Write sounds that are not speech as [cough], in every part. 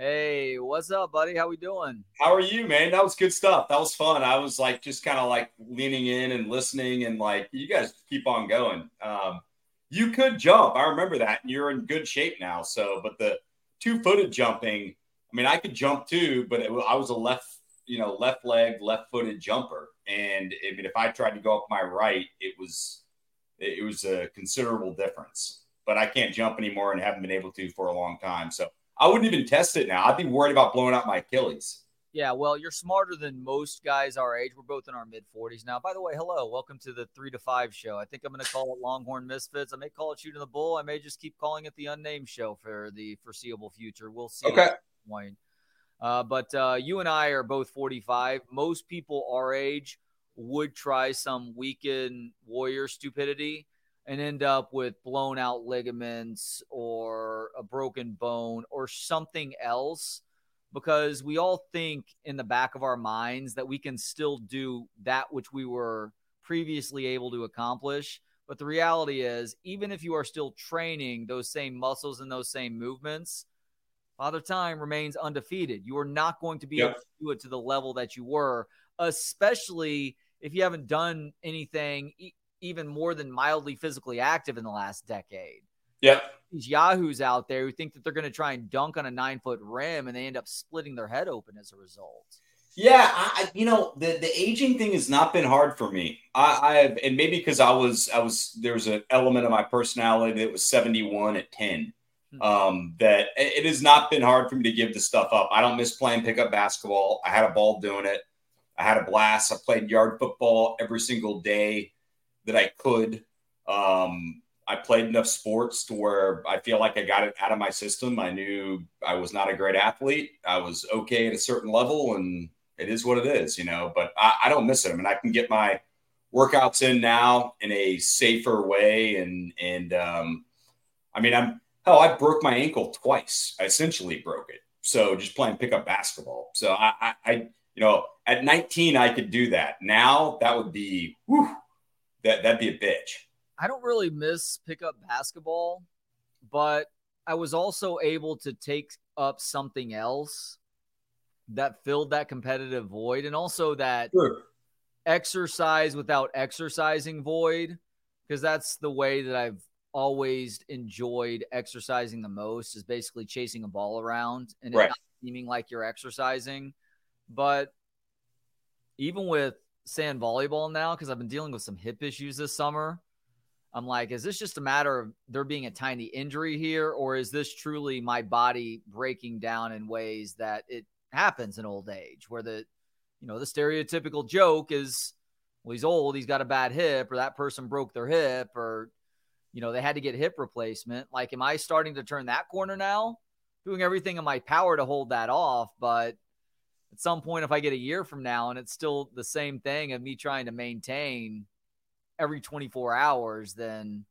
Hey, what's up, buddy? How we doing? How are you, man? That was good stuff. That was fun. I was like just kind of like leaning in and listening, and like you guys keep on going. Um, you could jump. I remember that, and you're in good shape now. So, but the two-footed jumping, I mean, I could jump too, but it, I was a left, you know, left leg, left-footed jumper, and I mean, if I tried to go up my right, it was it was a considerable difference. But I can't jump anymore, and haven't been able to for a long time. So I wouldn't even test it now. I'd be worried about blowing out my Achilles. Yeah, well, you're smarter than most guys our age. We're both in our mid 40s now. By the way, hello. Welcome to the three to five show. I think I'm going to call it Longhorn Misfits. I may call it Shooting the Bull. I may just keep calling it the Unnamed Show for the foreseeable future. We'll see. Okay. Point. Uh, but uh, you and I are both 45. Most people our age would try some weekend warrior stupidity and end up with blown out ligaments or a broken bone or something else because we all think in the back of our minds that we can still do that which we were previously able to accomplish. But the reality is, even if you are still training those same muscles and those same movements, Father Time remains undefeated. You are not going to be yep. able to do it to the level that you were, especially if you haven't done anything even more than mildly physically active in the last decade. Yeah. These yahoos out there who think that they're going to try and dunk on a nine foot rim and they end up splitting their head open as a result. Yeah, I, you know the the aging thing has not been hard for me. I, I have, and maybe because I was I was there was an element of my personality that was seventy one at ten. Hmm. Um, that it has not been hard for me to give the stuff up. I don't miss playing pickup basketball. I had a ball doing it. I had a blast. I played yard football every single day that I could. Um, I played enough sports to where I feel like I got it out of my system. I knew I was not a great athlete. I was okay at a certain level, and it is what it is, you know. But I, I don't miss it. I mean, I can get my workouts in now in a safer way, and and um, I mean, I'm hell. I broke my ankle twice. I essentially broke it. So just playing pickup basketball. So I, I, I you know, at 19 I could do that. Now that would be whew, that that'd be a bitch. I don't really miss pickup basketball, but I was also able to take up something else that filled that competitive void and also that sure. exercise without exercising void because that's the way that I've always enjoyed exercising the most is basically chasing a ball around and right. not seeming like you're exercising. But even with sand volleyball now because I've been dealing with some hip issues this summer. I'm like, is this just a matter of there being a tiny injury here, or is this truly my body breaking down in ways that it happens in old age, where the, you know, the stereotypical joke is, well, he's old, he's got a bad hip, or that person broke their hip, or, you know, they had to get hip replacement. Like, am I starting to turn that corner now? Doing everything in my power to hold that off, but at some point, if I get a year from now and it's still the same thing of me trying to maintain every 24 hours, then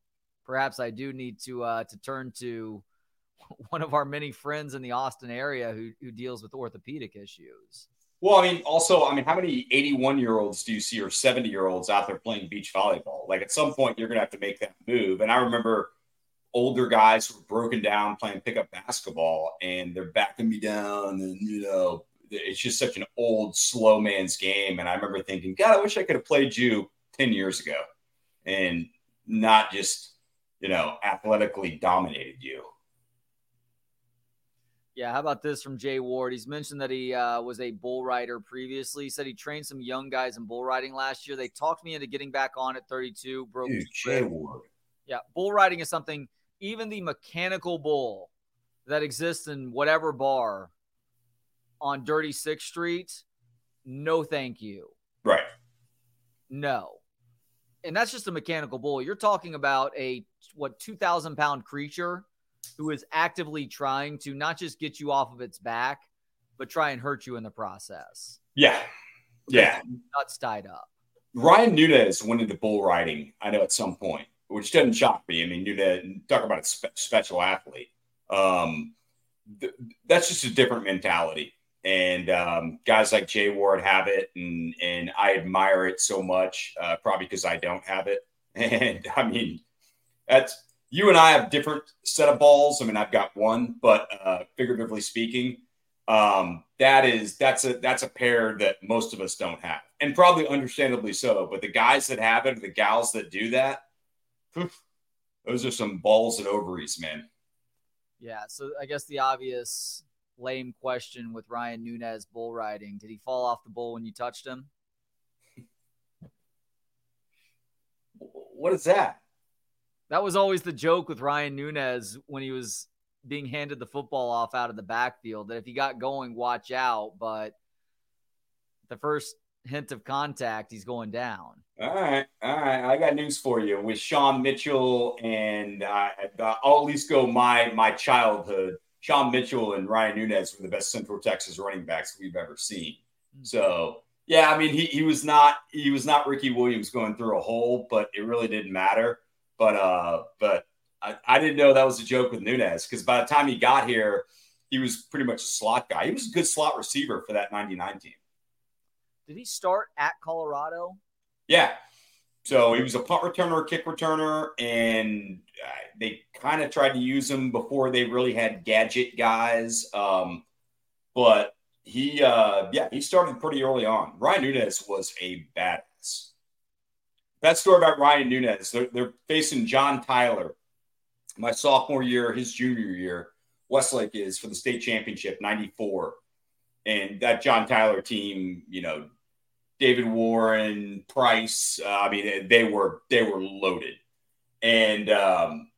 perhaps I do need to uh, to turn to [laughs] one of our many friends in the Austin area who who deals with orthopedic issues. Well, I mean, also, I mean, how many 81 year olds do you see or 70 year olds out there playing beach volleyball? Like at some point, you're going to have to make that move. And I remember older guys who were broken down playing pickup basketball and they're backing me down and, you know, it's just such an old, slow man's game. And I remember thinking, God, I wish I could have played you 10 years ago and not just, you know, athletically dominated you. Yeah, how about this from Jay Ward? He's mentioned that he uh, was a bull rider previously. He said he trained some young guys in bull riding last year. They talked me into getting back on at 32. Broke Dude, Jay Ward. Yeah, bull riding is something. Even the mechanical bull that exists in whatever bar on Dirty Sixth Street, no thank you. Right. No. And that's just a mechanical bull. You're talking about a what 2000 pound creature who is actively trying to not just get you off of its back, but try and hurt you in the process. Yeah. Yeah. Nuts tied up. Ryan Nunez went into bull riding, I know at some point, which doesn't shock me. I mean, Nunez, talk about a spe- special athlete. Um, th- that's just a different mentality and um, guys like Jay Ward have it, and and I admire it so much, uh, probably because I don't have it. [laughs] And I mean, that's you and I have different set of balls. I mean, I've got one, but uh, figuratively speaking, Um, that is that's a that's a pair that most of us don't have, and probably understandably so. But the guys that have it, the gals that do that, those are some balls and ovaries, man. Yeah. So I guess the obvious lame question with Ryan Nunez bull riding: Did he fall off the bull when you touched him? What is that? That was always the joke with Ryan Nunez when he was being handed the football off out of the backfield that if he got going, watch out. But the first hint of contact, he's going down. All right, all right. I got news for you with Sean Mitchell, and uh, I'll at least go my my childhood. Sean Mitchell and Ryan Nunez were the best Central Texas running backs we've ever seen. Mm-hmm. So yeah, I mean he he was not he was not Ricky Williams going through a hole, but it really didn't matter. But uh, but I, I didn't know that was a joke with Nunez because by the time he got here, he was pretty much a slot guy. He was a good slot receiver for that 99 team. Did he start at Colorado? Yeah. So he was a punt returner, kick returner, and uh, they kind of tried to use him before they really had gadget guys. Um, but he, uh, yeah, he started pretty early on. Ryan Nunez was a badass. That story about Ryan Nunez, they're, they're facing John Tyler my sophomore year, his junior year, Westlake is for the state championship, 94. And that John Tyler team, you know, David Warren, Price, uh, I mean, they were they were loaded. And um,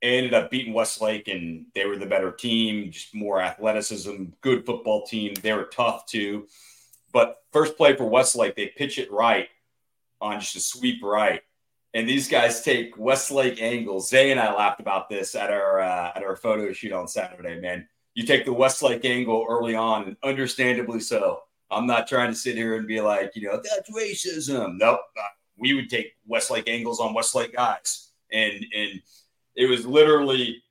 ended up beating Westlake, and they were the better team, just more athleticism, good football team. They were tough too. But first play for Westlake, they pitch it right on just a sweep right and these guys take Westlake angles. Zay and I laughed about this at our uh, at our photo shoot on Saturday. Man, you take the Westlake angle early on, and understandably so. I'm not trying to sit here and be like, you know, that's racism. Nope, uh, we would take Westlake angles on Westlake guys, and and it was literally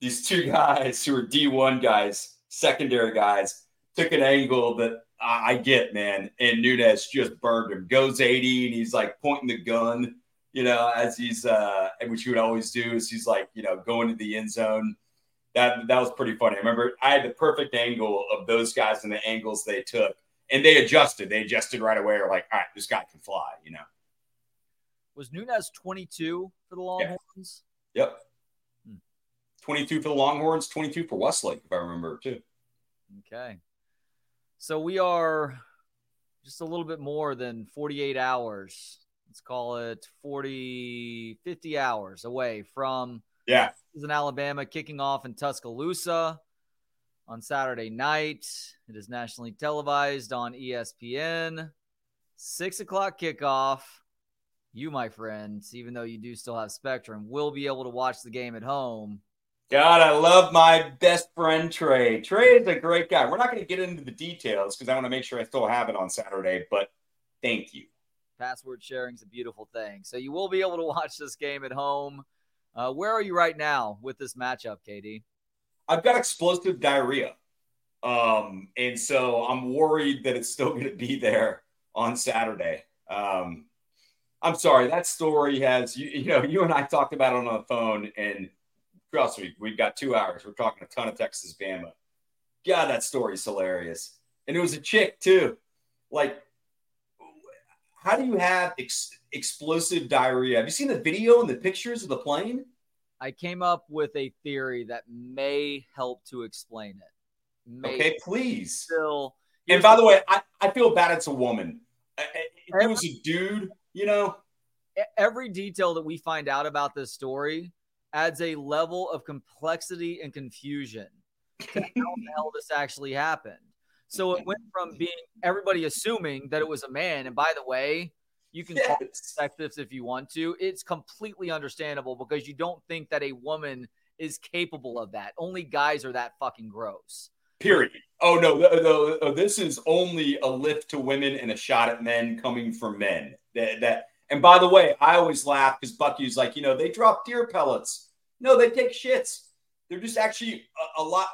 these two [laughs] guys who were D1 guys, secondary guys, took an angle that I, I get, man, and Nunez just burned him. Goes 80, and he's like pointing the gun you know, as he's uh, which he would always do is he's like, you know, going to the end zone. That that was pretty funny. I remember I had the perfect angle of those guys and the angles they took, and they adjusted. They adjusted right away. Or like, all right, this guy can fly. You know. Was Nunez 22 for the Longhorns? Yeah. Yep. Hmm. 22 for the Longhorns, 22 for Westlake, if I remember too. Okay. So we are just a little bit more than 48 hours let's call it 40, 50 hours away from yeah is in Alabama kicking off in Tuscaloosa on Saturday night. It is nationally televised on ESPN. Six o'clock kickoff. You, my friends, even though you do still have Spectrum, will be able to watch the game at home. God, I love my best friend Trey. Trey is a great guy. We're not going to get into the details because I want to make sure I still have it on Saturday, but thank you. Password sharing is a beautiful thing. So you will be able to watch this game at home. Uh, where are you right now with this matchup, KD? I've got explosive diarrhea. Um, and so I'm worried that it's still [laughs] going to be there on Saturday. Um, I'm sorry, that story has, you, you know, you and I talked about it on the phone, and trust me, we've got two hours. We're talking a ton of Texas Bama. God, that story's hilarious. And it was a chick, too. Like, how do you have ex- explosive diarrhea? Have you seen the video and the pictures of the plane? I came up with a theory that may help to explain it. May okay, please. Still, and by the way, I, I feel bad it's a woman. Uh, uh, if it was a dude, you know. Every detail that we find out about this story adds a level of complexity and confusion to how the [laughs] hell this actually happened. So it went from being everybody assuming that it was a man. And by the way, you can yes. call it sexist if you want to. It's completely understandable because you don't think that a woman is capable of that. Only guys are that fucking gross. Period. Oh no, no, no, oh, this is only a lift to women and a shot at men coming from men. That that. And by the way, I always laugh because Bucky's like, you know, they drop deer pellets. No, they take shits. They're just actually a, a lot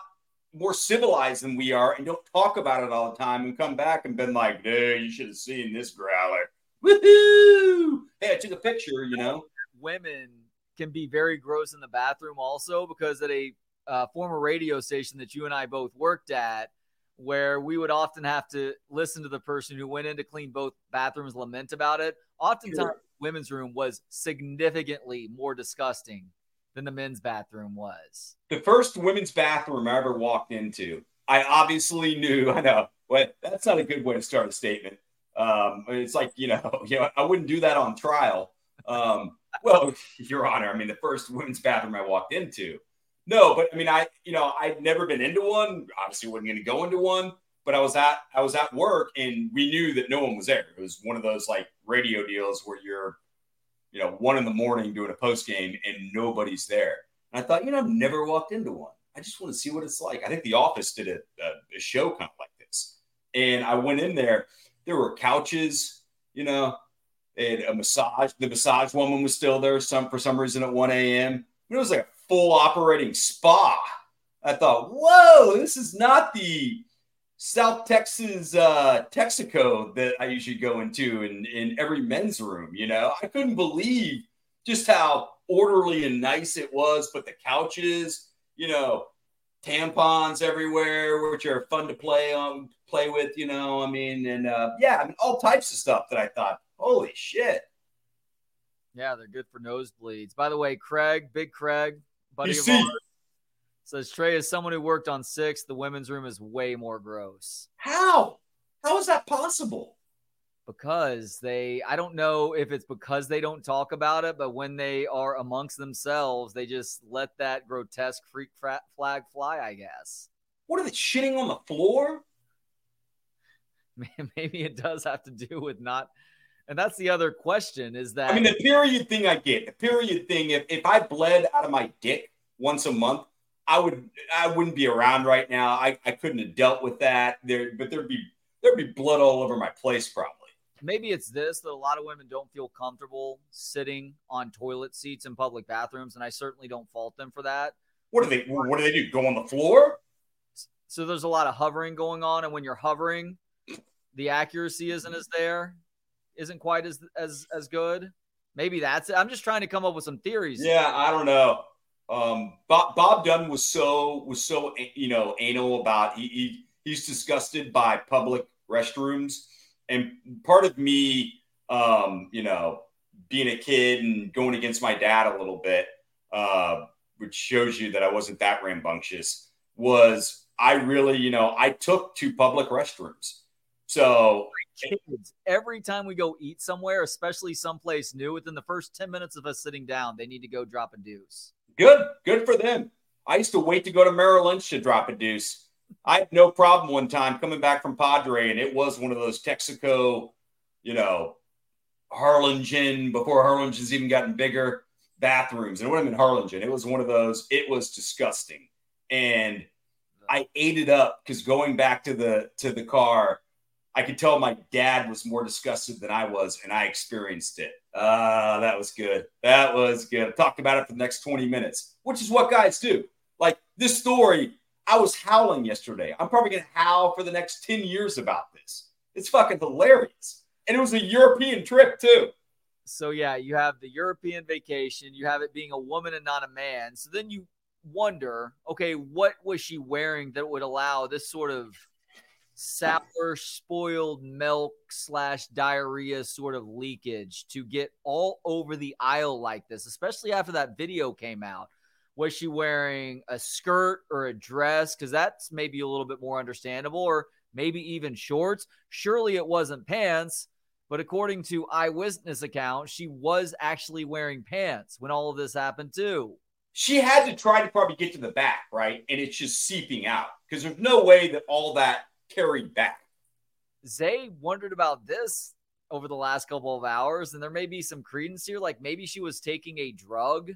more civilized than we are and don't talk about it all the time and come back and been like, hey, you should have seen this growler. Woohoo! Hey, I took a picture, you know. Women can be very gross in the bathroom also because at a uh, former radio station that you and I both worked at, where we would often have to listen to the person who went in to clean both bathrooms lament about it. Oftentimes, sure. women's room was significantly more disgusting than the men's bathroom was. The first women's bathroom I ever walked into, I obviously knew. [laughs] I know, but that's not a good way to start a statement. Um, it's like you know, [laughs] you know, I wouldn't do that on trial. Um, well, [laughs] Your Honor, I mean, the first women's bathroom I walked into. No, but I mean, I you know, I'd never been into one. Obviously, wasn't going to go into one. But I was at I was at work, and we knew that no one was there. It was one of those like radio deals where you're, you know, one in the morning doing a post game, and nobody's there. And I thought, you know, I've never walked into one. I just want to see what it's like. I think The Office did a, a, a show kind of like this, and I went in there. There were couches, you know, and a massage. The massage woman was still there some for some reason at 1 a.m. It was like a full operating spa. I thought, whoa, this is not the South Texas uh, Texaco that I usually go into in, in every men's room. You know, I couldn't believe just how orderly and nice it was, but the couches, you know, tampons everywhere, which are fun to play on, play with, you know, I mean, and uh, yeah, I mean, all types of stuff that I thought, Holy shit. Yeah, they're good for nosebleeds. By the way, Craig, Big Craig, buddy you of see. ours, says Trey is someone who worked on six. The women's room is way more gross. How? How is that possible? Because they, I don't know if it's because they don't talk about it, but when they are amongst themselves, they just let that grotesque freak flag fly, I guess. What are they shitting on the floor? [laughs] Maybe it does have to do with not and that's the other question is that I mean the period thing I get. The period thing, if, if I bled out of my dick once a month, I would I wouldn't be around right now. I, I couldn't have dealt with that. There but there'd be there'd be blood all over my place probably. Maybe it's this that a lot of women don't feel comfortable sitting on toilet seats in public bathrooms, and I certainly don't fault them for that. What do they what do they do? Go on the floor? So there's a lot of hovering going on, and when you're hovering, the accuracy isn't as there isn't quite as as as good. Maybe that's it. I'm just trying to come up with some theories. Yeah, I don't know. Um, Bob, Bob Dunn was so was so you know anal about he, he he's disgusted by public restrooms, and part of me, um, you know, being a kid and going against my dad a little bit, uh, which shows you that I wasn't that rambunctious. Was I really, you know, I took to public restrooms so kids, every time we go eat somewhere, especially someplace new, within the first 10 minutes of us sitting down, they need to go drop a deuce. Good. Good for them. I used to wait to go to Merrill Lynch to drop a deuce. I had no problem one time coming back from Padre, and it was one of those Texaco, you know, Harlingen before Harlingen's even gotten bigger bathrooms. And it wasn't in Harlingen. It was one of those, it was disgusting. And I ate it up because going back to the to the car, I could tell my dad was more disgusted than I was, and I experienced it. Ah, uh, that was good. That was good. I talked about it for the next 20 minutes, which is what guys do. Like this story, I was howling yesterday. I'm probably going to howl for the next 10 years about this. It's fucking hilarious. And it was a European trip, too. So, yeah, you have the European vacation, you have it being a woman and not a man. So then you wonder okay, what was she wearing that would allow this sort of sour spoiled milk slash diarrhea sort of leakage to get all over the aisle like this, especially after that video came out. Was she wearing a skirt or a dress? Because that's maybe a little bit more understandable, or maybe even shorts. Surely it wasn't pants, but according to eyewitness account, she was actually wearing pants when all of this happened too. She had to try to probably get to the back, right? And it's just seeping out because there's no way that all that carried back. Zay wondered about this over the last couple of hours, and there may be some credence here. Like maybe she was taking a drug.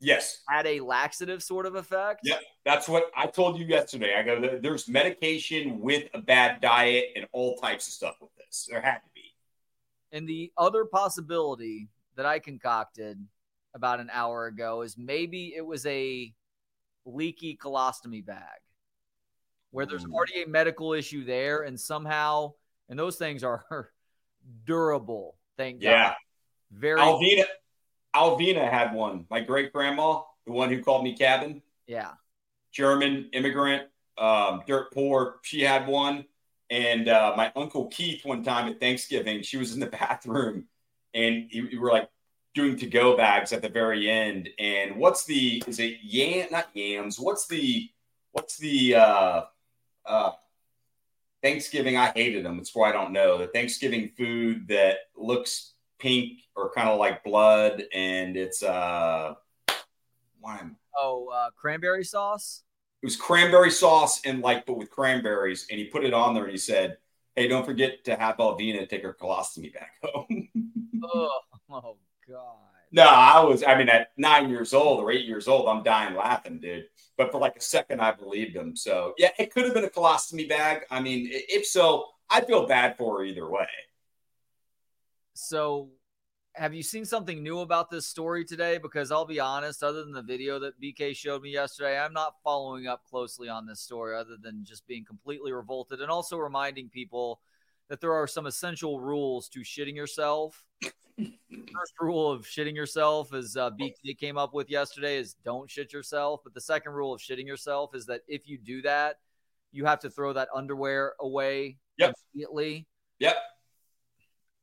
Yes. Had a laxative sort of effect. Yeah, that's what I told you yesterday. I go, there's medication with a bad diet and all types of stuff with this. There had to be. And the other possibility that I concocted about an hour ago is maybe it was a leaky colostomy bag where there's mm. already a medical issue there, and somehow, and those things are [laughs] durable. Thank yeah. God. Very. Alvina, Alvina had one. My great grandma, the one who called me cabin. Yeah. German immigrant. um, dirt poor. She had one, and uh, my uncle Keith one time at Thanksgiving, she was in the [laughs] bathroom, and we were like doing to go bags at the very end. And what's the is it yam? Not yams. What's the what's the uh, uh, Thanksgiving? I hated them. It's why I don't know the Thanksgiving food that looks pink or kind of like blood, and it's uh, wine. Oh, uh, cranberry sauce. It was cranberry sauce and like, but with cranberries, and he put it on there and he said, "Hey, don't forget to have Alvina take her colostomy back home." [laughs] oh, oh God. No, I was. I mean, at nine years old or eight years old, I'm dying laughing, dude. But for like a second, I believed him. So yeah, it could have been a colostomy bag. I mean, if so, I feel bad for her either way. So, have you seen something new about this story today? Because I'll be honest, other than the video that BK showed me yesterday, I'm not following up closely on this story, other than just being completely revolted and also reminding people that there are some essential rules to shitting yourself. [laughs] First rule of shitting yourself, as uh, BK came up with yesterday, is don't shit yourself. But the second rule of shitting yourself is that if you do that, you have to throw that underwear away yep. immediately. Yep.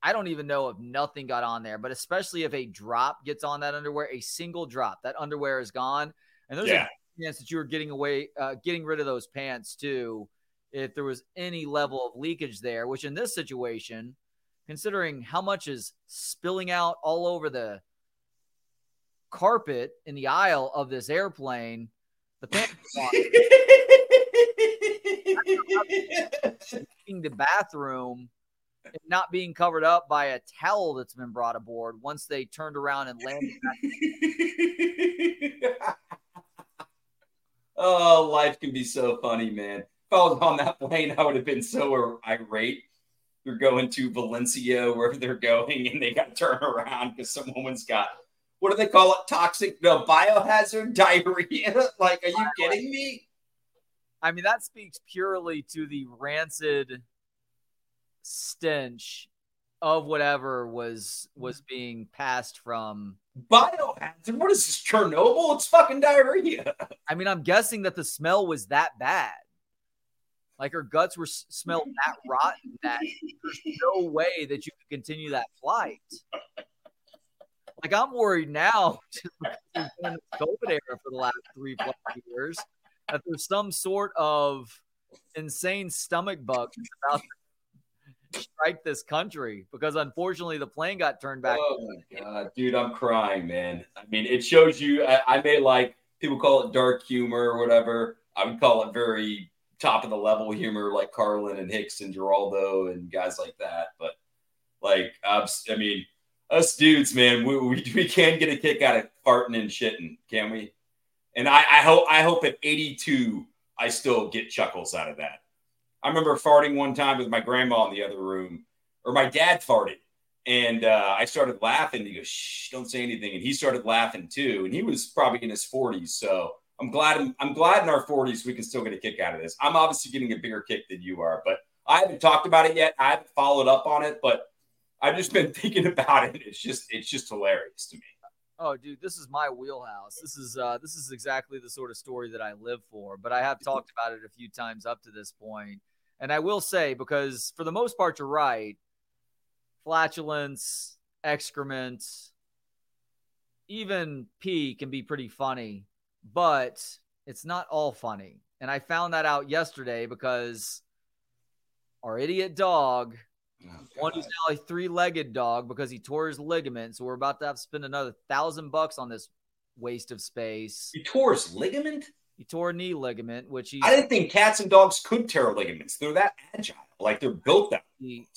I don't even know if nothing got on there, but especially if a drop gets on that underwear, a single drop, that underwear is gone. And there's yeah. a chance that you were getting away, uh, getting rid of those pants too, if there was any level of leakage there. Which in this situation, considering how much is spilling out all over the carpet in the aisle of this airplane, the pants. [laughs] the bathroom and not being covered up by a towel that's been brought aboard once they turned around and landed. [laughs] oh, life can be so funny, man. If I was on that plane, I would have been so irate. They're going to Valencia, wherever they're going, and they got to turn around because some woman's got what do they call it? Toxic, no, biohazard [laughs] diarrhea. like, are you kidding me? I mean, that speaks purely to the rancid stench of whatever was was being passed from biohazard. What is this? Chernobyl? It's fucking diarrhea. I mean, I'm guessing that the smell was that bad. Like her guts were smelled [laughs] that rotten that there's no way that you could continue that flight. Like I'm worried now, [laughs] in the COVID era for the last three plus years, that there's some sort of insane stomach bug about to strike this country because unfortunately the plane got turned back. Oh my god, dude, I'm crying, man. I mean, it shows you. I, I may like people call it dark humor or whatever. I would call it very top of the level humor, like Carlin and Hicks and Geraldo and guys like that. But like, I mean, us dudes, man, we, we, [laughs] we can get a kick out of farting and shitting, can we? And I, I hope I hope at 82 I still get chuckles out of that. I remember farting one time with my grandma in the other room, or my dad farted, and uh, I started laughing. He goes, "Shh, don't say anything," and he started laughing too. And he was probably in his 40s, so I'm glad. I'm glad in our 40s we can still get a kick out of this. I'm obviously getting a bigger kick than you are, but I haven't talked about it yet. I haven't followed up on it, but I've just been [laughs] thinking about it. It's just, it's just hilarious to me. Oh, dude, this is my wheelhouse. This is uh, this is exactly the sort of story that I live for. But I have [laughs] talked about it a few times up to this point and I will say, because for the most part, you're right. Flatulence, excrement, even pee can be pretty funny, but it's not all funny. And I found that out yesterday because our idiot dog, oh, one who's now a three legged dog because he tore his ligament. So we're about to have to spend another thousand bucks on this waste of space. He tore his ligament? He tore a knee ligament, which he. I didn't think cats and dogs could tear ligaments. They're that agile, like they're built that. He,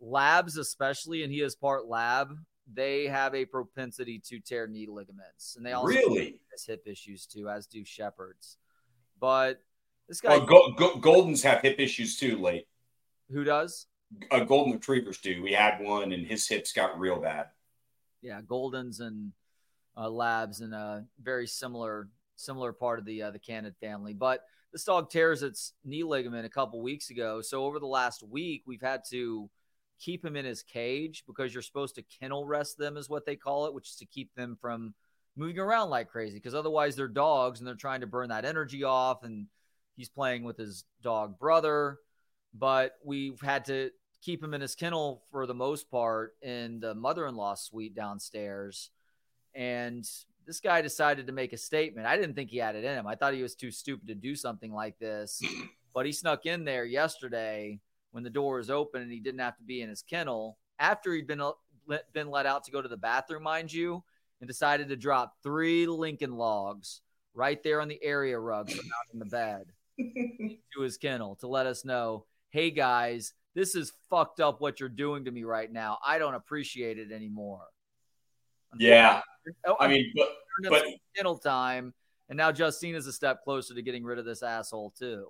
labs, especially, and he is part lab. They have a propensity to tear knee ligaments, and they also really has hip issues too, as do shepherds. But this guy, oh, go, go, Goldens have hip issues too. Late. Who does? Uh, golden retrievers do. We had one, and his hips got real bad. Yeah, Goldens and uh, Labs in a very similar similar part of the uh, the Canid family. But this dog tears its knee ligament a couple weeks ago. So over the last week, we've had to keep him in his cage because you're supposed to kennel rest them, is what they call it, which is to keep them from moving around like crazy. Because otherwise, they're dogs and they're trying to burn that energy off and he's playing with his dog brother, but we've had to keep him in his kennel for the most part in the mother-in-law suite downstairs. And this guy decided to make a statement. I didn't think he had it in him. I thought he was too stupid to do something like this, [clears throat] but he snuck in there yesterday when the door was open and he didn't have to be in his kennel after he'd been uh, been let out to go to the bathroom, mind you, and decided to drop three Lincoln logs right there on the area rug out in the bed [laughs] to his kennel to let us know, hey guys, this is fucked up what you're doing to me right now. I don't appreciate it anymore. Yeah. Oh, I mean, but, but kennel time, and now Justine is a step closer to getting rid of this asshole too.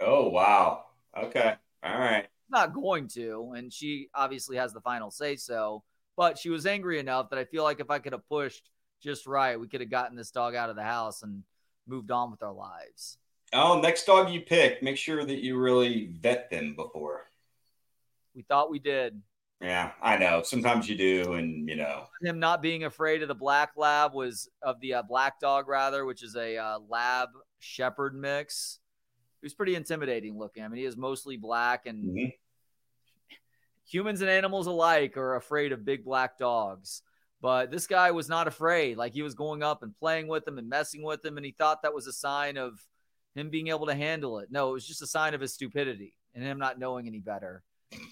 Oh wow. Okay. All right. Not going to, and she obviously has the final say so. But she was angry enough that I feel like if I could have pushed just right, we could have gotten this dog out of the house and moved on with our lives. Oh, next dog you pick, make sure that you really vet them before. We thought we did. Yeah, I know. Sometimes you do, and you know him not being afraid of the black lab was of the uh, black dog rather, which is a uh, lab shepherd mix. He was pretty intimidating looking. I mean, he is mostly black, and mm-hmm. Humans and animals alike are afraid of big black dogs. But this guy was not afraid. Like he was going up and playing with them and messing with them, and he thought that was a sign of him being able to handle it. No, it was just a sign of his stupidity and him not knowing any better.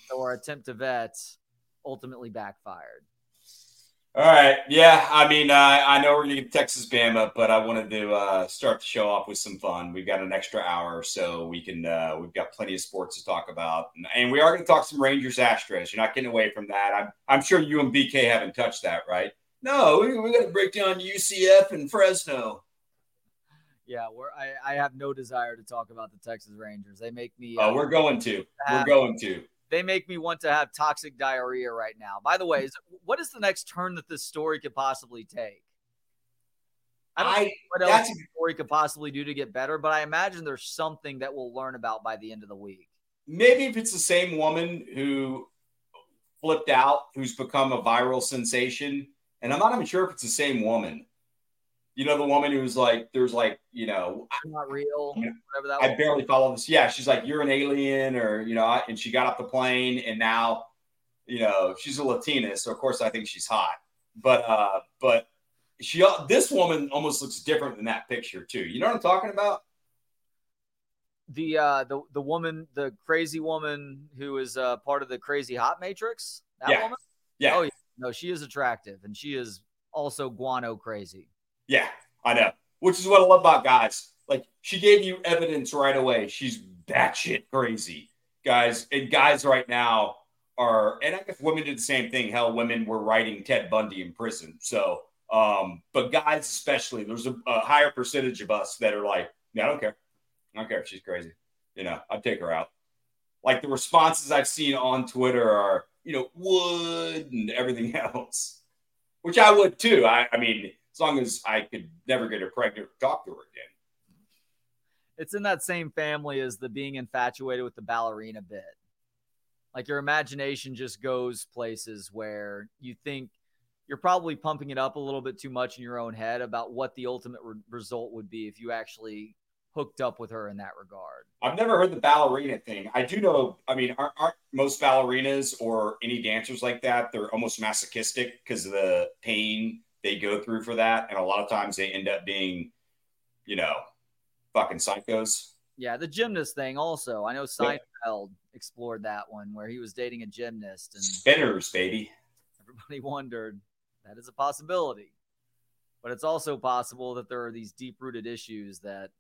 So our attempt to vet ultimately backfired. All right. Yeah. I mean, uh, I know we're going to get Texas Bama, but I wanted to uh, start the show off with some fun. We've got an extra hour, so we can, uh, we've got plenty of sports to talk about. And, and we are going to talk some Rangers Astros. You're not getting away from that. I'm, I'm sure you and BK haven't touched that, right? No, we, we got to break down UCF and Fresno. Yeah, we're, I, I have no desire to talk about the Texas Rangers. They make me. Oh, we're going to. We're going to they make me want to have toxic diarrhea right now. By the way, is, what is the next turn that this story could possibly take? I don't I, know what else the story could possibly do to get better, but I imagine there's something that we'll learn about by the end of the week. Maybe if it's the same woman who flipped out, who's become a viral sensation, and I'm not even sure if it's the same woman you know the woman who's like there's like you know I'm not real you know, whatever that i was. barely follow this. Yeah she's like you're an alien or you know and she got off the plane and now you know she's a latina so of course i think she's hot. But uh but she this woman almost looks different than that picture too. You know what i'm talking about? The uh the the woman the crazy woman who is uh part of the crazy hot matrix? That yeah. woman? Yeah. Oh yeah. No she is attractive and she is also guano crazy yeah, I know. Which is what I love about guys. Like she gave you evidence right away. She's batshit crazy, guys. And guys right now are, and I guess women did the same thing. Hell, women were writing Ted Bundy in prison. So, um, but guys especially, there's a, a higher percentage of us that are like, yeah, I don't care. I don't care if she's crazy. You know, I'd take her out. Like the responses I've seen on Twitter are, you know, would and everything [laughs] else, which I would too. I, I mean, as long as I could never get her pregnant or talk to her again. It's in that same family as the being infatuated with the ballerina bit. Like your imagination just goes places where you think you're probably pumping it up a little bit too much in your own head about what the ultimate re- result would be if you actually hooked up with her in that regard. I've never heard the ballerina thing. I do know, I mean, aren't, aren't most ballerinas or any dancers like that, they're almost masochistic because of the pain they go through for that. And a lot of times they end up being, you know, fucking psychos. Yeah, the gymnast thing also. I know Seinfeld yeah. explored that one where he was dating a gymnast and spinners, baby. Everybody [laughs] wondered that is a possibility. But it's also possible that there are these deep rooted issues that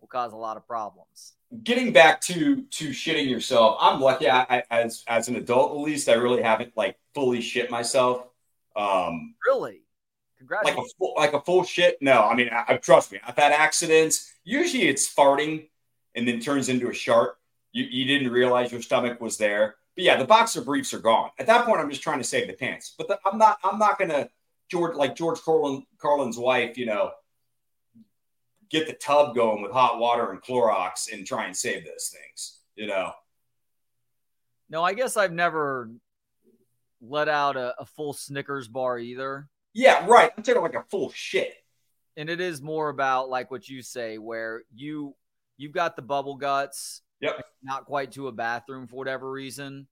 will cause a lot of problems. Getting back to to shitting yourself, I'm lucky. I, I, as as an adult, at least, I really haven't like fully shit myself. Um, really? Congratulations. Like a full, like a full shit. No, I mean, I, I, trust me. I've had accidents. Usually, it's farting and then turns into a shark. You, you didn't realize your stomach was there. But yeah, the boxer briefs are gone. At that point, I'm just trying to save the pants. But the, I'm not. I'm not gonna George like George Carlin, Carlin's wife. You know, get the tub going with hot water and Clorox and try and save those things. You know. No, I guess I've never let out a, a full Snickers bar either. Yeah, right. I'm taking like a full shit. And it is more about like what you say, where you you've got the bubble guts. Yep. Not quite to a bathroom for whatever reason.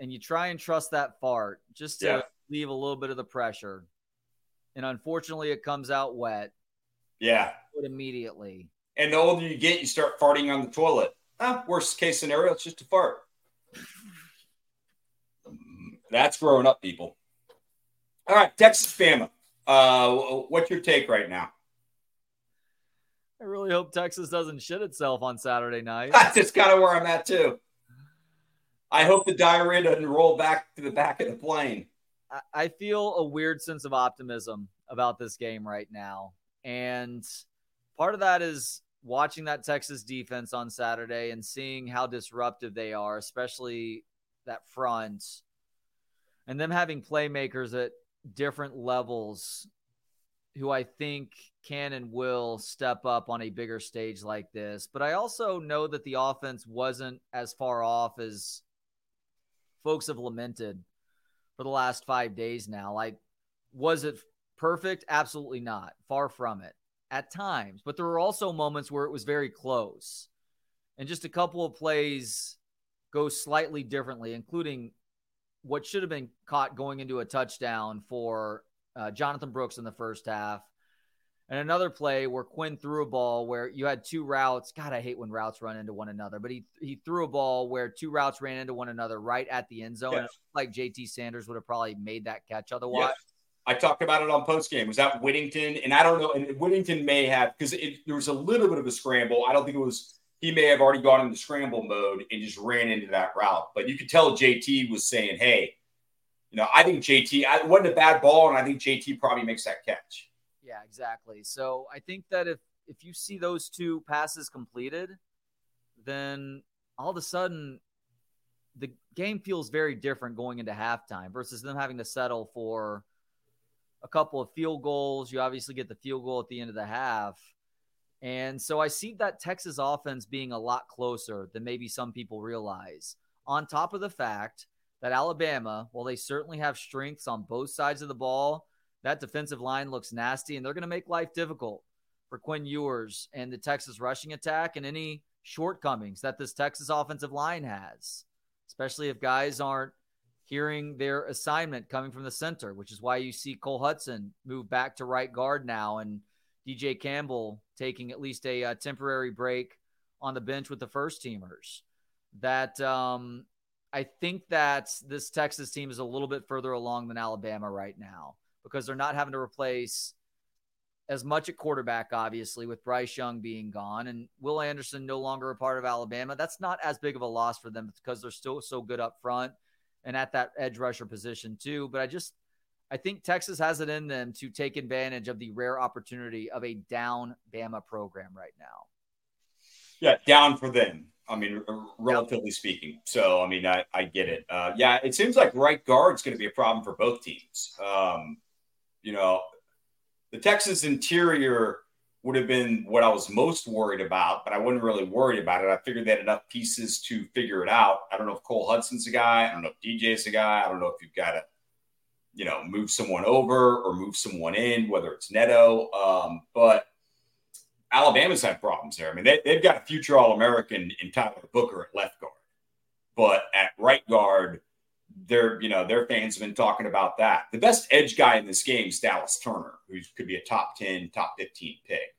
And you try and trust that fart just to yeah. leave a little bit of the pressure. And unfortunately, it comes out wet. Yeah. Immediately. And the older you get, you start farting on the toilet. Ah, worst case scenario, it's just a fart. That's growing up, people. All right, Texas Bama. Uh, what's your take right now? I really hope Texas doesn't shit itself on Saturday night. [laughs] That's just kind of where I'm at too. I hope the diarrhea doesn't roll back to the back of the plane. I feel a weird sense of optimism about this game right now. And part of that is watching that Texas defense on Saturday and seeing how disruptive they are, especially that front, and them having playmakers at different levels who I think can and will step up on a bigger stage like this. But I also know that the offense wasn't as far off as folks have lamented for the last five days now. Like, was it perfect? Absolutely not. Far from it at times. But there were also moments where it was very close. And just a couple of plays go slightly differently, including what should have been caught going into a touchdown for uh, Jonathan Brooks in the first half. And another play where Quinn threw a ball where you had two routes. God, I hate when routes run into one another. But he he threw a ball where two routes ran into one another right at the end zone. Yes. like JT Sanders would have probably made that catch otherwise. Yes. I talked about it on post game. Was that Whittington? And I don't know. And Whittington may have because there was a little bit of a scramble. I don't think it was. He may have already gone into scramble mode and just ran into that route. But you could tell JT was saying, "Hey, you know, I think JT, it wasn't a bad ball, and I think JT probably makes that catch. Yeah, exactly. So I think that if if you see those two passes completed, then all of a sudden the game feels very different going into halftime versus them having to settle for a couple of field goals. You obviously get the field goal at the end of the half. And so I see that Texas offense being a lot closer than maybe some people realize. On top of the fact that Alabama, while they certainly have strengths on both sides of the ball, that defensive line looks nasty and they're going to make life difficult for Quinn Ewers and the Texas rushing attack and any shortcomings that this Texas offensive line has, especially if guys aren't hearing their assignment coming from the center, which is why you see Cole Hutson move back to right guard now and DJ Campbell taking at least a, uh, temporary break on the bench with the first teamers. That um, I think that this Texas team is a little bit further along than Alabama right now because they're not having to replace as much at quarterback, obviously, with Bryce Young being gone and Will Anderson no longer a part of Alabama. That's not as big of a loss for them because they're still so good up front and at that edge rusher position, too. But I just, I think Texas has it in them to take advantage of the rare opportunity of a down Bama program right now. Yeah, down for them. I mean, relatively speaking. So, I mean, I, I get it. Uh, yeah, it seems like right guard is going to be a problem for both teams. Um, you know, the Texas interior would have been what I was most worried about, but I wasn't really worried about it. I figured they had enough pieces to figure it out. I don't know if Cole Hutson's a guy. I don't know if DJ's a guy. I don't know if you've got to, you know, move someone over or move someone in, whether it's Neto. Um, but Alabama's had problems there. I mean, they, they've got a future All American in Tyler Booker at left guard, but at right guard, their you know their fans have been talking about that. The best edge guy in this game is Dallas Turner, who could be a top ten, top fifteen pick.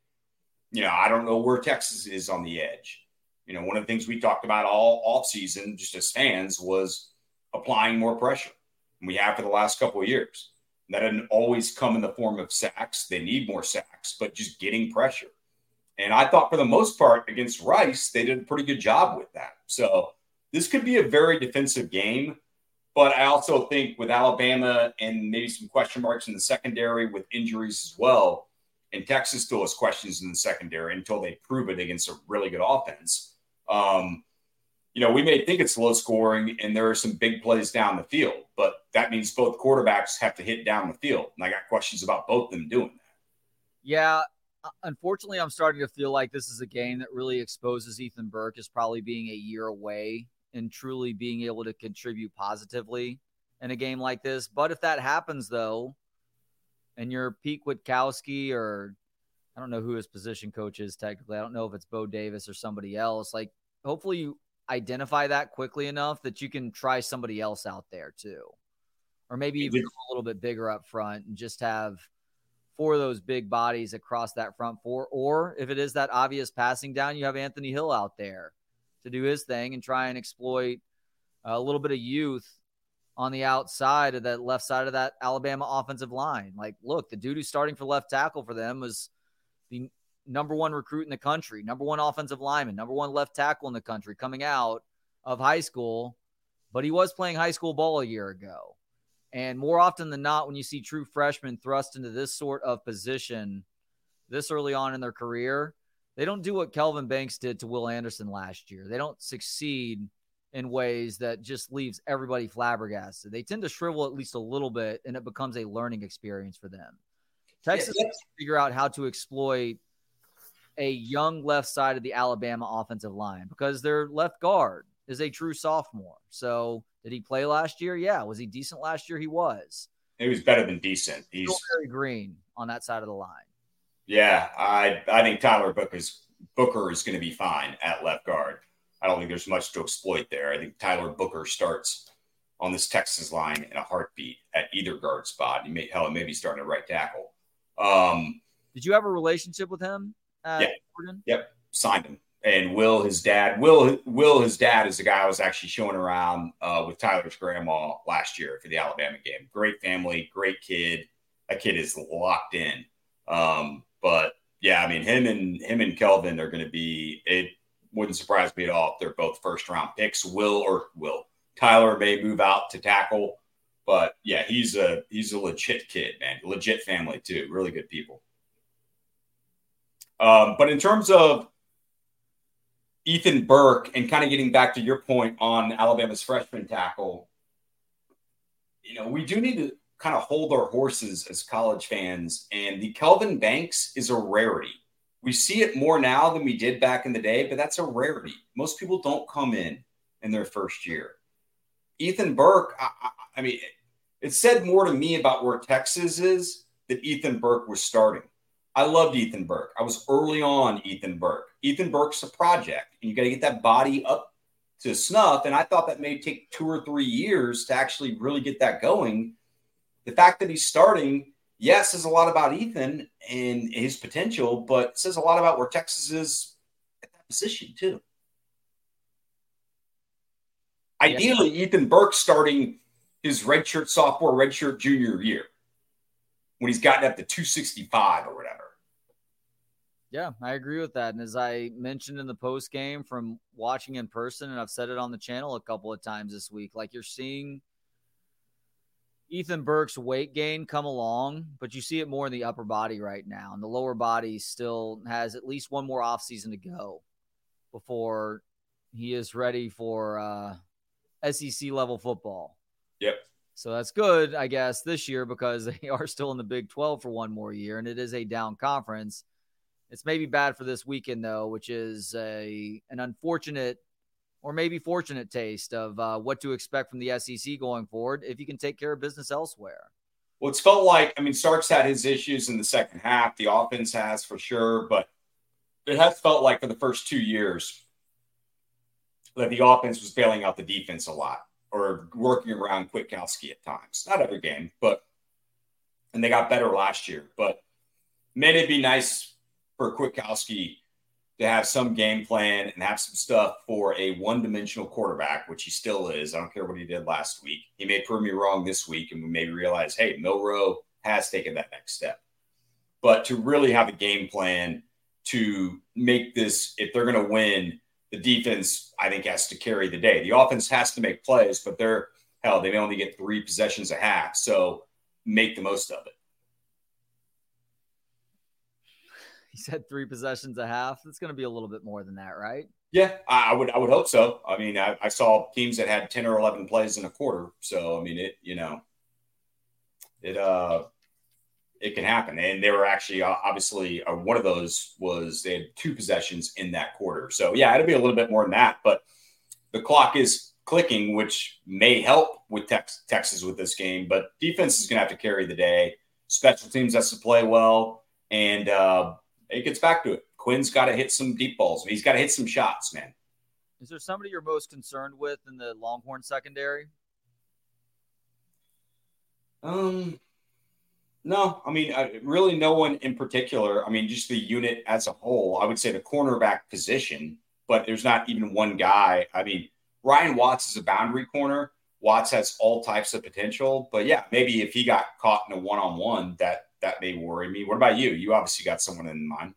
You know, I don't know where Texas is on the edge. You know, one of the things we talked about all off season, just as fans, was applying more pressure. And we have for the last couple of years. That didn't always come in the form of sacks. They need more sacks, but just getting pressure. And I thought for the most part against Rice, they did a pretty good job with that. So this could be a very defensive game. But I also think with Alabama and maybe some question marks in the secondary with injuries as well, and Texas still has questions in the secondary until they prove it against a really good offense. Um, you know, we may think it's low scoring and there are some big plays down the field, but that means both quarterbacks have to hit down the field. And I got questions about both them doing that. Yeah, uh, unfortunately, I'm starting to feel like this is a game that really exposes Ethan Burke as probably being a year away and truly being able to contribute positively in a game like this. But if that happens, though, and you're Pete Kwiatkowski or I don't know who his position coach is technically. I don't know if it's Bo Davis or somebody else. Like, hopefully, you identify that quickly enough that you can try somebody else out there too, or maybe even a little bit bigger up front and just have four of those big bodies across that front four. Or if it is that obvious passing down, you have Anthony Hill out there to do his thing and try and exploit a little bit of youth on the outside of that left side of that Alabama offensive line. Like, look, the dude who's starting for left tackle for them was the number one recruit in the country, number one offensive lineman, number one left tackle in the country coming out of high school, but he was playing high school ball a year ago. And more often than not, when you see true freshmen thrust into this sort of position this early on in their career, they don't do what Kelvin Banks did to Will Anderson last year. They don't succeed in ways that just leaves everybody flabbergasted. They tend to shrivel at least a little bit, and it becomes a learning experience for them. Texas yeah, figure out how to exploit a young left side of the Alabama offensive line because their left guard is a true sophomore. So did he play last year? Yeah. Was he decent last year? He was. He was better than decent. He's Still very green on that side of the line. Yeah, I I think Tyler Booker's Booker is going to be fine at left guard. I don't think there's much to exploit there. I think Tyler Booker starts on this Texas line in a heartbeat at either guard spot. He may hell, maybe starting at right tackle. Um, Did you have a relationship with him? Yeah. Oregon? Yep. Signed him. And Will, his dad, Will, Will, his dad is the guy I was actually showing around uh, with Tyler's grandma last year for the Alabama game. Great family, great kid. That kid is locked in. Um, but yeah, I mean, him and him and Kelvin are going to be. It wouldn't surprise me at all if they're both first round picks. Will or Will Tyler may move out to tackle, but yeah, he's a he's a legit kid, man. Legit family too. Really good people. Um, but in terms of Ethan Burke and kind of getting back to your point on Alabama's freshman tackle, you know, we do need to kind of hold our horses as college fans. And the Kelvin Banks is a rarity. We see it more now than we did back in the day, but that's a rarity. Most people don't come in in their first year. Ethan Burke, I, I, I mean, it said more to me about where Texas is that Ethan Burke was starting. I loved Ethan Burke. I was early on Ethan Burke. Ethan Burke's a project, and you got to get that body up to snuff. And I thought that may take two or three years to actually really get that going. The fact that he's starting, yes, says a lot about Ethan and his potential, but it says a lot about where Texas is at that position too. Ideally, Ethan Burke starting his redshirt sophomore, redshirt junior year when he's gotten up to 265 or whatever. Yeah, I agree with that. And as I mentioned in the post game from watching in person, and I've said it on the channel a couple of times this week, like you're seeing Ethan Burke's weight gain come along, but you see it more in the upper body right now. And the lower body still has at least one more offseason to go before he is ready for uh, SEC level football. Yep. So that's good, I guess, this year because [laughs] they are still in the Big 12 for one more year and it is a down conference. It's maybe bad for this weekend though, which is a an unfortunate or maybe fortunate taste of uh, what to expect from the SEC going forward if you can take care of business elsewhere. Well, it's felt like I mean Sark's had his issues in the second half. The offense has for sure, but it has felt like for the first two years that the offense was bailing out the defense a lot or working around Kwiatkowski at times. Not every game, but and they got better last year. But man, it'd be nice for Kwiatkowski to have some game plan and have some stuff for a one-dimensional quarterback, which he still is. I don't care what he did last week. He may prove me wrong this week, and we may realize, hey, Milroe has taken that next step. But to really have a game plan to make this, if they're going to win, the defense, I think, has to carry the day. The offense has to make plays, but they're hell, they may only get three possessions a half. So make the most of it. He said three possessions a half. It's going to be a little bit more than that, right? Yeah, I, would. I would hope so. I mean, I, I, saw teams that had ten or eleven plays in a quarter. So I mean, it. You know, it. Uh, it can happen. And they were actually uh, obviously uh, one of those was they had two possessions in that quarter. So yeah, it'll be a little bit more than that, but the clock is clicking, which may help with tex- Texas with this game. But defense is going to have to carry the day. Special teams has to play well, and uh, it gets back to it. Quinn's got to hit some deep balls. He's got to hit some shots, man. Is there somebody you're most concerned with in the Longhorn secondary? Um, no, I mean, I, really, no one in particular. I mean, just the unit as a whole. I would say the cornerback position, but there's not even one guy. I mean, Ryan Watts is a boundary corner. Watts has all types of potential, but yeah, maybe if he got caught in a one-on-one, that that may worry me. What about you? You obviously got someone in mind.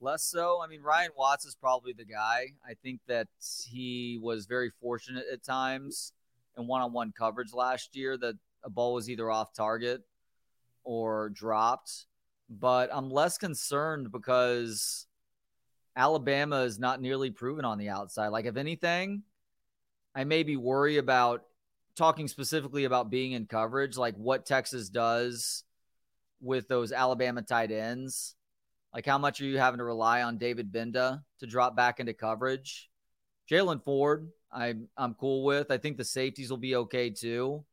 Less so. I mean, Ryan Watts is probably the guy. I think that he was very fortunate at times in one-on-one coverage last year that a ball was either off target or dropped. But I'm less concerned because Alabama is not nearly proven on the outside. Like, if anything, I maybe worry about talking specifically about being in coverage, like what Texas does with those Alabama tight ends. Like, how much are you having to rely on David Gbenda to drop back into coverage? Jaylan Ford, I'm I'm cool with. I think the safeties will be okay too.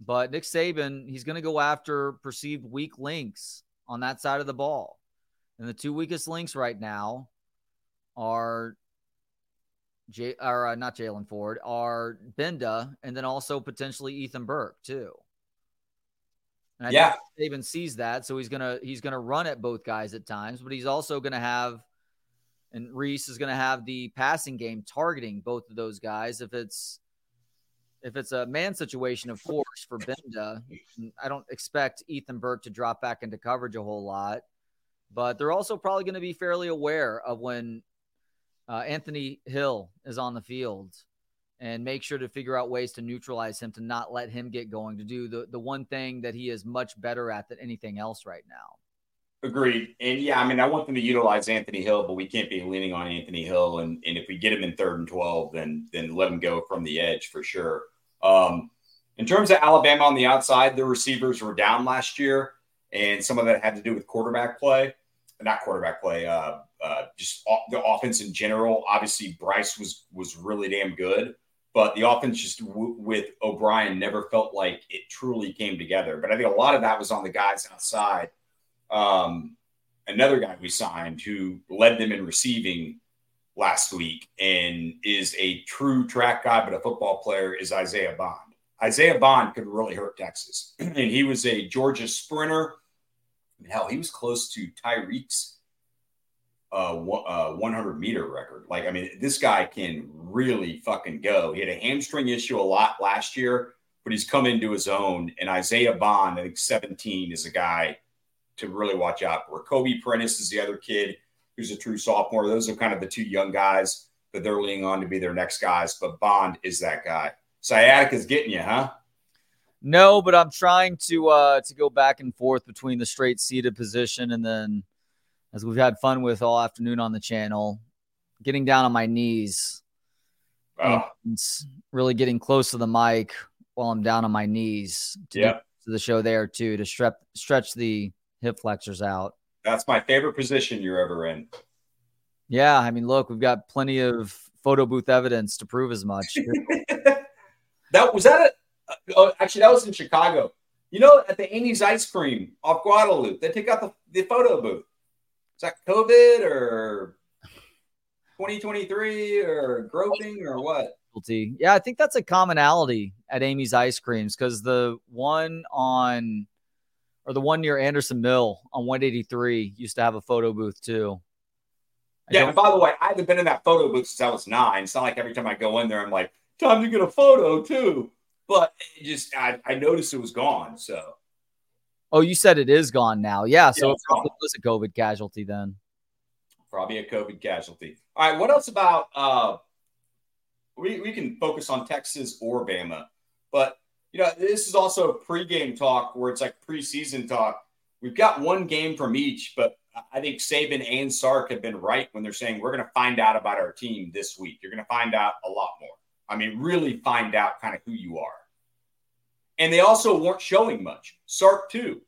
But Nick Saban, he's going to go after perceived weak links on that side of the ball. And the two weakest links right now are J or uh, not Jaylan Ford are Gbenda and then also potentially Ethan Burke too. And I yeah, Saban sees that, so he's gonna he's gonna run at both guys at times, but he's also gonna have, and Rees is gonna have the passing game targeting both of those guys. If it's if it's a man situation, of course, for Gbenda, I don't expect Ethan Burke to drop back into coverage a whole lot, but they're also probably going to be fairly aware of when uh, Anthony Hill is on the field and make sure to figure out ways to neutralize him, to not let him get going, to do the, the one thing that he is much better at than anything else right now. Agreed. And yeah, I mean, I want them to utilize Anthony Hill, but we can't be leaning on Anthony Hill. And, and if we get him in third and 12, then, then let him go from the edge for sure. Um, in terms of Alabama on the outside, the receivers were down last year, and some of that had to do with quarterback play, not quarterback play, uh, uh, just the offense in general. Obviously, Bryce was was really damn good, but the offense just w- with O'Brien never felt like it truly came together. But I think a lot of that was on the guys outside. Um, another guy we signed who led them in receiving last week and is a true track guy, but a football player is Isaiah Bond. Isaiah Bond could really hurt Texas. [clears throat] and he was a Georgia sprinter. Hell, he was close to Tyreek's uh, 100 uh, meter record. Like, I mean, this guy can really fucking go. He had a hamstring issue a lot last year, but he's come into his own. And Isaiah Bond, I think 17, is a guy to really watch out for. Kobe Prentice is the other kid who's a true sophomore. Those are kind of the two young guys that they're leaning on to be their next guys. But Bond is that guy. Sciatica's getting you, huh? No, but I'm trying to uh, to go back and forth between the straight seated position and then, as we've had fun with all afternoon on the channel, getting down on my knees oh. and really getting close to the mic while I'm down on my knees to, yep. to the show there too to stretch stretch the hip flexors out. That's my favorite position you're ever in. Yeah, I mean, look, we've got plenty of photo booth evidence to prove as much. [laughs] that was that. A, uh, oh, actually, that was in Chicago. You know, at the Amy's Ice Cream off Guadalupe, they take out the, the photo booth. Is that COVID or 2023 or groping or what? Yeah, I think that's a commonality at Amy's Ice Creams because the one on or the one near Anderson Mill on 183 used to have a photo booth too. I yeah, and by the way, I haven't been in that photo booth since I was nine. It's not like every time I go in there, I'm like, time to get a photo too. But it just I, I noticed it was gone. So Oh, you said it is gone now. Yeah, so yeah, it probably was a COVID casualty then. Probably a COVID casualty. All right, what else about uh we, we can focus on Texas or Bama, but you know, this is also a pregame talk where it's like preseason talk. We've got one game from each, but I think Saban and Sark have been right when they're saying we're going to find out about our team this week. You're going to find out a lot more. I mean, really find out kind of who you are. And they also weren't showing much. Sark, too.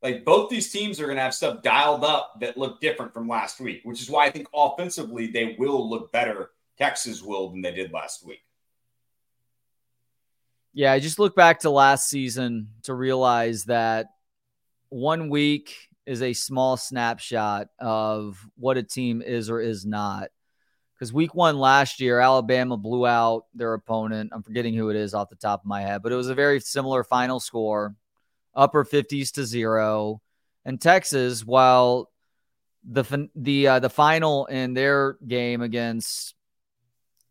Like both these teams are going to have stuff dialed up that look different from last week, which is why I think offensively they will look better. Texas will than they did last week. Yeah, I just look back to last season to realize that one week is a small snapshot of what a team is or is not. Because week one last year, Alabama blew out their opponent. I'm forgetting who it is off the top of my head, but it was a very similar final score, upper 50s to zero. And Texas, while the the uh, the final in their game against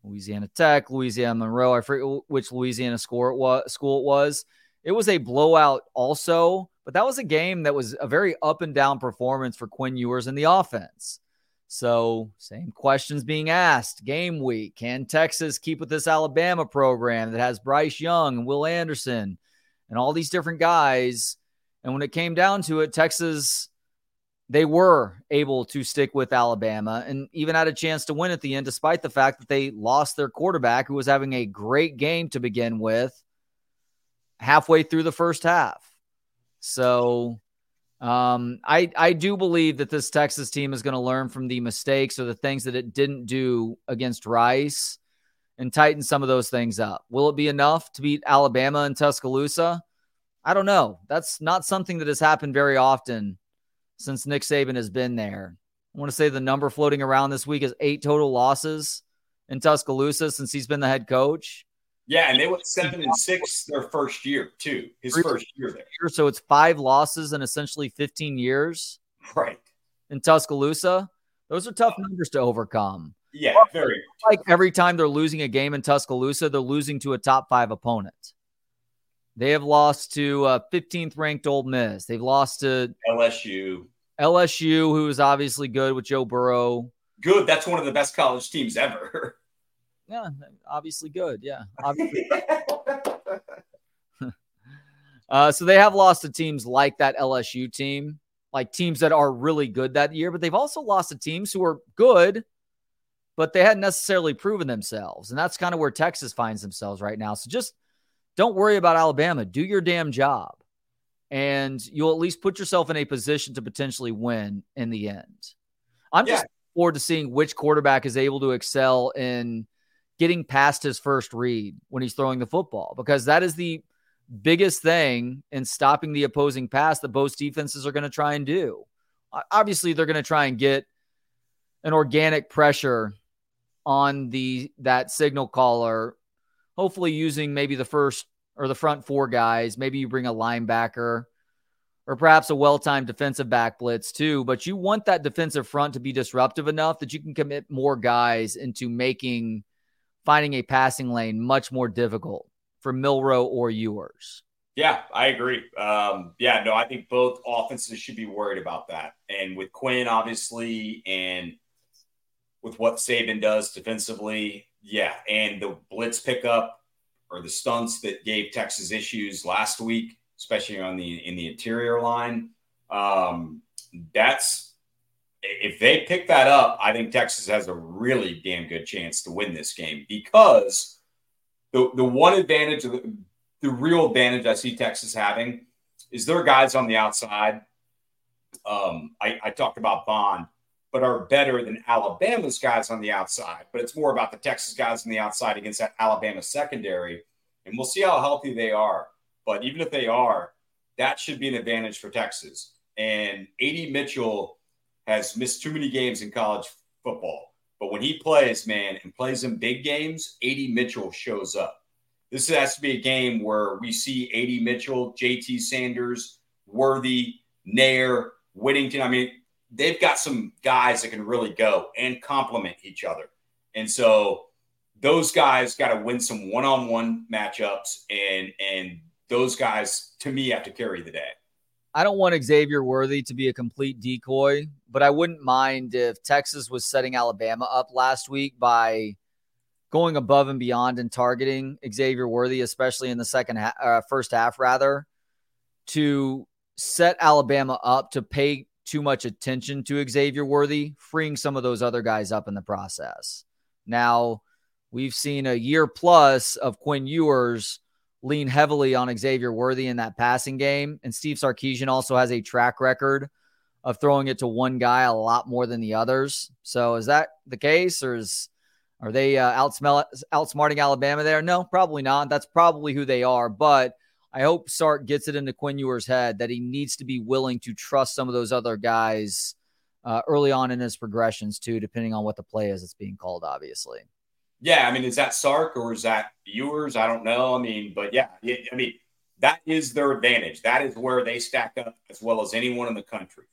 Louisiana Tech, Louisiana Monroe, I forget which Louisiana score it was, school it was. It was a blowout also, but that was a game that was a very up and down performance for Quinn Ewers in the offense. So, same questions being asked game week. Can Texas keep with this Alabama program that has Bryce Young and Will Anderson and all these different guys? And when it came down to it, Texas, they were able to stick with Alabama and even had a chance to win at the end, despite the fact that they lost their quarterback, who was having a great game to begin with halfway through the first half. So um, I I do believe that this Texas team is going to learn from the mistakes or the things that it didn't do against Rice and tighten some of those things up. Will it be enough to beat Alabama and Tuscaloosa? I don't know. That's not something that has happened very often since Nick Saban has been there. I want to say the number floating around this week is eight total losses in Tuscaloosa since he's been the head coach. Yeah, and they went seven and six their first year too. His first year there. So it's five losses in essentially 15 years. Right. In Tuscaloosa. Those are tough numbers to overcome. Yeah, very like every time they're losing a game in Tuscaloosa, they're losing to a top five opponent. They have lost to uh, 15th ranked Ole Miss. They've lost to LSU. LSU, who is obviously good with Joe Burrow. Good. That's one of the best college teams ever. [laughs] Yeah, obviously good. Yeah. [laughs] Obviously. uh, so they have lost to teams like that LSU team, like teams that are really good that year, but they've also lost to teams who are good, but they hadn't necessarily proven themselves. And that's kind of where Texas finds themselves right now. So just don't worry about Alabama. Do your damn job. And you'll at least put yourself in a position to potentially win in the end. I'm yeah. just forward to seeing which quarterback is able to excel in getting past his first read when he's throwing the football because that is the biggest thing in stopping the opposing pass that both defenses are going to try and do. Obviously, they're going to try and get an organic pressure on the that signal caller, hopefully using maybe the first or the front four guys. Maybe you bring a linebacker or perhaps a well-timed defensive back blitz too. But you want that defensive front to be disruptive enough that you can commit more guys into making finding a passing lane much more difficult for Milroe or Ewers. Yeah, I agree. Um, yeah, no, I think both offenses should be worried about that. And with Quinn, obviously, and with what Saban does defensively, yeah, and the blitz pickup or the stunts that gave Texas issues last week, especially on the in the interior line, um, that's if they pick that up, I think Texas has a really damn good chance to win this game because the the one advantage the, the real advantage I see Texas having is their guys on the outside. Um, I, I talked about Bond, but are better than Alabama's guys on the outside. But it's more about the Texas guys on the outside against that Alabama secondary, and we'll see how healthy they are. But even if they are, that should be an advantage for Texas. And AD Mitchell has missed too many games in college football. But when he plays, man, and plays in big games, AD Mitchell shows up. This has to be a game where we see AD Mitchell, JT Sanders, Worthy, Neyor, Whittington. I mean, they've got some guys that can really go and complement each other. And so those guys got to win some one-on-one matchups and and those guys to me have to carry the day. I don't want Xavier Worthy to be a complete decoy, but I wouldn't mind if Texas was setting Alabama up last week by going above and beyond and targeting Xavier Worthy, especially in the second half, uh, first half, rather, to set Alabama up to pay too much attention to Xavier Worthy, freeing some of those other guys up in the process. Now, we've seen a year plus of Quinn Ewers lean heavily on Xavier Worthy in that passing game. And Steve Sarkisian also has a track record of throwing it to one guy a lot more than the others. So is that the case, or is are they uh, outsmell, outsmarting Alabama there? No, probably not. That's probably who they are. But I hope Sark gets it into Quinn Ewers' head that he needs to be willing to trust some of those other guys uh, early on in his progressions too, depending on what the play is that's being called, obviously. Yeah, I mean, is that Sark or is that Ewers? I don't know. I mean, but yeah, I mean, that is their advantage. That is where they stack up as well as anyone in the country.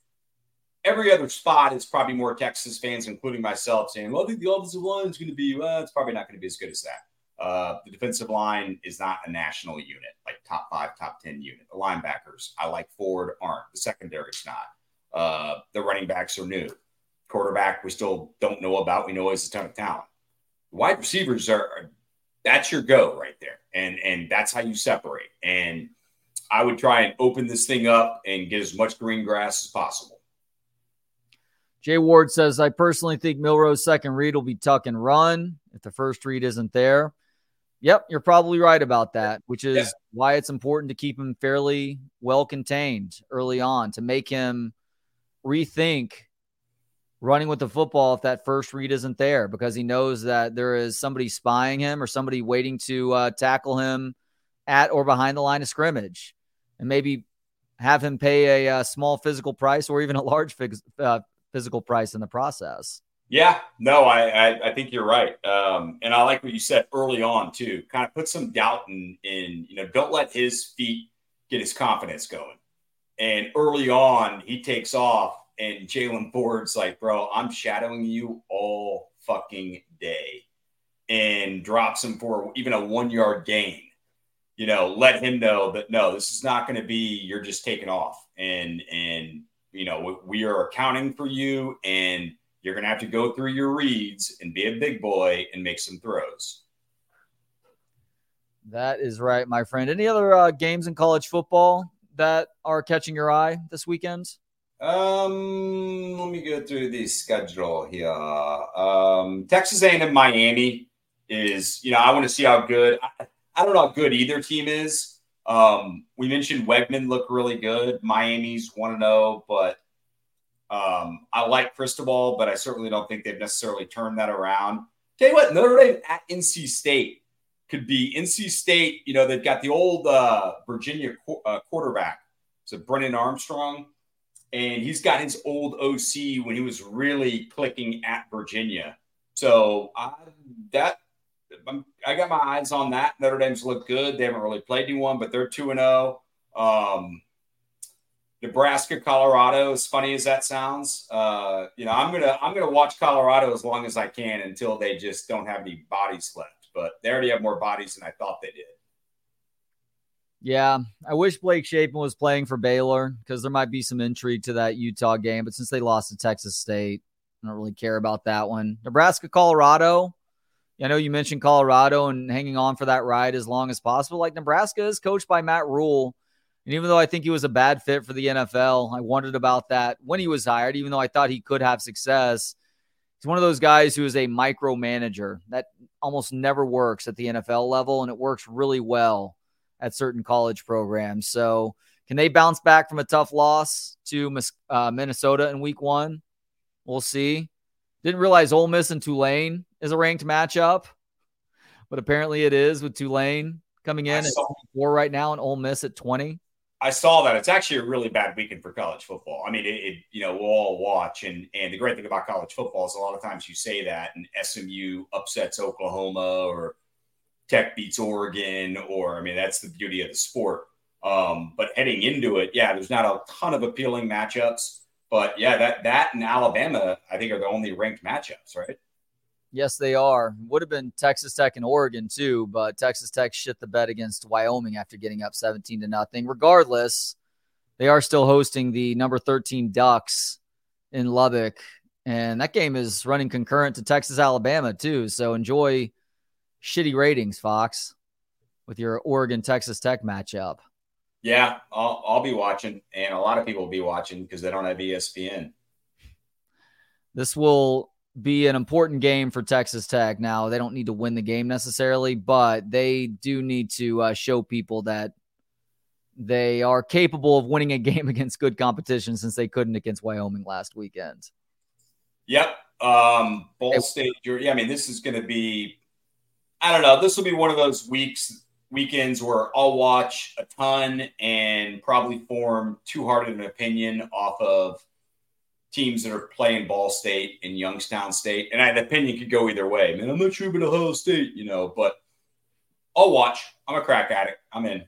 Every other spot is probably more Texas fans, including myself, saying, "Well, I think the offensive line is going to be well, it's probably not going to be as good as that." Uh, the defensive line is not a national unit, like top five, top ten unit. The linebackers, I like Ford, aren't. The secondary's not. Uh, the running backs are new. Quarterback, we still don't know about. We know he has a ton of talent. Wide receivers are that's your go right there, and and that's how you separate. And I would try and open this thing up and get as much green grass as possible. Jay Ward says, I personally think Milroe's second read will be tuck and run if the first read isn't there. Yep, you're probably right about that, which is yeah. why it's important to keep him fairly well contained early on to make him rethink running with the football if that first read isn't there because he knows that there is somebody spying him or somebody waiting to uh, tackle him at or behind the line of scrimmage and maybe have him pay a, a uh, small physical price or even a large uh, physical price in the process. Yeah, no, I, I, I think you're right, um, and I like what you said early on too. Kind of put some doubt in in you know don't let his feet get his confidence going. And early on, he takes off, and Jaylan Ford's like, "Bro, I'm shadowing you all fucking day," and drops him for even a one yard gain. You know, let him know that no, this is not going to be you're just taking off, and and you know, we are accounting for you and you're going to have to go through your reads and be a big boy and make some throws. That is right, my friend. Any other uh, games in college football that are catching your eye this weekend? Um, let me go through the schedule here. Um, Texas A&M Miami is, you know, I want to see how good. I, I don't know how good either team is. Um, we mentioned Weigman looked really good. Miami's 1 0, but um, I like Cristobal, but I certainly don't think they've necessarily turned that around. Tell you what, Notre Dame at NC State could be NC State. You know, they've got the old uh, Virginia qu- uh, quarterback, so Brennan Armstrong, and he's got his old OC when he was really clicking at Virginia. So uh, that I'm, i got my eyes on that. Notre Dame's looked good. They haven't really played anyone, but they're two and zero. Oh. Um, Nebraska, Colorado. As funny as that sounds, uh, you know, I'm gonna I'm gonna watch Colorado as long as I can until they just don't have any bodies left. But they already have more bodies than I thought they did. Yeah, I wish Blake Shapen was playing for Baylor because there might be some intrigue to that Utah game. But since they lost to Texas State, I don't really care about that one. Nebraska, Colorado. I know you mentioned Colorado and hanging on for that ride as long as possible. Like Nebraska is coached by Matt Rhule. And even though I think he was a bad fit for the NFL, I wondered about that when he was hired, even though I thought he could have success. He's one of those guys who is a micromanager that almost never works at the NFL level, and it works really well at certain college programs. So, can they bounce back from a tough loss to uh, Minnesota in week one? We'll see. Didn't realize Ole Miss and Tulane is a ranked matchup, but apparently it is with Tulane coming in at four right now and Ole Miss at 20. I saw that. It's actually a really bad weekend for college football. I mean, it, it, you know, we'll all watch. And, and the great thing about college football is a lot of times you say that and SMU upsets Oklahoma or Tech beats Oregon, or I mean, that's the beauty of the sport. Um, but heading into it, yeah, there's not a ton of appealing matchups. But yeah, that that and Alabama, I think, are the only ranked matchups, right? Yes, they are. Would have been Texas Tech and Oregon too, but Texas Tech shit the bet against Wyoming after getting up 17 to nothing. Regardless, they are still hosting the number 13 Ducks in Lubbock, and that game is running concurrent to Texas Alabama too. So enjoy shitty ratings, Fox, with your Oregon Texas Tech matchup. Yeah, I'll, I'll be watching, and a lot of people will be watching because they don't have ESPN. This will be an important game for Texas Tech. Now, they don't need to win the game necessarily, but they do need to uh, show people that they are capable of winning a game [laughs] against good competition since they couldn't against Wyoming last weekend. Yep. Um, Ball State, yeah, I mean, this is going to be, I don't know, this will be one of those weeks weekends where I'll watch a ton and probably form too hard of an opinion off of teams that are playing Ball State and Youngstown State. And an opinion could go either way. Man, I'm not sure about Ohio State, you know, but I'll watch. I'm a crack addict. I'm in.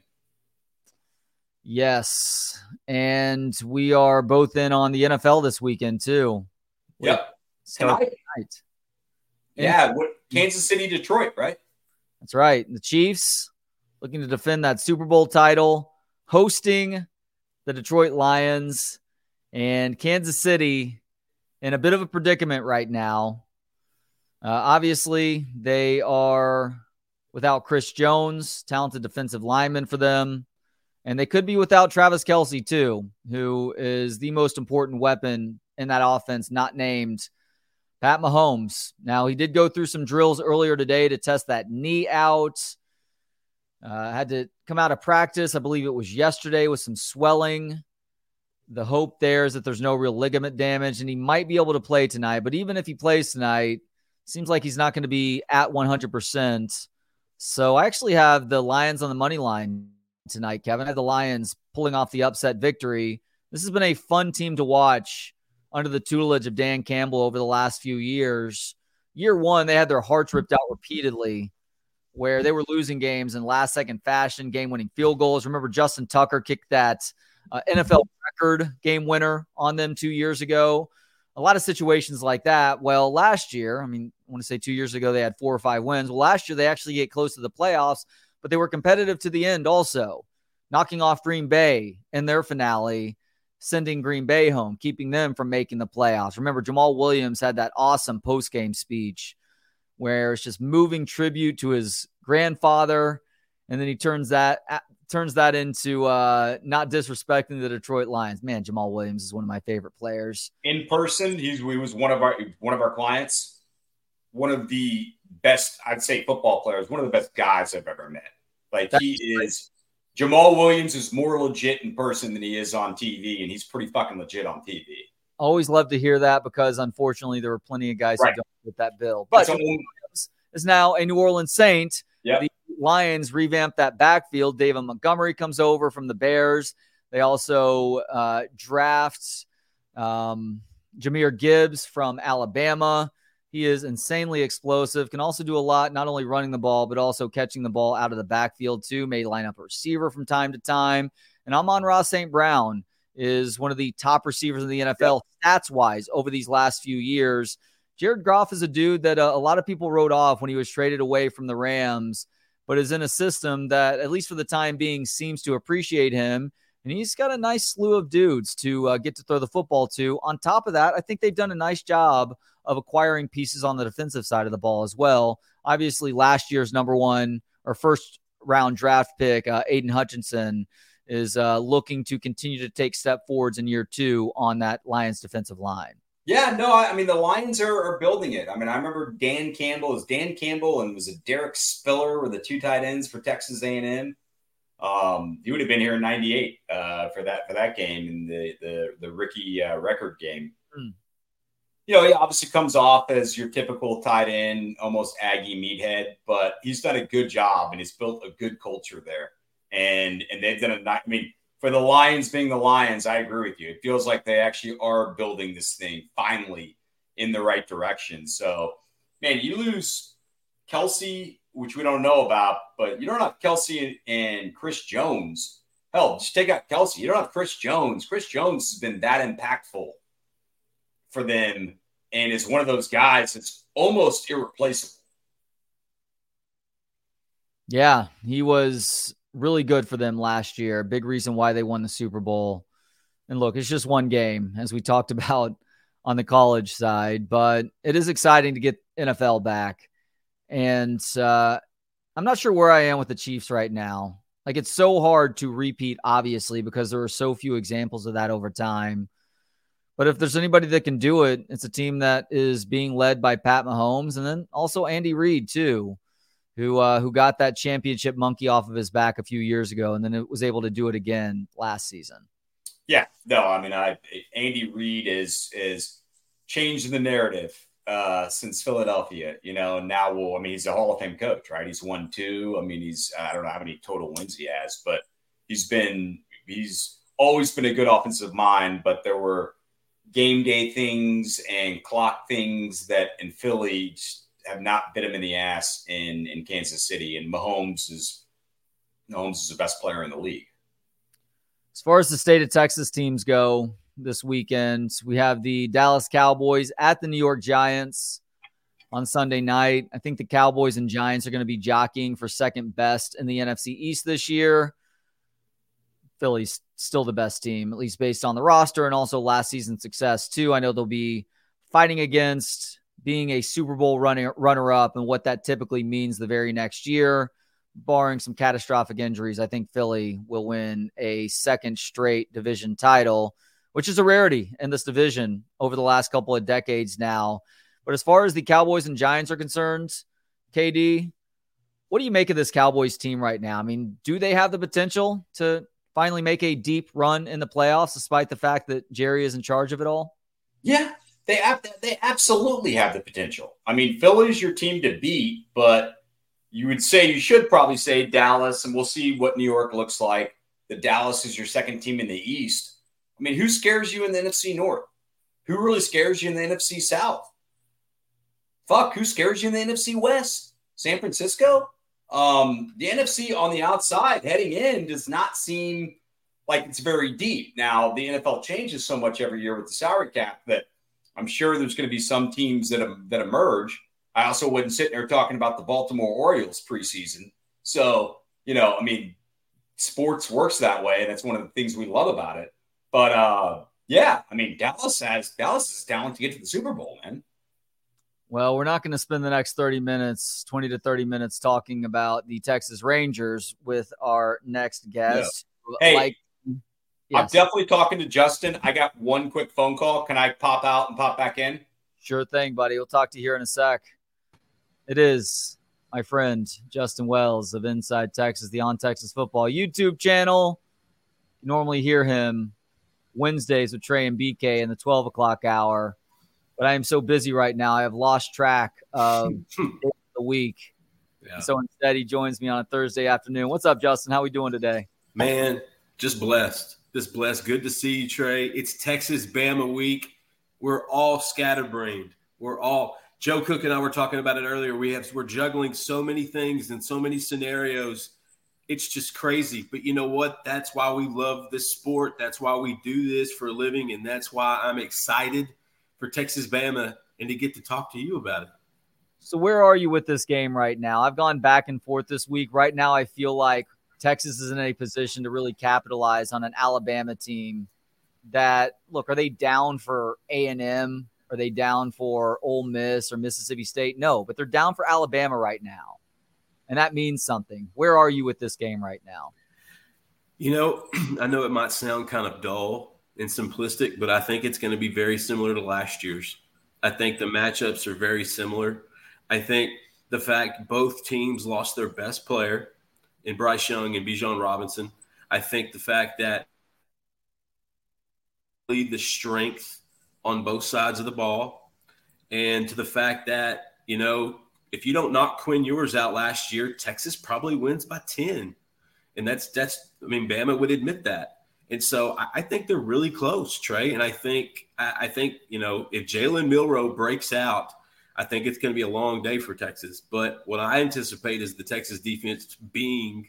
Yes. And we are both in on the NFL this weekend, too. Yep. Tonight. Tonight. Yeah. What, Kansas City, Detroit, right? That's right. The Chiefs looking to defend that Super Bowl title, hosting the Detroit Lions and Kansas City in a bit of a predicament right now. Uh, obviously, they are without Chris Jones, talented defensive lineman for them. And they could be without Travis Kelce, too, who is the most important weapon in that offense, not named Pat Mahomes. Now, he did go through some drills earlier today to test that knee out. Uh, had to come out of practice. I believe it was yesterday with some swelling. The hope there is that there's no real ligament damage and he might be able to play tonight. But even if he plays tonight, seems like he's not going to be at 100%. So I actually have the Lions on the money line tonight, Kevin. I have the Lions pulling off the upset victory. This has been a fun team to watch under the tutelage of Dan Campbell over the last few years. Year one, they had their hearts ripped out repeatedly where they were losing games in last second fashion, game winning field goals. Remember, Justin Tucker kicked that uh, NFL record game winner on them two years ago. A lot of situations like that. Well, last year, I mean, I want to say two years ago, they had four or five wins. Well, last year, they actually get close to the playoffs, but they were competitive to the end also, knocking off Green Bay in their finale, sending Green Bay home, keeping them from making the playoffs. Remember, Jamaal Williams had that awesome post game speech where it's just moving tribute to his grandfather, and then he turns that turns that into uh, not disrespecting the Detroit Lions. Man, Jamaal Williams is one of my favorite players. In person, he's he was one of our one of our clients, one of the best I'd say football players, one of the best guys I've ever met. Like That's he is. Jamaal Williams is more legit in person than he is on TV, and he's pretty fucking legit on TV. Always love to hear that because unfortunately there were plenty of guys right. who don't with that bill. But Williams is now a New Orleans Saint. The Lions revamped that backfield. David Montgomery comes over from the Bears. They also uh, draft um, Jahmyr Gibbs from Alabama. He is insanely explosive, can also do a lot, not only running the ball, but also catching the ball out of the backfield, too. May line up a receiver from time to time. And Amon-Ra St. Brown is one of the top receivers in the NFL, stats wise, over these last few years. Jared Goff is a dude that uh, a lot of people wrote off when he was traded away from the Rams, but is in a system that, at least for the time being, seems to appreciate him. And he's got a nice slew of dudes to uh, get to throw the football to. On top of that, I think they've done a nice job of acquiring pieces on the defensive side of the ball as well. Obviously, last year's number one or first round draft pick, uh, Aidan Hutchinson, is uh, looking to continue to take step forwards in year two on that Lions defensive line. Yeah, no, I mean the Lions are, are building it. I mean, I remember Dan Campbell is Dan Campbell and was it Derek Spiller were the two tight ends for Texas A&M. Um, you would have been here in '98 uh, for that for that game in the the the Ricky uh, record game. Mm. You know, he obviously comes off as your typical tight end, almost Aggie meathead, but he's done a good job and he's built a good culture there. And and they've done a. I mean, for the Lions being the Lions, I agree with you. It feels like they actually are building this thing finally in the right direction. So, man, you lose Kelce, which we don't know about, but you don't have Kelce and Chris Jones. Hell, just take out Kelce. You don't have Chris Jones. Chris Jones has been that impactful for them and is one of those guys that's almost irreplaceable. Yeah, he was really good for them last year. Big reason why they won the Super Bowl. And look, it's just one game, as we talked [laughs] about on the college side, but it is exciting to get NFL back. And uh, I'm not sure where I am with the Chiefs right now. Like, it's so hard to repeat, obviously, because there are so few examples of that over time. But if there's anybody that can do it, it's a team that is being led by Pat Mahomes and then also Andy Reid, too who uh, who got that championship monkey off of his back a few years ago, and then it was able to do it again last season. Yeah, no, I mean, I Andy Reid is is changing the narrative uh, since Philadelphia, you know, now we'll, I mean, he's a Hall of Fame coach, right? He's won two. I mean, he's, I don't know how many total wins he has, but he's been, he's always been a good offensive mind, but there were game day things and clock things that in Philly have not bit him in the ass in, in Kansas City. And Mahomes is, Mahomes is the best player in the league. As far as the state of Texas teams go, this weekend. We have the Dallas Cowboys at the New York Giants on Sunday night. I think the Cowboys and Giants are going to be jockeying for second best in the NFC East this year. Philly's still the best team, at least based on the roster and also last season's success, too. I know they'll be fighting against being a Super Bowl runner, runner up and what that typically means the very next year. Barring some catastrophic injuries, I think Philly will win a second straight division title which is a rarity in this division over the last couple of decades now. But as far as the Cowboys and Giants are concerned, KD, what do you make of this Cowboys team right now? I mean, do they have the potential to finally make a deep run in the playoffs despite the fact that Jerry is in charge of it all? Yeah, they they absolutely have the potential. I mean, Philly's your team to beat, but you would say you should probably say Dallas, and we'll see what New York looks like. The Dallas is your second team in the East. I mean, who scares you in the NFC North? Who really scares you in the NFC South? Fuck, who scares you in the NFC West? San Francisco? Um, the NFC on the outside heading in does not seem like it's very deep. Now, the NFL changes so much every year with the salary cap that I'm sure there's going to be some teams that, that emerge. I also wasn't sitting there talking about the Baltimore Orioles preseason. So, you know, I mean, sports works that way. And that's one of the things we love about it. But uh, yeah, I mean, Dallas has Dallas is down to get to the Super Bowl, man. Well, we're not going to spend the next 30 minutes, 20 to 30 minutes talking about the Texas Rangers with our next guest. Hey, like, yes. I'm definitely talking to Justin. I got one quick phone call. Can I pop out and pop back in? Sure thing, buddy. We'll talk to you here in a sec. It is my friend Justin Wells of Inside Texas, the On Texas Football YouTube channel. You normally hear him Wednesdays with Trey and BK in the 12 o'clock hour. But I am so busy right now. I have lost track [laughs] hmm. of the week. Yeah. So instead, he joins me on a Thursday afternoon. What's up, Justin? How are we doing today? Man, just blessed. Just blessed. Good to see you, Trey. It's Texas Bama week. We're all scatterbrained. We're all Joe Cook and I were talking about it earlier. We have we're juggling so many things and so many scenarios it's just crazy. But you know what? That's why we love this sport. That's why we do this for a living. And that's why I'm excited for Texas Bama and to get to talk to you about it. So, where are you with this game right now? I've gone back and forth this week. Right now, I feel like Texas is in a position to really capitalize on an Alabama team that, look, are they down for A&M? Are they down for Ole Miss or Mississippi State? No, but they're down for Alabama right now and that means something. Where are you with this game right now? You know, [clears throat] I know it might sound kind of dull and simplistic, but I think it's going to be very similar to last year's. I think the matchups are very similar. I think the fact both teams lost their best player in Bryce Young and Bijan Robinson. I think the fact that lead the strength on both sides of the ball and to the fact that, you know, if you don't knock Quinn Ewers out last year, Texas probably wins by 10. And that's, that's, I mean, Bama would admit that. And so I, I think they're really close, Trey. And I think, I, I think, you know, if Jalen Milroe breaks out, I think it's going to be a long day for Texas. But what I anticipate is the Texas defense being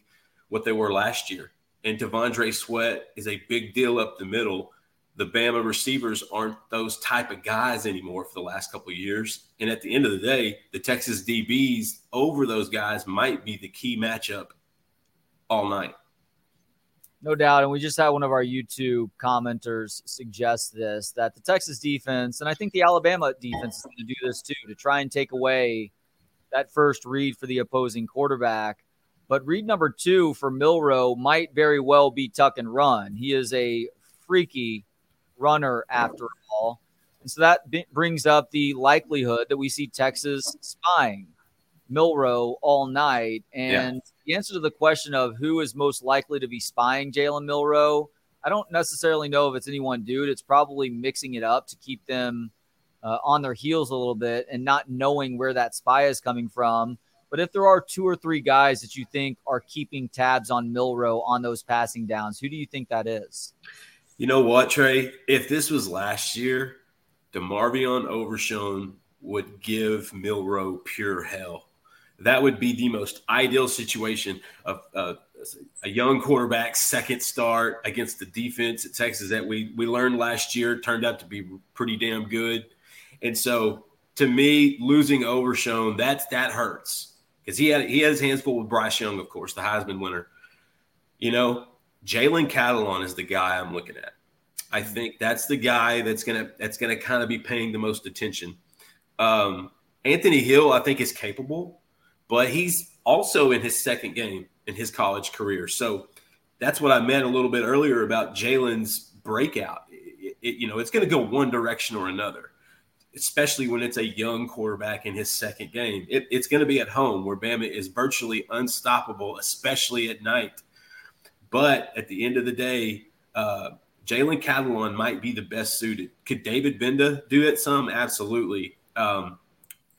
what they were last year. And T'Vondre Sweat is a big deal up the middle the Bama receivers aren't those type of guys anymore for the last couple years. And at the end of the day, the Texas DBs over those guys might be the key matchup all night. No doubt. And we just had one of our YouTube commenters suggest this that the Texas defense, and I think the Alabama defense is going to do this too, to try and take away that first read for the opposing quarterback. But read number two for Milroe might very well be tuck and run. He is a freaky runner after all. And so that b- brings up the likelihood that we see Texas spying Milroe all night. And yeah. The answer to the question of who is most likely to be spying Jalen Milroe, I don't necessarily know if it's any one dude. It's probably mixing it up to keep them uh, on their heels a little bit and not knowing where that spy is coming from. But if there are two or three guys that you think are keeping tabs on Milroe on those passing downs, who do you think that is? You know what, Trey? If this was last year, DeMarvion Overshown would give Milroe pure hell. That would be the most ideal situation of uh, a young quarterback second start against the defense at Texas that we we learned last year turned out to be pretty damn good. And so to me, losing Overshown, that's that hurts because he had he had his hands full with Bryce Young, of course, the Heisman winner. You know, Jalen Catalon is the guy I'm looking at. I think that's the guy that's gonna that's gonna kind of be paying the most attention. Um, Anthony Hill, I think, is capable, but he's also in his second game in his college career. So that's what I meant a little bit earlier about Jalen's breakout. It, it, you know, it's going to go one direction or another especially when it's a young quarterback in his second game. It, it's going to be at home where Bama is virtually unstoppable, especially at night. But at the end of the day, uh, Jalen Catalon might be the best suited. Could David Gbenda do it some? Absolutely. Um,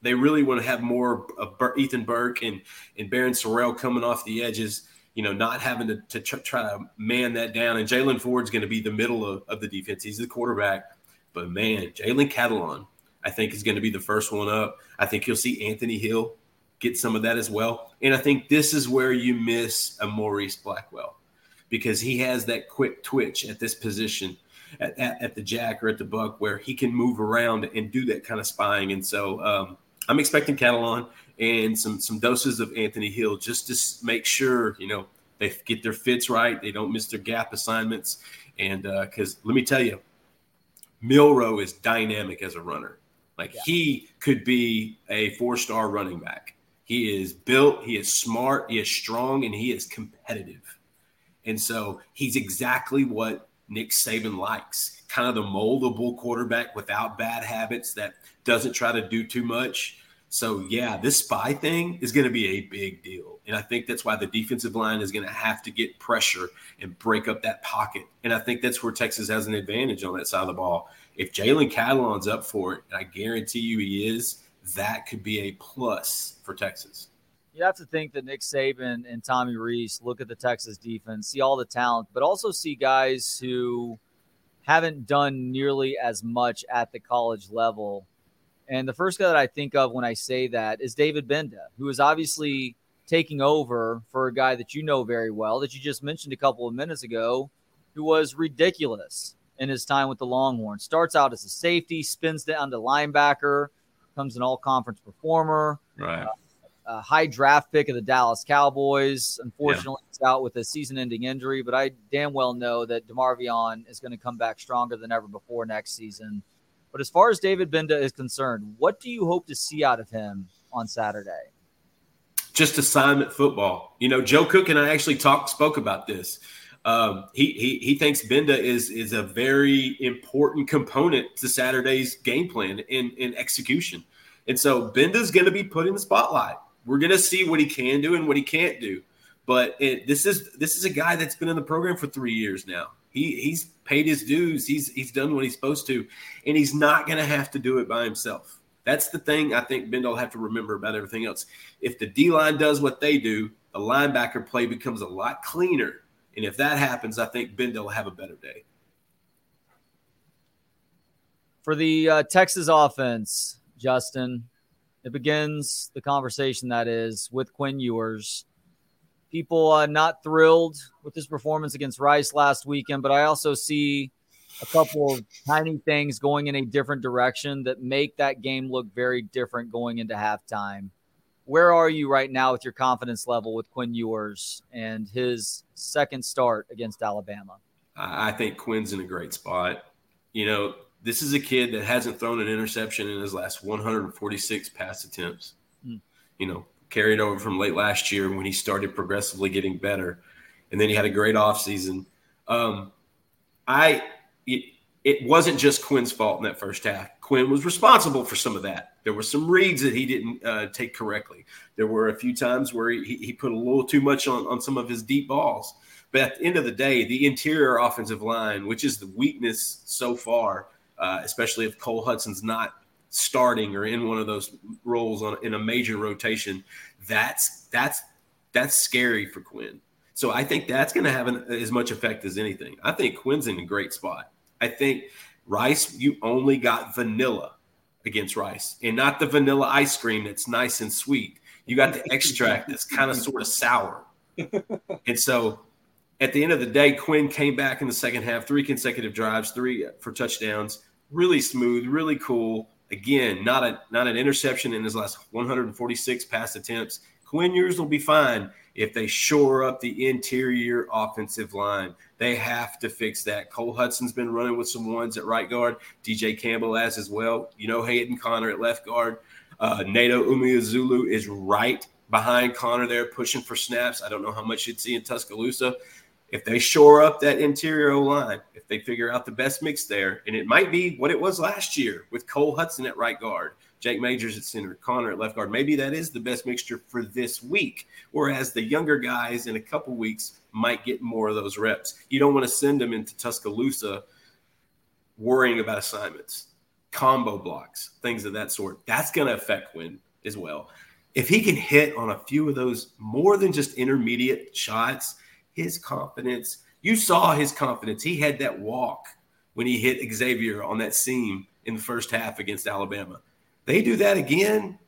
they really want to have more of Ethan Burke and, and Barryn Sorrell coming off the edges, you know, not having to, to try to man that down. And Jaylan Ford's going to be the middle of, of the defense. He's the quarterback. But man, Jalen Catalon, I think is going to be the first one up. I think you'll see Anthony Hill get some of that as well. And I think this is where you miss a Maurice Blackwell because he has that quick twitch at this position at, at, at, the jack or at the buck where he can move around and do that kind of spying. And so um, I'm expecting Catalon and some some doses of Anthony Hill just to make sure, you know, they get their fits right. They don't miss their gap assignments. And because uh, let me tell you, Milroe is dynamic as a runner. Like yeah. he could be a four star running back. He is built, he is smart, he is strong, and he is competitive. And so he's exactly what Nick Saban likes kind of the moldable quarterback without bad habits that doesn't try to do too much. So, yeah, this spy thing is going to be a big deal. And I think that's why the defensive line is going to have to get pressure and break up that pocket. And I think that's where Texas has an advantage on that side of the ball if Jalen Catalon's up for it, and I guarantee you he is, that could be a plus for Texas. You have to think that Nick Saban and Tommy Rees look at the Texas defense, see all the talent, but also see guys who haven't done nearly as much at the college level. And the first guy that I think of when I say that is David Gbenda, who is obviously taking over for a guy that you know very well, that you just mentioned a couple of minutes ago, who was ridiculous in his time with the Longhorns. Starts out as a safety, spins down to linebacker, becomes an all conference performer. Right. Uh, a high draft pick of the Dallas Cowboys. Unfortunately, yeah. he's out with a season ending injury, but I damn well know that DeMarvion is going to come back stronger than ever before next season. But as far as David Gbenda is concerned, what do you hope to see out of him on Saturday? Just assignment football. You know, Joe Cook and I actually talked, spoke about this. Um, he, he he thinks Gbenda is is a very important component to Saturday's game plan in, in execution. And so Gbenda's going to be put in the spotlight. We're to see what he can do and what he can't do. But it, this is this is a guy that's been in the program for three years now. He he's paid his dues. He's he's done what he's supposed to, and he's not to have to do it by himself. That's the thing I think Gbenda will have to remember about everything else. If the D line does what they do, the linebacker play becomes a lot cleaner and if that happens, I think Gbenda will have a better day. For the uh, Texas offense, Justin, it begins the conversation that is with Quinn Ewers. People uh, not thrilled with his performance against Rice last weekend, but I also see a couple of tiny things going in a different direction that make that game look very different going into halftime where are you right now with your confidence level with Quinn Ewers and his second start against Alabama? I think Quinn's in a great spot. You know, this is a kid that hasn't thrown an interception in his last 146 pass attempts. Hmm. You know, carried over from late last year when he started progressively getting better. And then he had a great offseason. Um, I it, it wasn't just Quinn's fault in that first half. Quinn was responsible for some of that. There were some reads that he didn't uh, take correctly. There were a few times where he, he put a little too much on, on some of his deep balls. But at the end of the day, the interior offensive line, which is the weakness so far, uh, especially if Cole Hutson's not starting or in one of those roles on in a major rotation, that's that's that's scary for Quinn. So I think that's going to have an, as much effect as anything. I think Quinn's in a great spot. I think Rice, you only got vanilla against Rice, and not the vanilla ice cream that's nice and sweet. You got the extract that's kind of sort of sour. [laughs] And so at the end of the day, Quinn came back in the second half, three consecutive drives, three for touchdowns, really smooth, really cool. Again, not a not an interception in his last 146 pass attempts. Quinn Ewers will be fine if they shore up the interior offensive line. They have to fix that. Cole Hutson's been running with some ones at right guard. DJ Campbell has as well. You know, Hayden Conner at left guard. Uh, Neto Umeozulu is right behind Conner there, pushing for snaps. I don't know how much you'd see in Tuscaloosa. If they shore up that interior line, if they figure out the best mix there, and it might be what it was last year with Cole Hutson at right guard, Jake Majors at center, Conner at left guard. Maybe that is the best mixture for this week. Whereas the younger guys in a couple weeks might get more of those reps. You don't want to send them into Tuscaloosa worrying about assignments, combo blocks, things of that sort. That's going to affect Quinn as well. If he can hit on a few of those more than just intermediate shots, his confidence, you saw his confidence. He had that walk when he hit Xavier on that seam in the first half against Alabama. They do that again,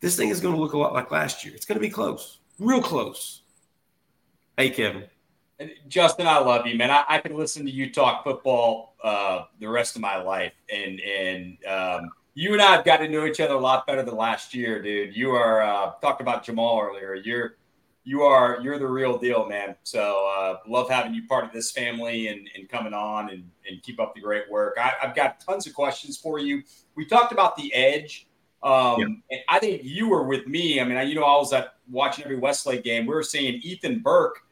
this thing is going to look a lot like last year. It's going to be close, real close. Hey, Kevin. Justin, I love you, man. I, I could listen to you talk football uh, the rest of my life, and and um, you and I have got to know each other a lot better than last year, dude. You are uh, talked about Jamal earlier. You're you are you're the real deal, man. So uh, love having you part of this family and, and coming on and, and keep up the great work. I, have got tons of questions for you. We talked about the edge. Um, and I think you were with me. I mean, you know, I was at watching every Westlake game. We were saying Ethan Burke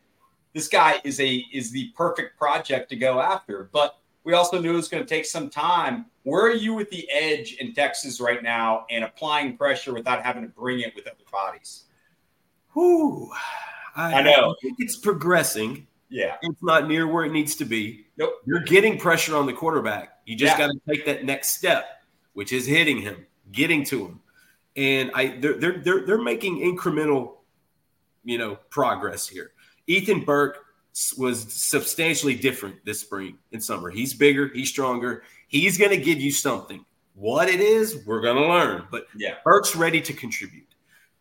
this guy is a is the perfect project to go after. But we also knew it was going to take some time. Where are you with the edge in Texas right now and applying pressure without having to bring it with other bodies? Whew. I, I know. It's progressing. Yeah. It's not near where it needs to be. Nope. You're getting pressure on the quarterback. You just yeah. got to take that next step, which is hitting him, getting to him. And I they're they're they're, they're making incremental, you know, progress here. Ethan Burke was substantially different this spring and summer. He's bigger, he's stronger. He's going to give you something. What it is, we're going to learn. But yeah, Burke's ready to contribute.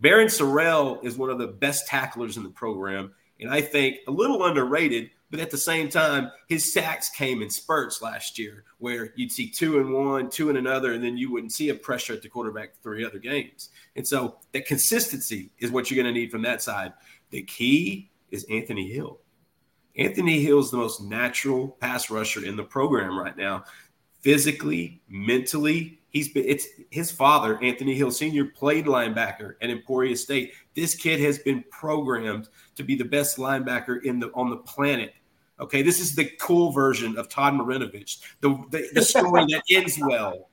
Barryn Sorrell is one of the best tacklers in the program, and I think a little underrated. But at the same time, his sacks came in spurts last year, where you'd see two and one, two and another, and then you wouldn't see a pressure at the quarterback three other games. And so that consistency is what you're going to need from that side. The key is Anthony Hill. Anthony Hill is the most natural pass rusher in the program right now. Physically, mentally, he's been it's his father, Anthony Hill Sr., played linebacker at Emporia State. This kid has been programmed to be the best linebacker in the on the planet. Okay, this is the cool version of Todd Marinovich, the, the, the story that [laughs] ends well.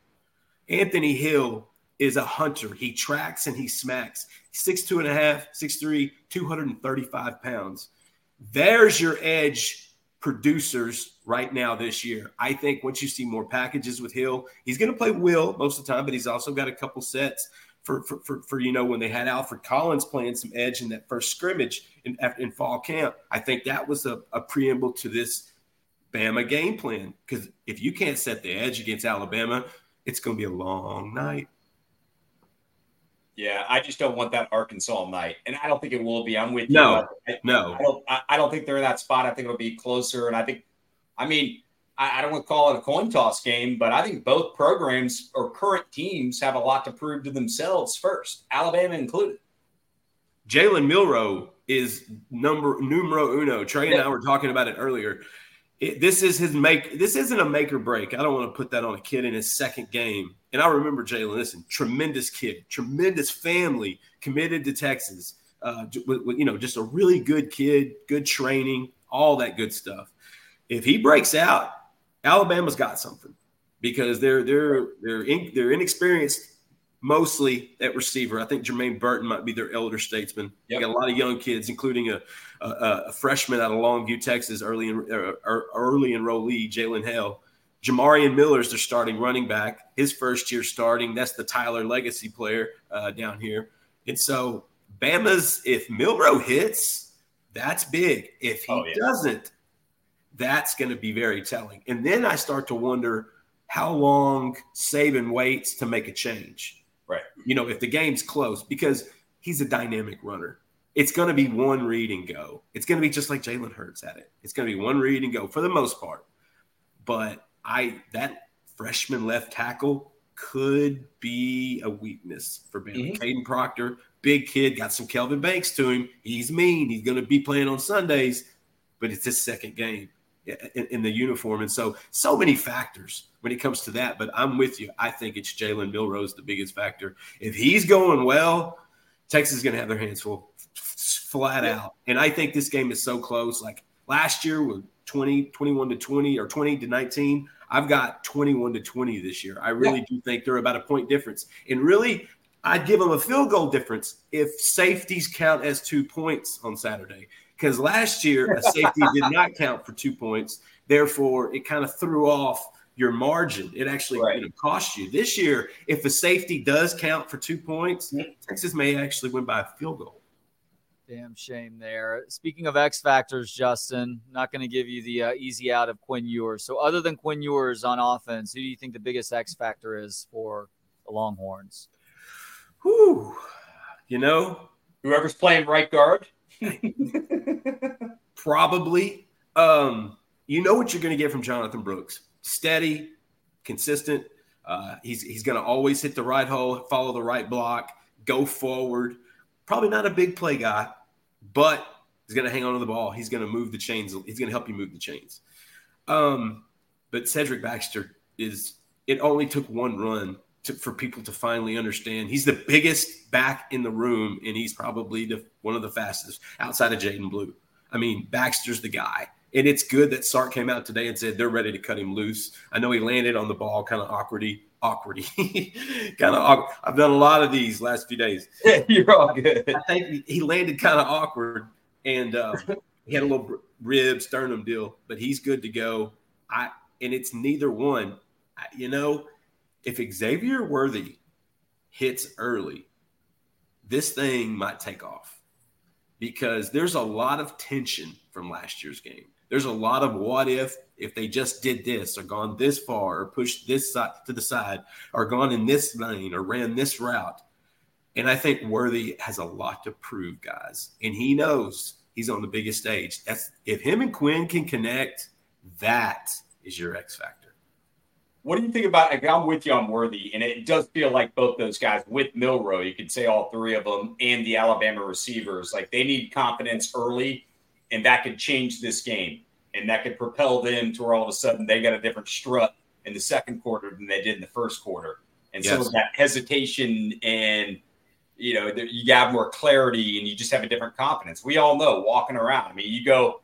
Anthony Hill is a hunter. He tracks and he smacks. Six two and a half, six three, 235 pounds. There's your edge producers right now this year. I think once you see more packages with Hill, he's going to play Will most of the time, but he's also got a couple sets for, for, for, for, you know, when they had Alfred Collins playing some edge in that first scrimmage in, in fall camp. I think that was a, a preamble to this Bama game plan because if you can't set the edge against Alabama, it's going to be a long night. Yeah, I just don't want that Arkansas night, and I don't think it will be. I'm with no, you. No, I don't. I don't think they're in that spot. I think it'll be closer, and I think, I mean, I, I don't want to call it a coin toss game, but I think both programs or current teams have a lot to prove to themselves first, Alabama included. Jalen Milroe is number numero uno. Trey and yeah. I were talking about it earlier. It, this is his make. This isn't a make or break. I don't want to put that on a kid in his second game and I remember Jalen, listen, tremendous kid, tremendous family, committed to Texas. Uh, you know, just a really good kid, good training, all that good stuff. If he breaks out, Alabama's got something because they're they're they're in, they're inexperienced mostly at receiver. I think Jermaine Burton might be their elder statesman. Yep. got a lot of young kids, including a, a, a freshman out of Longview, Texas, early in, uh, early enrollee, Jalen Hale Jamarion Miller is their starting running back, his first year starting. That's the Tyler legacy player uh, down here. And so Bama's, if Milroe hits, that's big. If he oh, yeah. doesn't, that's going to be very telling. And then I start to wonder how long Saban waits to make a change. Right. You know, if the game's close, because he's a dynamic runner. It's going to be one read and go. It's going to be just like Jalen Hurts at it. It's going to be one read and go for the most part. But I that freshman left tackle could be a weakness for Ben. Mm-hmm. Kadyn Proctor, big kid, got some Kelvin Banks to him. He's mean. He's going to be playing on Sundays, but it's his second game in, in, the uniform. And so, so many factors when it comes to that. But I'm with you. I think it's Jalen Milroe the biggest factor. If he's going well, Texas is going to have their hands full, flat yeah. out. And I think this game is so close. Like last year with 20, 21 to 20 or 20 to 19. I've got 21 to 20 this year. I really yeah. do think they're about a point difference. And really, I'd give them a field goal difference if safeties count as two points on Saturday. Because last year, a safety did not [laughs] count for two points. Therefore, it kind of threw off your margin. It actually right. you know, cost you. This year, if a safety does count for two points. Texas may actually win by a field goal. Damn shame there. Speaking of X factors, Justin, not going to give you the uh, easy out of Quinn Ewers. So, other than Quinn Ewers on offense, who do you think the biggest X factor is for the Longhorns? Whew. You know, whoever's playing right guard. [laughs] Probably. Um, you know what you're going to get from Jonathan Brooks steady, consistent. Uh, he's he's going to always hit the right hole, follow the right block, go forward. Probably not a big play guy, but he's going to hang on to the ball. He's going to move the chains. He's going to help you move the chains. Um, but Cedric Baxter is. It only took one run to, for people to finally understand. He's the biggest back in the room, and he's probably the, one of the fastest outside of Jaydon Blue. I mean, Baxter's the guy. And it's good that Sark came out today and said they're ready to cut him loose. I know he landed on the ball kind of awkwardy, awkwardy, [laughs] kind of awkward. I've done a lot of these last few days. [laughs] You're all good. I think he landed kind of awkward and uh, [laughs] he had a little rib sternum deal, but he's good to go. I and it's neither one. I, you know, if Xavier Worthy hits early, this thing might take off because there's a lot of tension from last year's game. There's a lot of what if if they just did this or gone this far or pushed this side to the side or gone in this lane or ran this route. And I think Worthy has a lot to prove, guys. And he knows he's on the biggest stage. That's if him and Quinn can connect, that is your X factor. What do you think about? Like, I'm with you on Worthy, and it does feel like both those guys with Milroe, you could say all three of them, and the Alabama receivers, like they need confidence early and that could change this game, and that could propel them to where all of a sudden they got a different strut in the second quarter than they did in the first quarter, and yes. some of that hesitation and you know you have more clarity and you just have a different confidence. We all know walking around. I mean, you go,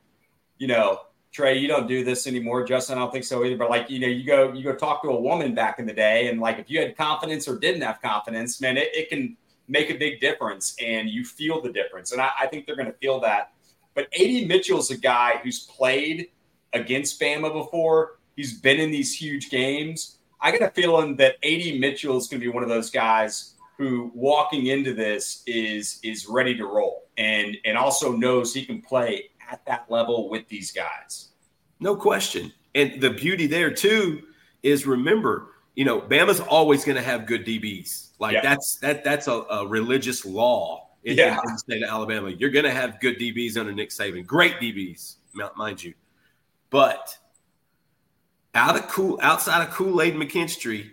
you know. Trey, you don't do this anymore. Justin, I don't think so either. But like, you know, you go, you go talk to a woman back in the day, and like, if you had confidence or didn't have confidence, man, it, it can make a big difference, and you feel the difference. And I, I think they're going to feel that but AD Mitchell's a guy who's played against Bama before. He's been in these huge games. I got a feeling that AD Mitchell is going to be one of those guys who walking into this is is ready to roll and and also knows he can play at that level with these guys. No question. And the beauty there too is remember, you know, Bama's always going to have good DBs. Like yeah. that's that that's a, a religious law in, yeah. in the state of Alabama. You're going to have good DBs under Nick Saban, great DBs, mind you. But out of cool, outside of Kool Aid McKinstry,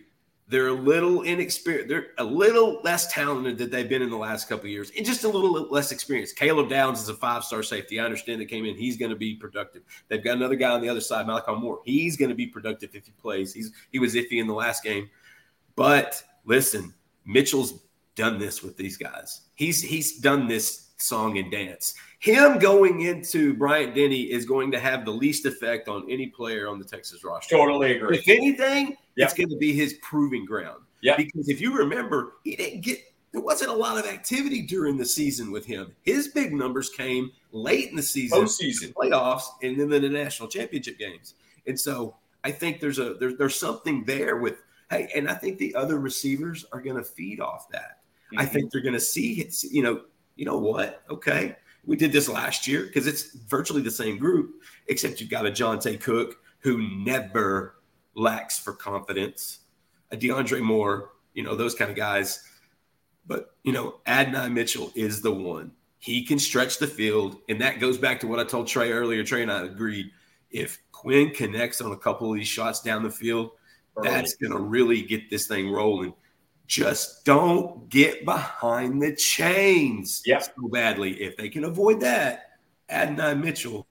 they're a little inexperienced. They're a little less talented than they've been in the last couple years, and just a little less experienced. Caleb Downs is a five-star safety. I understand that came in. He's going to be productive. They've got another guy on the other side, Malachi Moore. He's going to be productive if he plays. He's he was iffy in the last game, but listen, Mitchell's done this with these guys. He's he's done this song and dance. Him going into Bryant Denny is going to have the least effect on any player on the Texas roster. Totally agree. If anything, yep. it's going to be his proving ground. Yeah. Because if you remember, he didn't get there wasn't a lot of activity during the season with him. His big numbers came late in the season, Postseason. playoffs, and then the national championship games. And so I think there's a there's there's something there with hey, and I think the other receivers are going to feed off that. Mm-hmm. I think they're going to see it's, You know, you know what? Okay, we did this last year because it's virtually the same group, except you've got a Johntay Cook who never lacks for confidence, a DeAndre Moore, you know, those kind of guys. But, you know, Adonai Mitchell is the one. He can stretch the field. And that goes back to what I told Trey earlier. Trey and I agreed. If Quinn connects on a couple of these shots down the field, that's going to really get this thing rolling. Just don't get behind the chains yep. so badly. If they can avoid that, Adonai Mitchell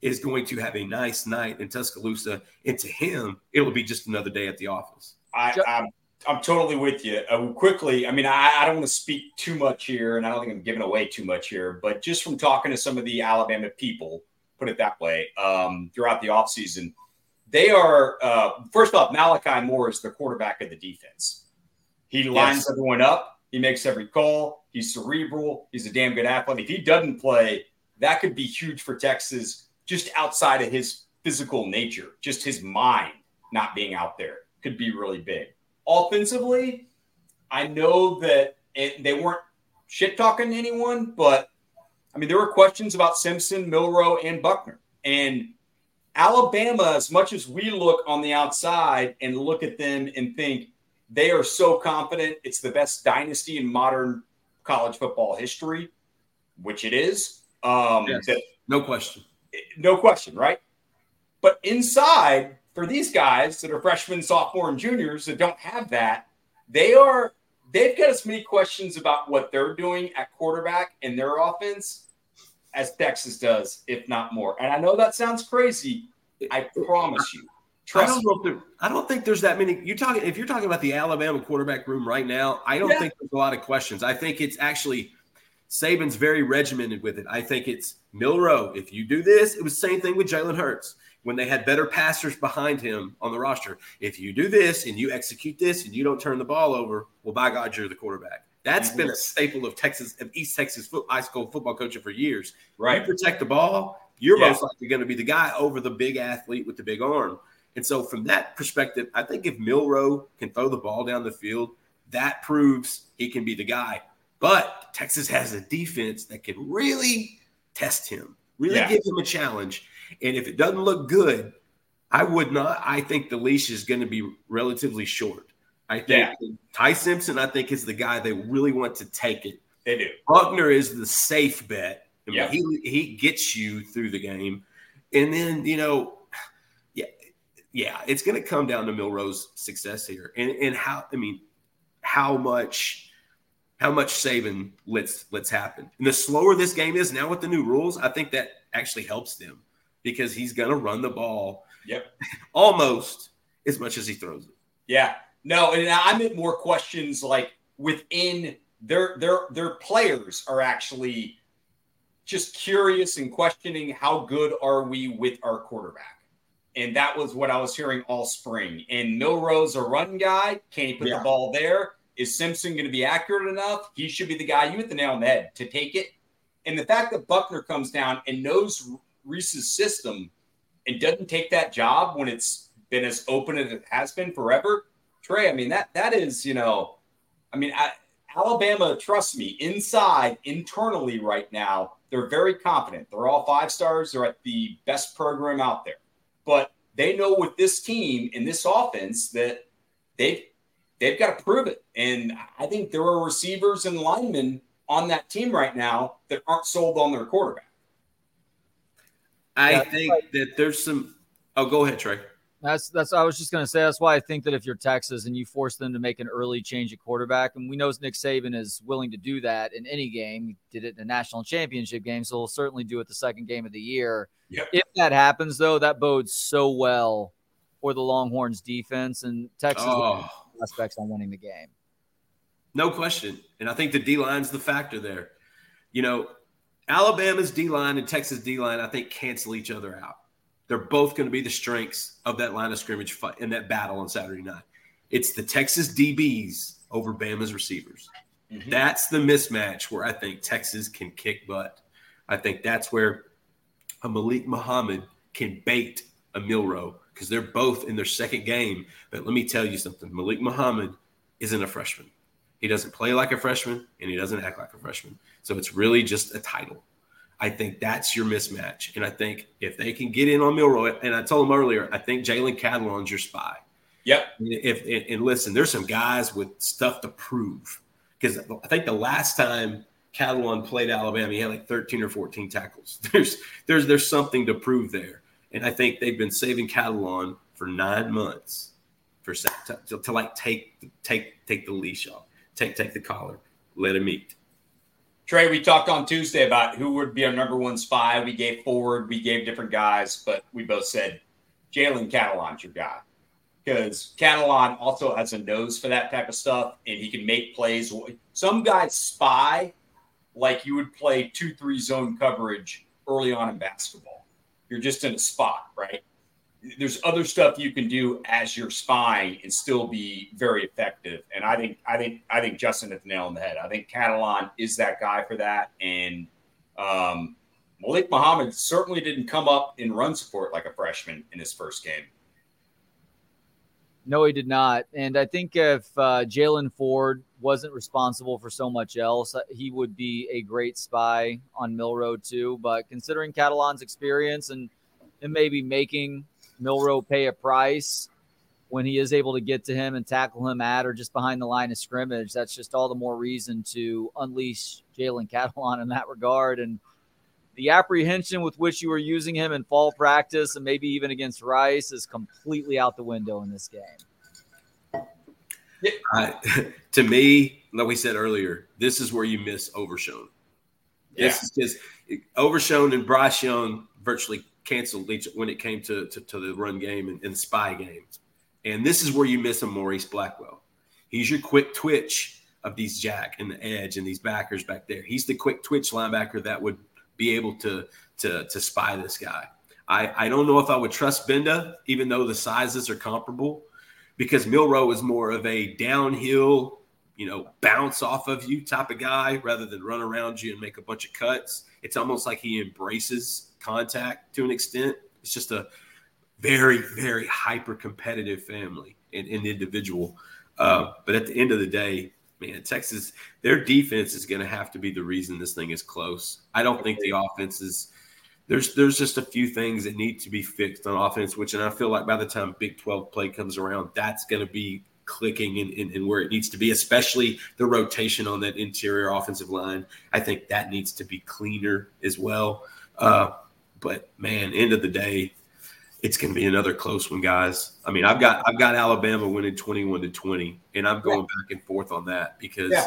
is going to have a nice night in Tuscaloosa. And to him, it'll be just another day at the office. I, I'm, I'm totally with you. Uh, quickly, I mean, I, I don't want to speak too much here, and I don't think I'm giving away too much here, but just from talking to some of the Alabama people, put it that way, um, throughout the offseason, they are, uh, first off, Malachi Moore is the quarterback of the defense. He lines yes. everyone up, he makes every call, he's cerebral, he's a damn good athlete. If he doesn't play, that could be huge for Texas just outside of his physical nature, just his mind not being out there could be really big. Offensively, I know that it, they weren't shit talking anyone, but I mean, there were questions about Simpson, Milroe, and Buchner. And Alabama, as much as we look on the outside and look at them and think they are so confident it's the best dynasty in modern college football history, which it is. Um, yes, that, no question no question, right? But inside, for these guys that are freshmen, sophomore, and juniors that don't have that, they are they've got as many questions about what they're doing at quarterback in their offense as Texas does, if not more. And I know that sounds crazy. I promise you. Trust I don't know if there, I don't think there's that many. You're talking if you're talking about the Alabama quarterback room right now, I don't yeah. think there's a lot of questions. I think it's actually Saban's very regimented with it. I think it's Milroe. If you do this, it was the same thing with Jalen Hurts when they had better passers behind him on the roster. If you do this and you execute this and you don't turn the ball over, well, by God, you're the quarterback. That's mm-hmm. been a staple of Texas, of East Texas foot, high school football coaching for years. Right. You protect the ball, you're yeah. most likely going to be the guy over the big athlete with the big arm. And so, from that perspective, I think if Milroe can throw the ball down the field, that proves he can be the guy. But Texas has a defense that can really test him, really yeah. give him a challenge. And if it doesn't look good, I would not. I think the leash is going to be relatively short. I think yeah. Ty Simpson, I think, is the guy they really want to take it. They do. Buchner is the safe bet. I mean, yeah. he he gets you through the game, and then you know, yeah, it's going to come down to Milroe's success here, and and how I mean, how much how much Saban let's let's happen. And the slower this game is now with the new rules, I think that actually helps them because he's going to run the ball. Yep. [laughs] almost as much as he throws it. Yeah. No, and I meant more questions like within their their their players are actually just curious and questioning how good are we with our quarterback. And that was what I was hearing all spring. And Milroe's a run guy. Can he put yeah. the ball there? Is Simpson going to be accurate enough? He should be the guy. You hit the nail on the head to take it. And the fact that Buchner comes down and knows Rees's system and doesn't take that job when it's been as open as it has been forever, Trey. I mean that that is you know, I mean I, Alabama. Trust me, inside internally right now, they're very confident. They're all five stars. They're at the best program out there, but they know with this team in this offense that they've they've got to prove it. And I think there are receivers and linemen on that team right now that aren't sold on their quarterback. I think that there's some. Oh, go ahead, Trey. That's that's. I was just going to say that's why I think that if you're Texas and you force them to make an early change at quarterback, and we know Nick Saban is willing to do that in any game. He did it in a national championship game, so he'll certainly do it the second game of the year. Yep. If that happens, though, that bodes so well for the Longhorns defense and Texas. Oh aspects on winning the game. No question. And I think the D line's the factor there. You know, Alabama's D line and Texas D line, I think, cancel each other out. They're both going to be the strengths of that line of scrimmage fight in that battle on Saturday night. It's the Texas DBs over Bama's receivers. Mm-hmm. That's the mismatch where I think Texas can kick butt. I think that's where a Malik Muhammad can bait a Milroe because they're both in their second game. But let me tell you something Malik Muhammad isn't a freshman. He doesn't play like a freshman and he doesn't act like a freshman. So it's really just a title. I think that's your mismatch. And I think if they can get in on Milroe, and I told him earlier, I think Jalen Catalon's your spy. Yep. If and listen, there's some guys with stuff to prove because I think the last time Catalon played Alabama, he had like 13 or 14 tackles. [laughs] There's there's there's something to prove there, and I think they've been saving Catalon for nine months for to, to, to like take take take the leash off, take take the collar, let him eat. Trey, we talked on Tuesday about who would be our number one spy. We gave forward, we gave different guys, but we both said Jalen Catalon's your guy because Catalon also has a nose for that type of stuff, and he can make plays. Some guys spy like you would play two three zone coverage early on in basketball. You're just in a spot, right? There's other stuff you can do as your spy and still be very effective. And I think I think I think Justin hit the nail on the head. I think Catalon is that guy for that. And um, Malik Muhammad certainly didn't come up in run support like a freshman in his first game. No, he did not. And I think if uh, Jaylan Ford wasn't responsible for so much else, uh, he would be a great spy on Milroe too. But considering Catalon's experience and and maybe making Milroe pay a price when he is able to get to him and tackle him at or just behind the line of scrimmage, that's just all the more reason to unleash Jalen Catalon in that regard. And the apprehension with which you were using him in fall practice and maybe even against Rice is completely out the window in this game. Uh, [laughs] to me, like we said earlier, this is where you miss Overshown. Yeah. This is just Overshown and Bryce Young virtually canceled each when it came to, to, to the run game and, and spy games. And this is where you miss a Maurice Blackwell. He's your quick twitch of these jack and the edge and these backers back there. He's the quick twitch linebacker that would – be able to to to spy this guy. I, I don't know if I would trust Gbenda, even though the sizes are comparable, because Milroe is more of a downhill, you know, bounce off of you type of guy rather than run around you and make a bunch of cuts. It's almost like he embraces contact to an extent. It's just a very, very hyper competitive family and, and individual. Uh, but at the end of the day, man, Texas, their defense is going to have to be the reason this thing is close. I don't think the offense is. There's there's just a few things that need to be fixed on offense, which and I feel like by the time Big 12 play comes around, that's going to be clicking in, in, in, where it needs to be, especially the rotation on that interior offensive line. I think that needs to be cleaner as well. Uh, but man, end of the day, it's going to be another close one, guys. I mean, I've got I've got Alabama winning twenty-one to twenty, and I'm going yeah. back and forth on that because yeah.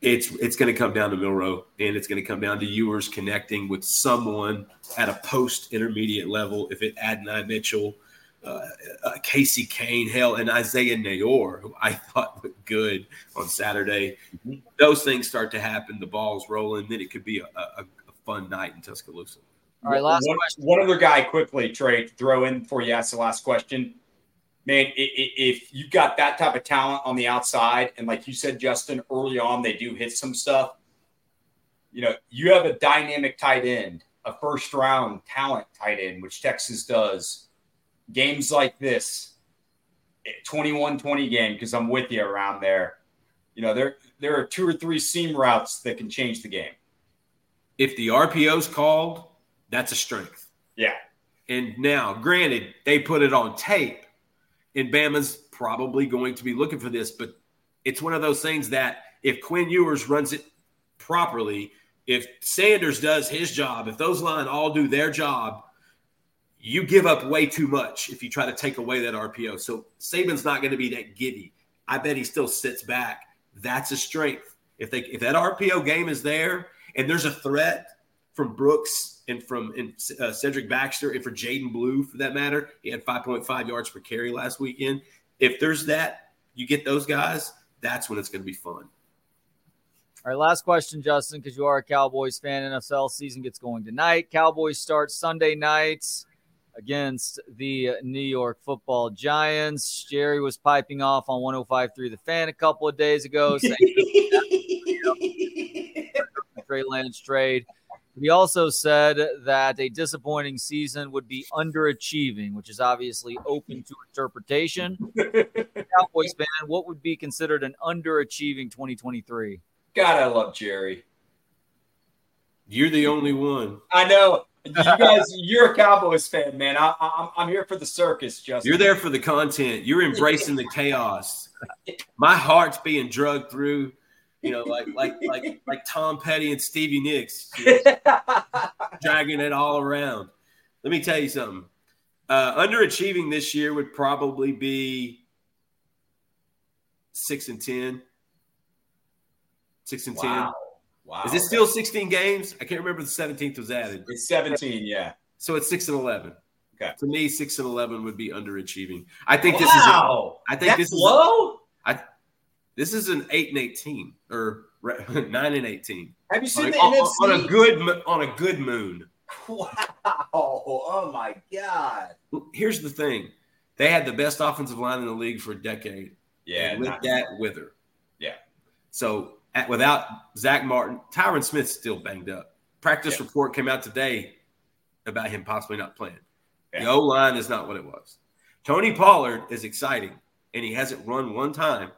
it's it's going to come down to Milroe, and it's going to come down to Ewers connecting with someone at a post intermediate level. If it Adonai Mitchell, uh, uh, Casey Cain, hell, and Isaiah Neyor, who I [laughs] thought looked good on Saturday, mm-hmm. those things start to happen. The ball's rolling, then it could be a, a, a fun night in Tuscaloosa. All right, last one, question. One other guy quickly, Trey, to throw in before you ask the last question. Man, if you got that type of talent on the outside, and like you said, Justin, early on they do hit some stuff. You know, you have a dynamic tight end, a first round talent tight end, which Texas does. Games like this, 21-20 game, because I'm with you around there. You know, there there are two or three seam routes that can change the game. If the RPO's called, that's a strength. Yeah. And now, granted, they put it on tape, and Bama's probably going to be looking for this, but it's one of those things that if Quinn Ewers runs it properly, if Sanders does his job, if those line all do their job, you give up way too much if you try to take away that RPO. So Saban's not going to be that giddy. I bet he still sits back. That's a strength. If they if that RPO game is there and there's a threat from Brooks and from and, uh, Cedric Baxter and for Jaydon Blue for that matter. He had 5.5 yards per carry last weekend. If there's that, you get those guys, that's when it's going to be fun. All right, last question, Justin, because you are a Cowboys fan. NFL season gets going tonight. Cowboys start Sunday nights against the New York football Giants. Jerry was piping off on 105.3 The Fan a couple of days ago saying [laughs] Trey Lance trade He also said that a disappointing season would be underachieving, which is obviously open to interpretation. [laughs] Cowboys fan, what would be considered an underachieving 2023? God, I love Jerry. You're the only one. I know. You guys, you're a Cowboys fan, man. I, I, I'm here for the circus, Justin. You're there for the content. You're embracing the chaos. My heart's being drugged through you know, like like like like Tom Petty and Stevie Nicks, [laughs] dragging it all around. Let me tell you something. Uh, underachieving this year would probably be six and ten. Six and wow. ten. Wow. Is it still 16 games? I can't remember the 17th was added. It's 17, yeah. So it's six and 11. Okay. To me, six and 11 would be underachieving. I think wow. this is. I think That's this is low. I this is an eight and eighteen or [laughs] nine and eighteen. Have you seen on, the on, NFC? on a good on a good moon? [laughs] Wow! Oh my God! Here's the thing: they had the best offensive line in the league for a decade. Yeah, with that wither. Yeah. So at, without Zack Martin, Tyron Smith's still banged up. Practice yeah. report came out today about him possibly not playing. Yeah. The O line is not what it was. Tony Pollard is exciting, and he hasn't run one time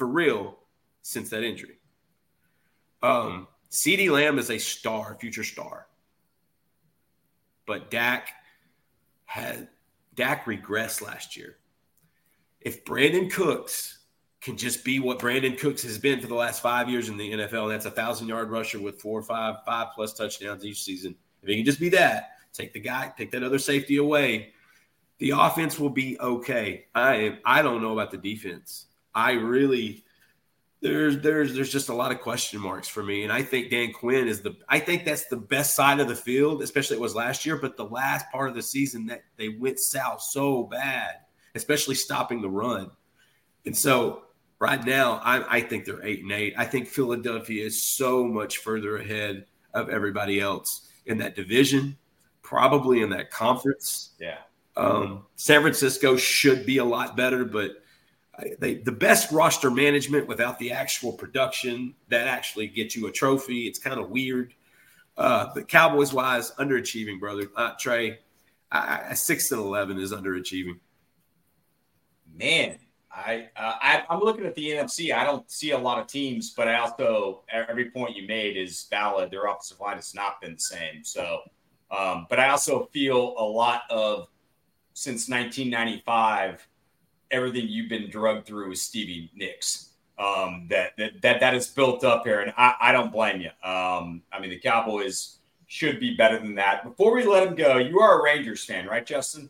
for real since that injury. Um, CeeDee Lamb is a star, future star. But Dak had Dak regressed last year. If Brandin Cooks can just be what Brandin Cooks has been for the last five years in the NFL, and that's a thousand yard rusher with four or five, five plus touchdowns each season. If he can just be that, take the guy, take that other safety away, the offense will be okay. I I don't know about the defense. I really there's there's there's just a lot of question marks for me, and I think Dan Quinn is the I think that's the best side of the field, especially it was last year. But the last part of the season that they went south so bad, especially stopping the run, and so right now I, I think they're eight and eight. I think Philadelphia is so much further ahead of everybody else in that division, probably in that conference. Yeah. Um, San Francisco should be a lot better, but they, the best roster management without the actual production that actually gets you a trophy. It's kind of weird. Uh, Cowboys wise, underachieving, brother. Uh, Trey, I, I, six and eleven is underachieving. Man, I, uh, I am looking at the NFC. I don't see a lot of teams, but I also every point you made is valid. Their offensive line has not been the same. So, um, but I also feel a lot of since 1995 everything you've been drugged through with Stevie Nicks. Um, that that that that is built up here, and I, I don't blame you. Um, I mean, the Cowboys should be better than that. Before we let him go, you are a Rangers fan, right, Justin?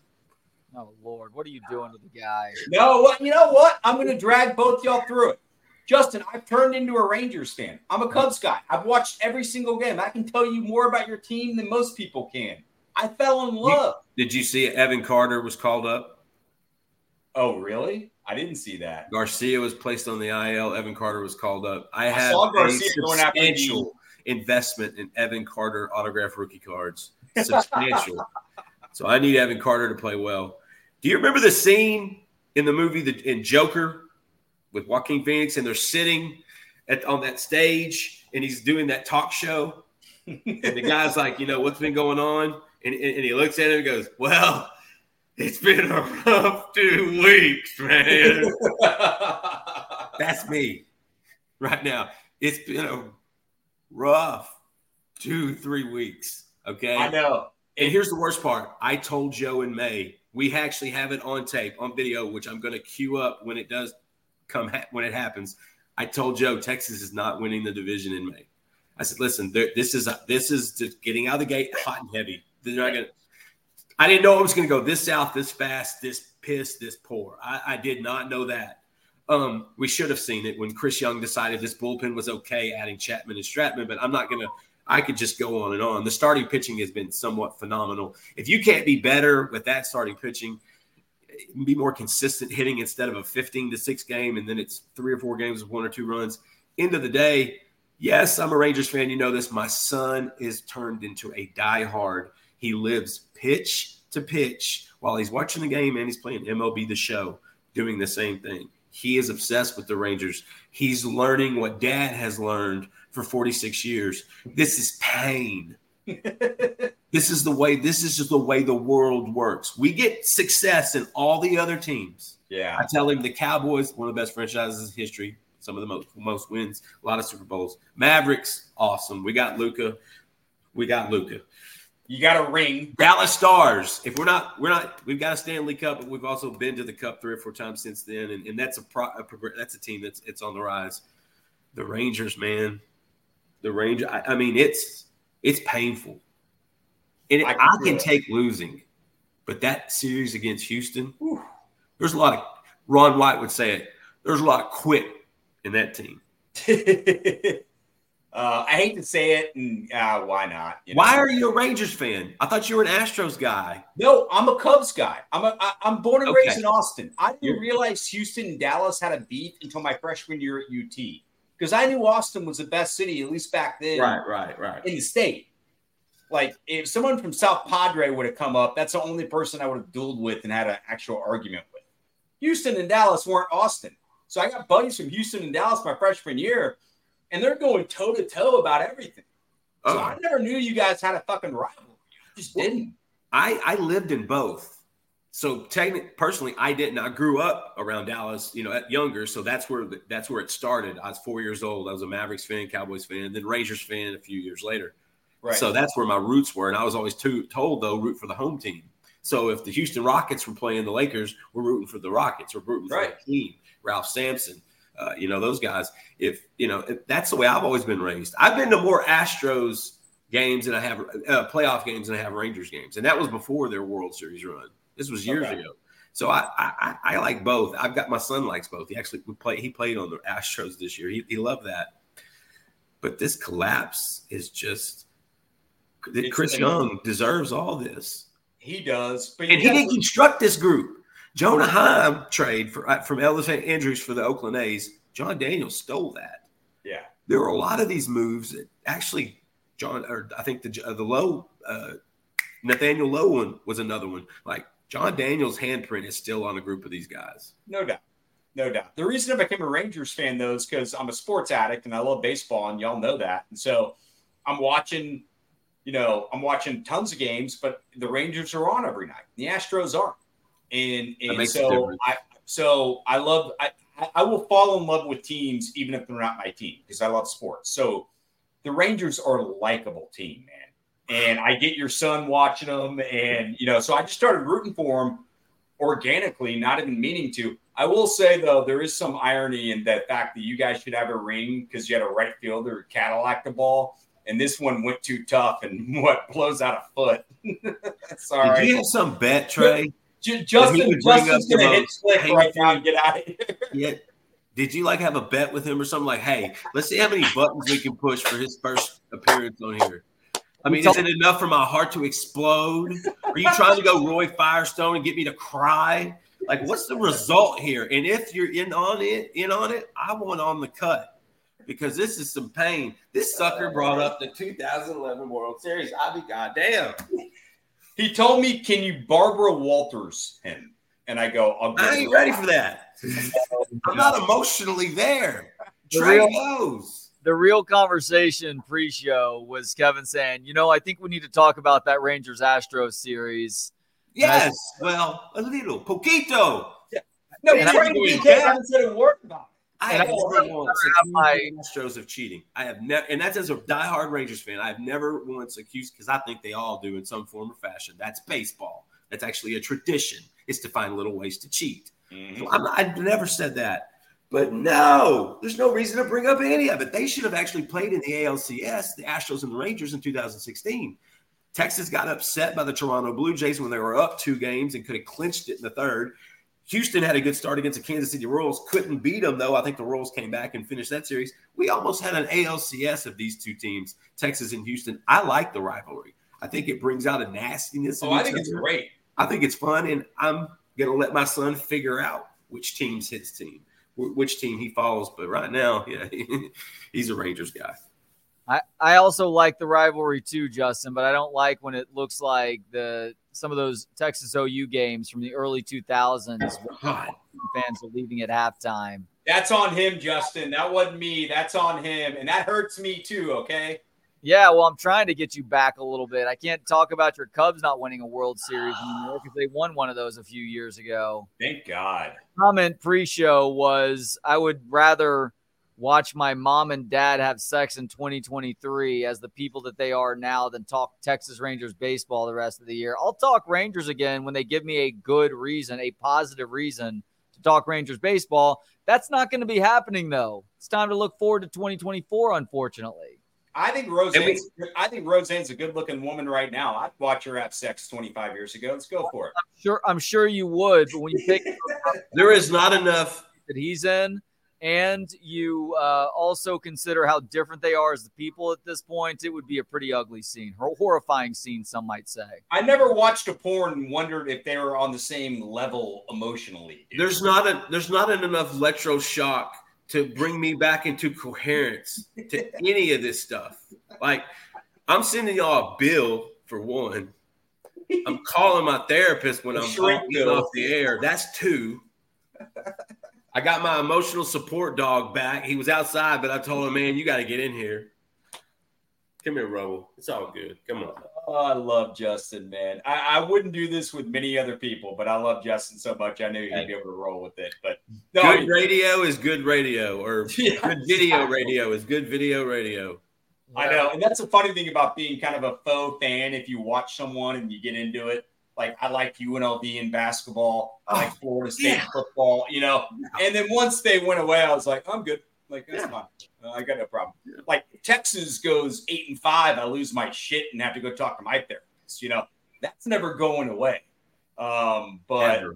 Oh Lord, what are you doing to the guy? No, what you know what? I'm going to drag both y'all through it. Justin, I've turned into a Rangers fan. I'm a Cubs guy. I've watched every single game. I can tell you more about your team than most people can. I fell in love. You, did you see Evan Carter was called up? Oh, really? I didn't see that. Garcia was placed on the IL. Evan Carter was called up. I, I Garcia a substantial investment in Evan Carter autograph rookie cards. [laughs] Substantial. so I need Evan Carter to play well. Do you remember the scene in the movie the, in Joker with Joaquin Phoenix, and they're sitting at, on that stage, and he's doing that talk show, [laughs] and the guy's like, you know, what's been going on, and, and, and he looks at him and goes, well it's been a rough two weeks, man. [laughs] That's me right now. It's been a rough two, three weeks. Okay. I know. And here's the worst part. I told Joe in May, we actually have it on tape, on video, which I'm going to cue up when it does come, ha- when it happens. I told Joe Texas is not winning the division in May. I said, listen, this is this is just getting out of the gate hot and heavy. They're not going to I didn't know it was going to go this south, this fast, this pissed, this poor. I, I did not know that. Um, we should have seen it when Chris Young decided this bullpen was okay, adding Chapman and Stratman. But I'm not going to. I could just go on and on. The starting pitching has been somewhat phenomenal. If you can't be better with that starting pitching, be more consistent hitting instead of a 15 to six game, and then it's three or four games with one or two runs. End of the day, yes, I'm a Rangers fan. You know this. My son is turned into a diehard he lives pitch to pitch while he's watching the game and he's playing MLB the show, doing the same thing. He is obsessed with the Rangers. He's learning what dad has learned for 46 years. This is pain. [laughs] this is the way this is just the way the world works. We get success in all the other teams. Yeah. I tell him the Cowboys, one of the best franchises in history, some of the most most wins, a lot of Super Bowls. Mavericks, awesome. We got Luka. We got Luka. You got a ring. Dallas Stars. If we're not, we're not. We've got a Stanley Cup, but we've also been to the Cup three or four times since then, and, and that's a, pro, a that's a team that's it's on the rise. The Rangers, man, the Ranger. I, I mean, it's it's painful, and I, I can take losing, but that series against Houston, whew, there's a lot of Ron White would say it. There's a lot of quit in that team. [laughs] uh, I hate to say it, and uh, why not? You know? Why are you a Rangers fan? I thought you were an Astros guy. No, I'm a Cubs guy. I'm a I, I'm born and okay. raised in Austin. I didn't You're... realize Houston and Dallas had a beef until my freshman year at UT because I knew Austin was the best city, at least back then. Right, right, right. In the state. Like if someone from South Padre would have come up, that's the only person I would have dueled with and had an actual argument with. Houston and Dallas weren't Austin. So I got buddies from Houston and Dallas my freshman year, and they're going toe to toe about everything. So oh. I never knew you guys had a fucking rivalry. I just didn't. I, I lived in both. So technically, personally, I didn't. I grew up around Dallas, you know, at younger. So that's where that's where it started. I was four years old. I was a Mavericks fan, Cowboys fan, then Rangers fan a few years later. Right. So that's where my roots were, and I was always too, told though root for the home team. So if the Houston Rockets were playing the Lakers, we're rooting for the Rockets. We're rooting right. for the team. Ralph Sampson, uh, you know those guys. If you know, if that's the way I've always been raised. I've been to more Astros games than I have uh, playoff games than I have Rangers games, and that was before their World Series run. This was years okay. ago. So I, I, I like both. I've got my son likes both. He actually play. He played on the Astros this year. He, he loved that. But this collapse is just. Chris Young deserves all this. He does, and he didn't construct this group. Jonah Heim trade for, uh, from Elvis Andrus for the Oakland A's. Jon Daniels stole that. Yeah, there were a lot of these moves that actually John, or I think the uh, the low uh, Nathaniel Lowe one was another one. Like Jon Daniels' handprint is still on a group of these guys. No doubt. No doubt. The reason I became a Rangers fan, though, is because I'm a sports addict and I love baseball, and y'all know that. And so I'm watching, you know, I'm watching tons of games, but the Rangers are on every night. The Astros aren't. And, and so I so I love I, I will fall in love with teams even if they're not my team because I love sports. So the Rangers are a likable team, man. And I get your son watching them, and you know, so I just started rooting for them organically, not even meaning to. I will say though, there is some irony in that fact that you guys should have a ring because you had a right fielder Cadillac the ball, and this one went too tough and [laughs] what blows out a foot. Sorry. [laughs] Did you have some bet, Trey? Justin, Justin's gonna hit slick right now and get out of here. Yeah. Did you like have a bet with him or something like, hey, let's see how many buttons we can push for his first appearance on here? I mean, is it enough for my heart to explode? Are you trying to go Roy Firestone and get me to cry? Like, what's the result here? And if you're in on it, in on it, I want on the cut because this is some pain. This sucker brought up the 2011 World Series. I be goddamn. He told me, "Can you Barbara Walters him?" And I go, "I ain't ready for that. [laughs] I'm not emotionally there." The Trey real, knows. The real conversation pre-show was Kevin saying, "You know, I think we need to talk about that Rangers Astros series." Yes, well, a little poquito. Yeah. No, Trey haven't said a word about it. I have never once accused Astros of cheating. I have never, and that's as a diehard Rangers fan. I have never once accused because I think they all do in some form or fashion. That's baseball. That's actually a tradition. Is to find little ways to cheat. Mm-hmm. So i have never said that. But no, there's no reason to bring up any of it. They should have actually played in the ALCS, the Astros and the Rangers in 2016. Texas got upset by the Toronto Blue Jays when they were up two games and could have clinched it in the third. Houston had a good start against the Kansas City Royals, couldn't beat them though. I think the Royals came back and finished that series. We almost had an ALCS of these two teams, Texas and Houston. I like the rivalry. I think it brings out a nastiness. Oh, I think it's great. I think it's fun, and I'm gonna let my son figure out which team's his team, which team he follows. But right now, [laughs] yeah, he's a Rangers guy. I, I also like the rivalry too, Justin, but I don't like when it looks like the some of those Texas OU games from the early 2000s fans are leaving at halftime. That's on him, Justin. That wasn't me. That's on him. And that hurts me too, okay? Yeah, well, I'm trying to get you back a little bit. I can't talk about your Cubs not winning a World Series anymore because they won one of those a few years ago. Thank God. Comment pre show was I would rather watch my mom and dad have sex in 2023 as the people that they are now than talk Texas Rangers baseball the rest of the year. I'll talk Rangers again when they give me a good reason, a positive reason to talk Rangers baseball. That's not going to be happening though. It's time to look forward to 2024 unfortunately. I think Roseanne's. I think Roseanne's a good-looking woman right now. I'd watch her have sex 25 years ago. Let's go oh, for it. I'm sure. I'm sure you would, but when you take [laughs] there is not enough that he's in, and you uh, also consider how different they are as the people at this point, it would be a pretty ugly scene, or horrifying scene, some might say. I never watched a porn and wondered if they were on the same level emotionally. Dude. There's not a. There's not enough electroshock to bring me back into coherence to any of this stuff. Like, I'm sending y'all a bill for one. I'm calling my therapist when I'm off the air. That's two. I got my emotional support dog back. He was outside, but I told him, man, you got to get in here. Come here, Rubble. It's all good. Come on. Oh, I love Justin, man. I, I, wouldn't do this with many other people, but I love Justin so much. I knew he'd be able to roll with it. But no, good radio is good radio, or [laughs] yeah, good video radio is good video radio. I know, and that's the funny thing about being kind of a faux fan. If you watch someone and you get into it, like I like UNLV in basketball, I like oh, Florida State yeah. football, you know. And then once they went away, I was like, I'm good. Like that's yeah. fine. Uh, I got no problem. Yeah. Like Texas goes eight and five, I lose my shit and have to go talk to my therapist. You know, that's never going away. Um, but never,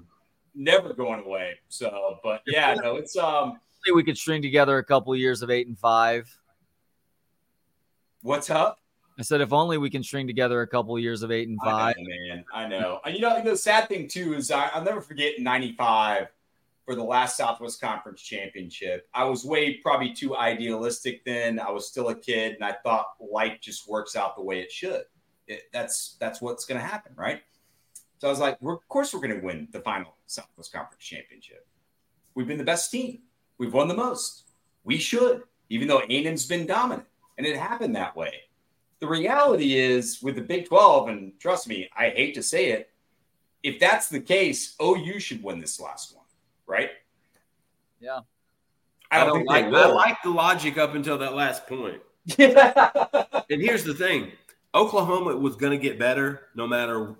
never going away. So, but yeah, no, it's um. We could string together a couple years of eight and five. What's up? I said, if only we can string together a couple years of eight and five. I know, man, I know. You know, the sad thing too is I, will never forget '95 for the last Southwest Conference championship. I was way probably too idealistic then. I was still a kid, and I thought life just works out the way it should. It, that's that's what's going to happen, right? So I was like, of course we're going to win the final Southwest Conference championship. We've been the best team. We've won the most. We should, even though A&M's been dominant, and it happened that way. The reality is with the Big 12, and trust me, I hate to say it, if that's the case, OU should win this last one right? Yeah. I don't, I don't like I like the logic up until that last point. [laughs] and here's the thing. Oklahoma was going to get better no matter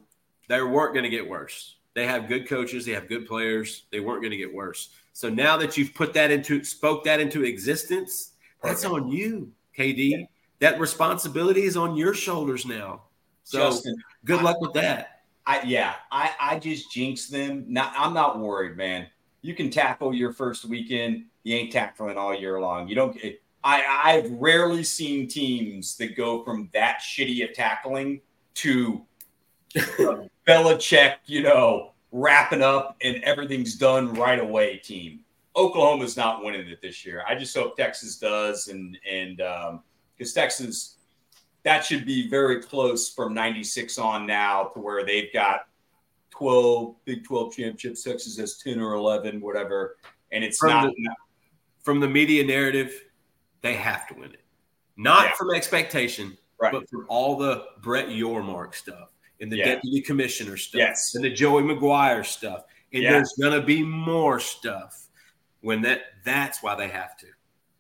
they weren't going to get worse. They have good coaches, they have good players, they weren't going to get worse. So now that you've put that into spoke that into existence, that's on you, KD. Yeah. That responsibility is on your shoulders now. So Justin, good luck I, with that. I yeah, I I just jinxed them. Not, I'm not worried, man you can tackle your first weekend. You ain't tackling all year long. You don't. Eh, I I've rarely seen teams that go from that shitty of tackling to uh, [laughs] Belichick, you know, wrapping up and everything's done right away. Team Oklahoma's not winning it this year. I just hope Texas does, and and um, because Texas, that should be very close from '96 on now to where they've got 12 Big 12 championships. Texas has 10 or 11, whatever. And it's from not, the, from the media narrative, they have to win it. Not yeah. from expectation, right. but from all the Brett Yormark stuff and the yeah. deputy commissioner stuff yes. and the Joey McGuire stuff. And yeah. there's gonna be more stuff when that that's why they have to.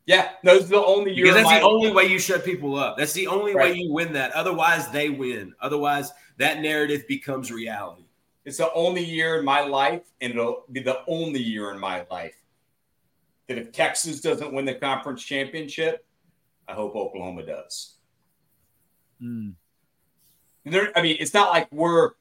Yeah, those the only because that's the only way you shut people up. That's the only right. way you win that. Otherwise, they win. Otherwise, that narrative becomes reality. It's the only year in my life, and it'll be the only year in my life that if Texas doesn't win the conference championship, I hope Oklahoma does. Mm. I mean, it's not like we're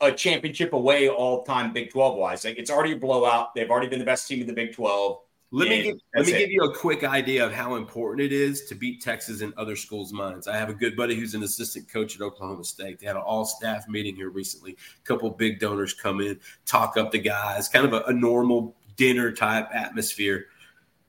a championship away all time Big 12 wise. Like it's already a blowout. They've already been the best team in the Big 12. Let me give, let me it. give you a quick idea of how important it is to beat Texas in other schools' minds. I have a good buddy who's an assistant coach at Oklahoma State. They had an all staff meeting here recently. A couple big donors come in, talk up the guys, kind of a, a normal dinner type atmosphere.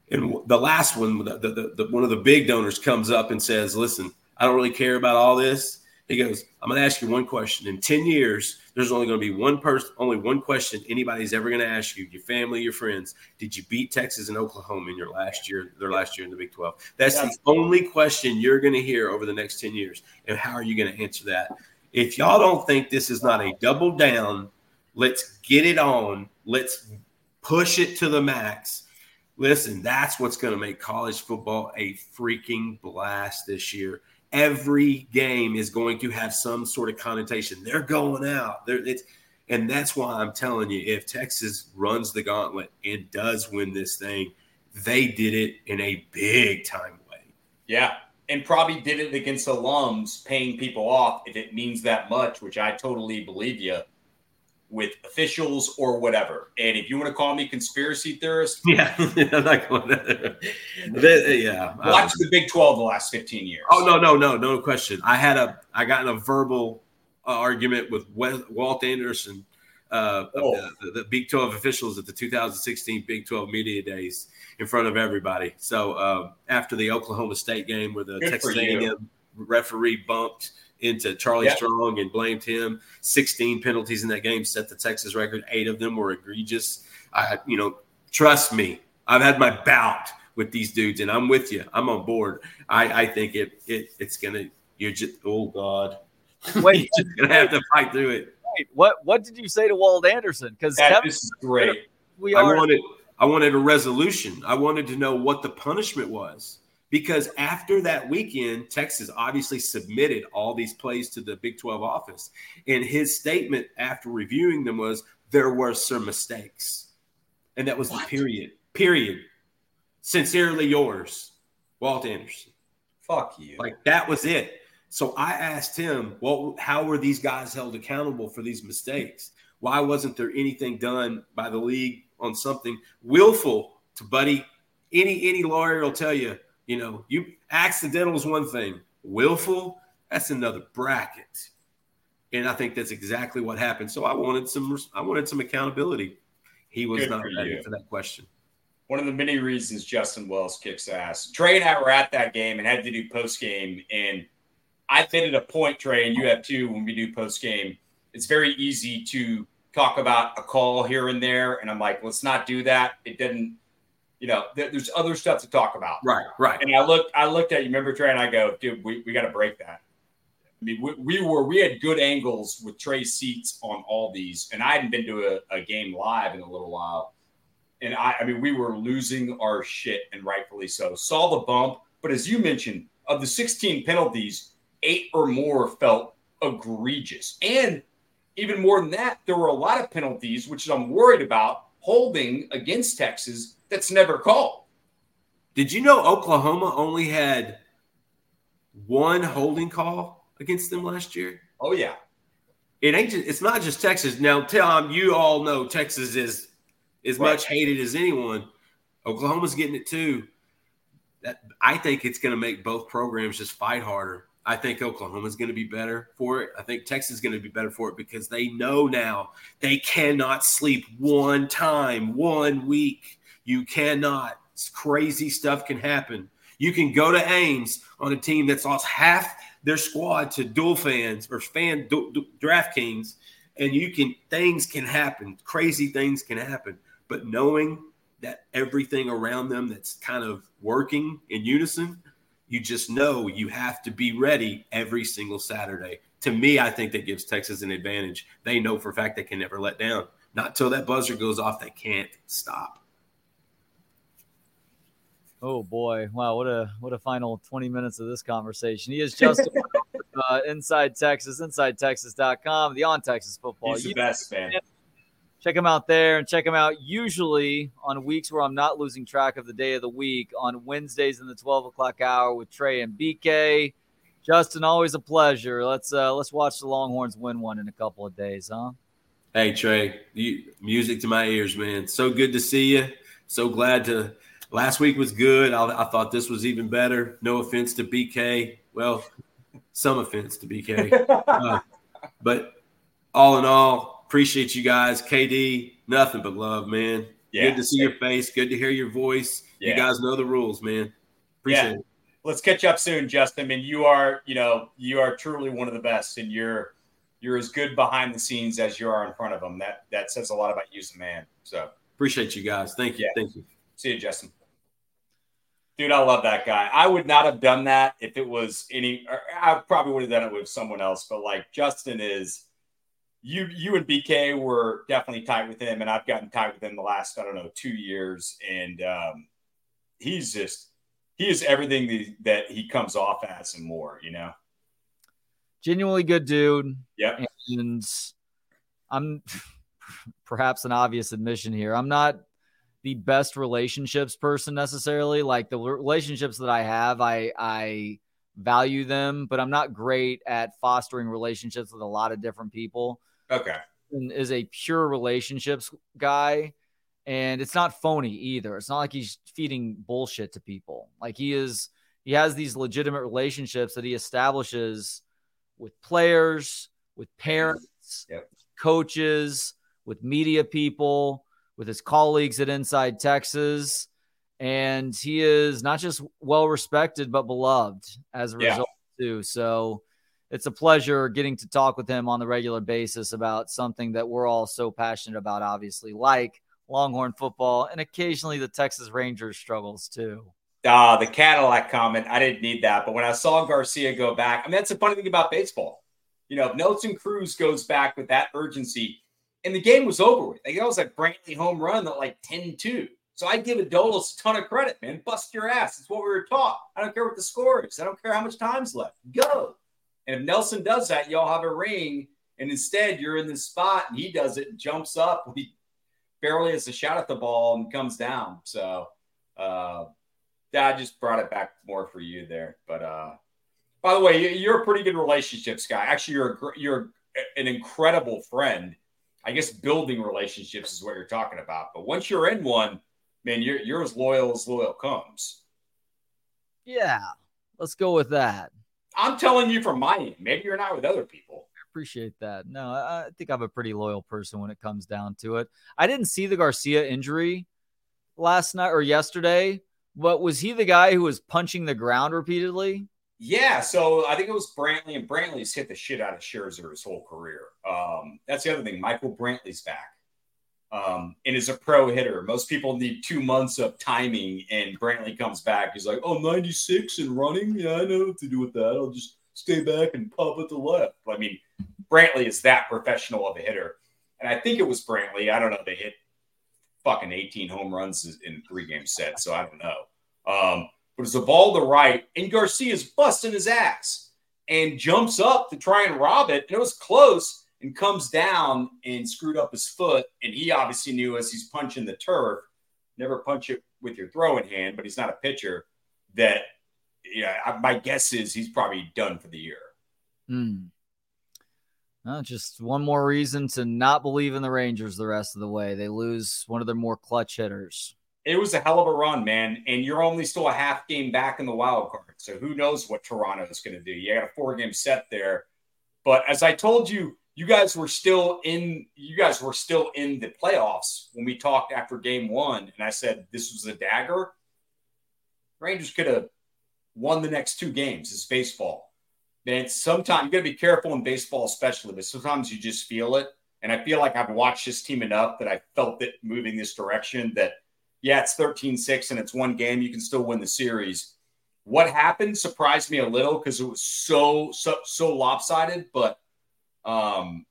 And the last one, the, the, the, one of the big donors comes up and says, "Listen, I don't really care about all this. He goes, I'm going to ask you one question. In 10 years, there's only going to be one person, only one question anybody's ever going to ask you, your family, your friends. Did you beat Texas and Oklahoma in your last year, their last year in the Big 12? That's the only question you're going to hear over the next 10 years. And how are you going to answer that? If y'all don't think this is not a double down, let's get it on, let's push it to the max. Listen, that's what's going to make college football a freaking blast this year every game is going to have some sort of connotation. They're going out. They're, it's, and that's why I'm telling you, if Texas runs the gauntlet and does win this thing, they did it in a big time way. Yeah. And probably did it against alums paying people off if it means that much, which I totally believe you with officials or whatever. And if you want to call me conspiracy theorist, [laughs] yeah, [laughs] I'm not going to, [laughs] yeah, watch the Big Twelve the last 15 years. Oh no, no, no, no question. I had a, I got in a verbal uh, argument with Walt Anderson, uh, oh. the, the, Big 12 officials at the 2016 Big 12 media days in front of everybody. So uh, after the Oklahoma State game, where the Good Texas A&M referee bumped into Charlie yep. Strong and blamed him. 16 penalties in that game set the Texas record. Eight of them were egregious. I, you know, trust me, I've had my bout with these dudes, and I'm with you. I'm on board. I, I think it, it it's gonna. You're just oh god. [laughs] Wait, you're gonna have to fight through it. Wait, what what did you say to Walt Anderson? Because that is great. We are. I wanted I wanted a resolution. I wanted to know what the punishment was because after that weekend, Texas obviously submitted all these plays to the Big 12 office. And his statement after reviewing them was there were some mistakes. And that was what? the period. Period. Sincerely yours, Walt Anderson. Fuck you. Like that was it. So I asked him, well, how were these guys held accountable for these mistakes? Why wasn't there anything done by the league on something willful to Buddy? Any any lawyer will tell you you know, you accidental is one thing, willful, that's another bracket. And I think that's exactly what happened. So I wanted some I wanted some accountability. He was Good not ready for that question. One of the many reasons Justin Wells kicks ass. Trey and I were at that game and had to do post game. And I made it a point, Trey, and you have too when we do post game. It's very easy to talk about a call here and there. And I'm like, let's not do that. It didn't you know, th- there's other stuff to talk about. Right, right. And I looked, I looked at you. Remember Trey and I go, dude, we, we got to break that. I mean, we, we, were we had good angles with Trey's seats on all these, and I hadn't been to a, a game live in a little while. And I, I mean, we were losing our shit, and rightfully so. Saw the bump, but as you mentioned, of the 16 penalties, eight or more felt egregious, and even more than that, there were a lot of penalties, which I'm worried about holding against Texas that's never called. Did you know Oklahoma only had one holding call against them last year? Oh yeah. It ain't just, it's not just Texas. Now Tom, you all know Texas is as right. much hated as anyone. Oklahoma's getting it too. That I think it's going to make both programs just fight harder. I think Oklahoma's going to be better for it. I think Texas is going to be better for it because they know now they cannot sleep one time, one week. You cannot. Crazy stuff can happen. You can go to Ames on a team that's lost half their squad to dual fans or fan du, du, DraftKings, and you can things can happen. Crazy things can happen. But knowing that everything around them that's kind of working in unison, you just know you have to be ready every single Saturday. To me, I think that gives Texas an advantage. They know for a fact they can never let down. Not till that buzzer goes off, they can't stop. Oh boy! Wow, what a what a final twenty minutes of this conversation. He is Justin [laughs] uh, Inside Texas, InsideTexas.com, the On Texas Football. He's the best man. Check them out there, and check them out usually on weeks where I'm not losing track of the day of the week on Wednesdays in the twelve o'clock hour with Trey and BK. Justin, always a pleasure. Let's uh, let's watch the Longhorns win one in a couple of days, huh? Hey Trey, you, music to my ears, man. So good to see you. So glad to last week was good. I, I, thought this was even better. No offense to BK. Well, some offense to BK. [laughs] Uh, but all in all, appreciate you guys. KD, nothing but love, man. Yeah, good to see your face. Good to hear your voice. Yeah. You guys know the rules, man. Appreciate yeah. it. let's catch up soon, Justin. I mean, you are, you know, you are truly one of the best, and you're you're as good behind the scenes as you are in front of them. That that says a lot about you as a man. So appreciate you guys. Thank you. Yeah. Thank you. See you, Justin. Dude, I love that guy. I would not have done that if it was any. I probably would have done it with someone else, but like Justin is. You, you and BK were definitely tight with him, and I've gotten tight with him the last I don't know two years, and um, he's just he is everything that he comes off as and more. You know, genuinely good dude. Yeah, and I'm [laughs] perhaps an obvious admission here. I'm not the best relationships person necessarily. Like the relationships that I have, I I value them, but I'm not great at fostering relationships with a lot of different people. Okay. And is a pure relationships guy. And it's not phony either. It's not like he's feeding bullshit to people. Like he is, he has these legitimate relationships that he establishes with players, with parents, yep. coaches, with media people, with his colleagues at Inside Texas. And he is not just well respected, but beloved as a yeah. result, too. So it's a pleasure getting to talk with him on the regular basis about something that we're all so passionate about, obviously, like Longhorn football and occasionally the Texas Rangers struggles, too. Ah, uh, the Cadillac comment. I didn't need that. But when I saw Garcia go back, I mean, that's the funny thing about baseball. You know, Nelson Cruz goes back with that urgency, and the game was over with. Like, that was like Brantley home run that like 10 2. So I give Adolis a ton of credit, man. Bust your ass. It's what we were taught. I don't care what the score is. I don't care how much time's left. Go. And if Nelson does that, y'all have a ring. And instead, you're in the spot and he does it and jumps up. [laughs] He barely has a shot at the ball and comes down. So, uh, I just brought it back more for you there. But uh, by the way, you're a pretty good relationships guy. Actually, you're a, you're an incredible friend I guess building relationships is what you're talking about. But once you're in one, man, you're you're as loyal as loyal comes. Yeah, let's go with that. I'm telling you from my end. Maybe you're not with other people. I appreciate that. No, I think I'm a pretty loyal person when it comes down to it. I didn't see the Garcia injury last night or yesterday, but was he the guy who was punching the ground repeatedly? Yeah, so I think it was Brantley, and Brantley's hit the shit out of Scherzer his whole career. Um, that's the other thing. Michael Brantley's back um, and is a pro hitter. Most people need two months of timing, and Brantley comes back. He's like, oh, 96 and running? Yeah, I know what to do with that. I'll just stay back and pop at the left. I mean, Brantley is that professional of a hitter. And I think it was Brantley. I don't know. They hit fucking 18 home runs in three game set, so I don't know. Um, but it's a ball to right, and Garcia's busting his ass and jumps up to try and rob it. And it was close and comes down and screwed up his foot. And he obviously knew as he's punching the turf, never punch it with your throwing hand, but he's not a pitcher, that, yeah, my guess is he's probably done for the year. Hmm. Just one more reason to not believe in the Rangers the rest of the way. They lose one of their more clutch hitters it was a hell of a run, man. And you're only still a half game back in the wild card. So who knows what Toronto is going to do? You got a four game set there. But as I told you, you guys were still in you guys were still in the playoffs when we talked after game one. And I said this was a dagger. Rangers could have won the next two games. It's baseball. Man, sometimes you gotta be careful in baseball, especially, but sometimes you just feel it. And I feel like I've watched this team enough that I felt it moving this direction that yeah, it's 13 6 and it's one game. You can still win the series. What happened surprised me a little because it was so, so, so lopsided. But um,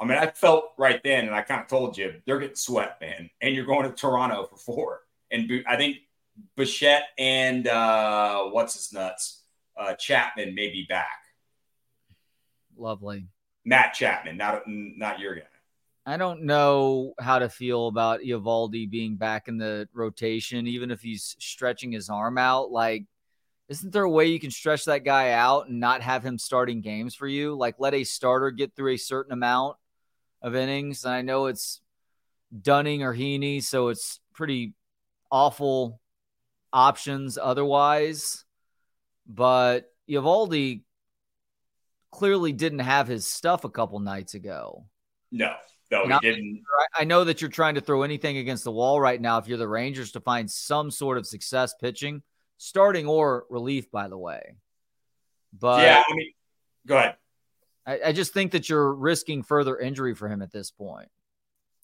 I mean, I felt right then, and I kind of told you, they're getting swept, man. And you're going to Toronto for four. And I think Bichette and uh, what's his nuts, uh, Chapman may be back. Lovely. Matt Chapman, not not your guy. I don't know how to feel about Eovaldi being back in the rotation, even if he's stretching his arm out. Like, isn't there a way you can stretch that guy out and not have him starting games for you? Like, let a starter get through a certain amount of innings. And I know it's Dunning or Heaney, so it's pretty awful options otherwise. But Eovaldi clearly didn't have his stuff a couple nights ago. No, no, he didn't. I know that you're trying to throw anything against the wall right now if you're the Rangers to find some sort of success pitching starting or relief, by the way. But yeah, I mean, go ahead. I, I just think that you're risking further injury for him at this point.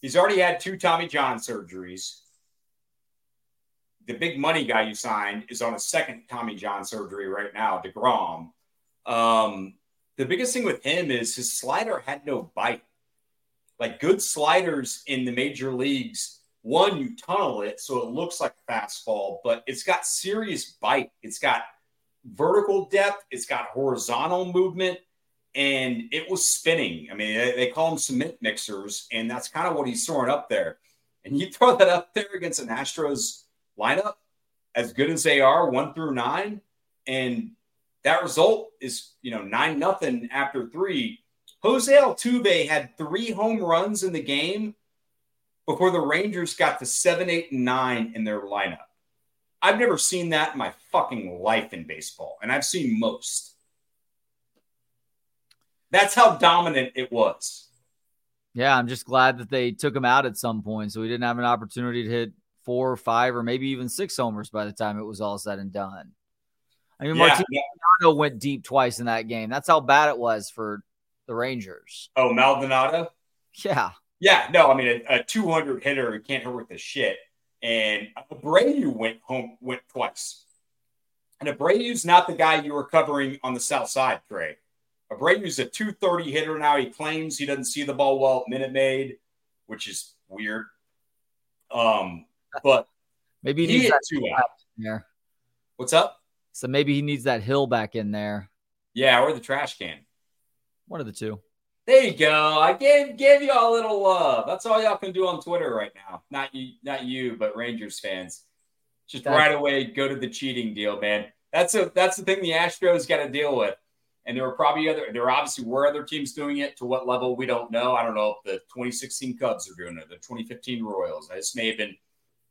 He's already had two Tommy John surgeries. The big money guy you signed is on a second Tommy John surgery right now, DeGrom. Um, the biggest thing with him is his slider had no bite. Like good sliders in the major leagues, one, you tunnel it so it looks like a fastball, but it's got serious bite. It's got vertical depth, it's got horizontal movement, and it was spinning. I mean, they, they call them cement mixers, and that's kind of what he's throwing up there. And you throw that up there against an Astros lineup, as good as they are, one through nine, and that result is, you know, nine nothing after three. Jose Altuve had three home runs in the game before the Rangers got to seven, eight, and nine in their lineup. I've never seen that in my fucking life in baseball, and I've seen most. That's how dominant it was. Yeah, I'm just glad that they took him out at some point, so he didn't have an opportunity to hit four or five or maybe even six homers by the time it was all said and done. I mean, yeah, Martin yeah. went deep twice in that game. That's how bad it was for the Rangers. Oh, Maldonado? Yeah. Yeah, no, I mean a, a 200 hitter who can't hurt with the shit. And Abreu went home went twice. And Abreu's not the guy you were covering on the south side, Trey. Abreu's a 230 hitter now. He claims he doesn't see the ball well at Minute Maid, which is weird. Um, but maybe he, he needs two out. There. What's up? So maybe he needs that hill back in there. Yeah, or the trash can. One of the two. There you go. I gave gave y'all a little love. That's all y'all can do on Twitter right now. Not you, not you, but Rangers fans. Just that's, right away go to the cheating deal, man. That's a that's the thing the Astros got to deal with. And there were probably other there obviously were other teams doing it. To what level we don't know. I don't know if the 2016 Cubs are doing it, the 2015 Royals. This may have been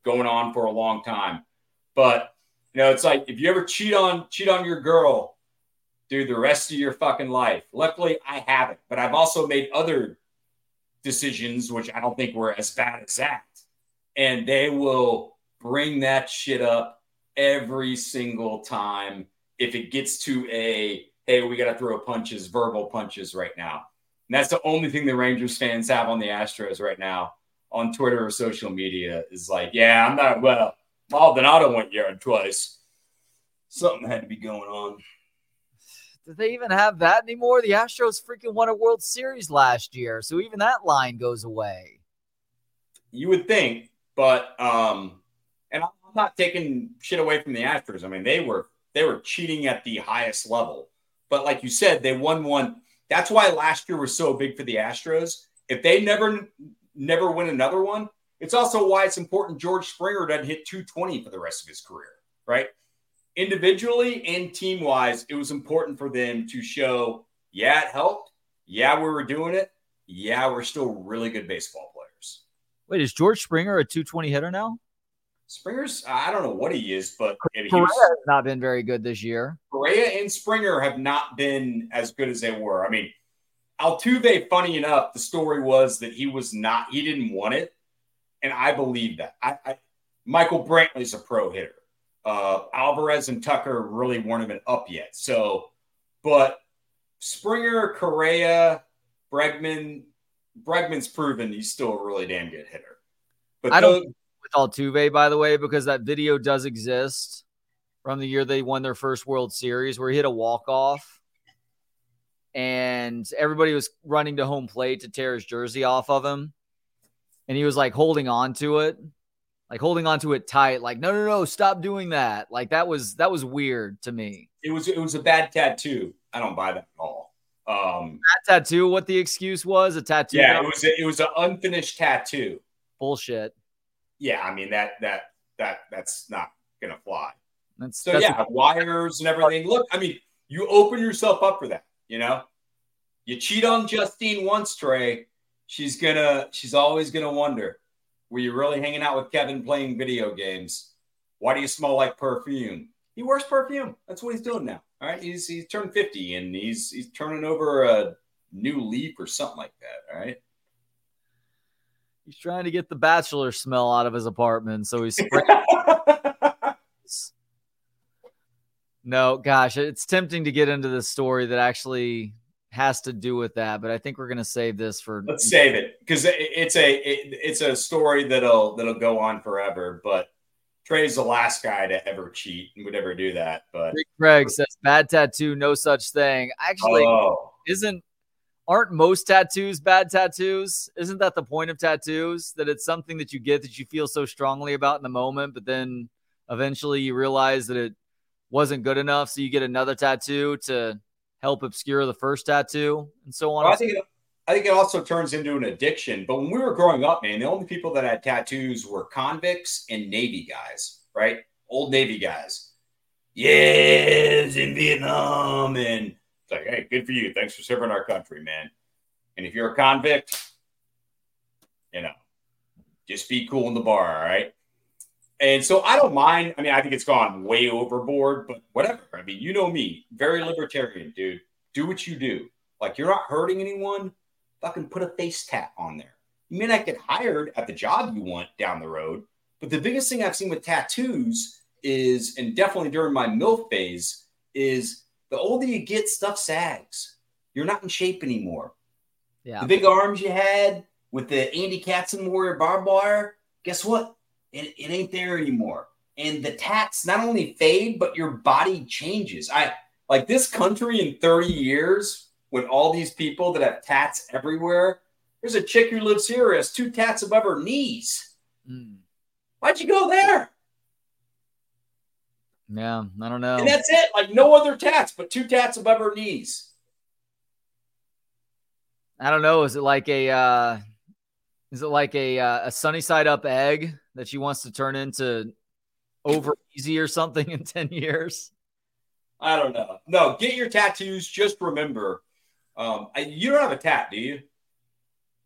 going on for a long time. But you know, it's like if you ever cheat on cheat on your girl, dude, the rest of your fucking life. Luckily, I haven't, but I've also made other decisions which I don't think were as bad as that. And they will bring that shit up every single time if it gets to a hey, we got to throw punches, verbal punches right now. And that's the only thing the Rangers fans have on the Astros right now on Twitter or social media is like, yeah, I'm not well Maldonado went yard twice. Something had to be going on. Do they even have that anymore? The Astros freaking won a World Series last year, so even that line goes away. You would think, but um, and I'm not taking shit away from the Astros. I mean, they were they were cheating at the highest level. But like you said, they won one. That's why last year was so big for the Astros. If they never never win another one, it's also why it's important George Springer doesn't hit 220 for the rest of his career, right? Individually and team wise, it was important for them to show, yeah, it helped. Yeah, we were doing it. Yeah, we're still really good baseball players. Wait, is George Springer a 220 hitter now? Springer's, I don't know what he is, but he was, has not been very good this year. Correa and Springer have not been as good as they were. I mean, Altuve, funny enough, the story was that he was not, he didn't want it and I believe that. I, I Michael Brantley's a pro hitter. Uh, Alvarez and Tucker really weren't even up yet. So, but Springer, Correa, Bregman, Bregman's proven he's still a really damn good hitter. But I don't with Altuve, by the way, because that video does exist from the year they won their first World Series where he hit a walk off and everybody was running to home plate to tear his jersey off of him and he was like holding on to it, like holding on to it tight, like no, no, no, stop doing that. Like that was that was weird to me. It was it was a bad tattoo. I don't buy that at all. Um, that tattoo, what the excuse was, a tattoo. Yeah, it was a, it was an unfinished tattoo. Bullshit. Yeah, I mean that that that that's not gonna fly. That's, so that's yeah, wires and everything. Look, I mean, you open yourself up for that. You know, you cheat on Justine once, Trey she's gonna she's always gonna wonder were you really hanging out with kevin playing video games? Why do you smell like perfume? He wears perfume. That's what he's doing now. All right he's he's turned 50 and he's he's turning over a new leaf or something like that all right? He's trying to get the bachelor smell out of his apartment so he's [laughs] No, gosh, it's tempting to get into this story that actually has to do with that, but I think we're going to save this for. Let's save it because it's a it, it's a story that'll that'll go on forever. But Trey's the last guy to ever cheat and would ever do that. But Craig says bad tattoo, no such thing. Actually, oh. isn't aren't most tattoos bad tattoos? Isn't that the point of tattoos? That it's something that you get that you feel so strongly about in the moment, but then eventually you realize that it wasn't good enough, so you get another tattoo to help obscure the first tattoo and so on. Well, I think it, I think it also turns into an addiction. But when we were growing up, man, the only people that had tattoos were convicts and Navy guys, right? Old Navy guys. Yes, in Vietnam, and it's like, hey, good for you. Thanks for serving our country, man. And if you're a convict, you know, just be cool in the bar, all right? And so I don't mind. I mean, I think it's gone way overboard, but whatever. I mean, you know me, very libertarian, dude. Do what you do. Like you're not hurting anyone. Fucking put a face tat on there. You may not get hired at the job you want down the road, but the biggest thing I've seen with tattoos is, and definitely during my MILF phase, is the older you get, stuff sags. You're not in shape anymore. Yeah. The big arms you had with the Andy Katzenmoyer barbed wire, guess what? It, it ain't there anymore. And the tats not only fade, but your body changes. I like this country in 30 years with all these people that have tats everywhere. There's a chick who lives here who has two tats above her knees. Mm. Why'd you go there? Yeah, I don't know. And that's it. Like no other tats, but two tats above her knees. I don't know. Is it like a uh is it like a uh, a sunny side up egg that she wants to turn into over easy or something in 10 years? I don't know. No, get your tattoos. Just remember, um, I, you don't have a tat, do you?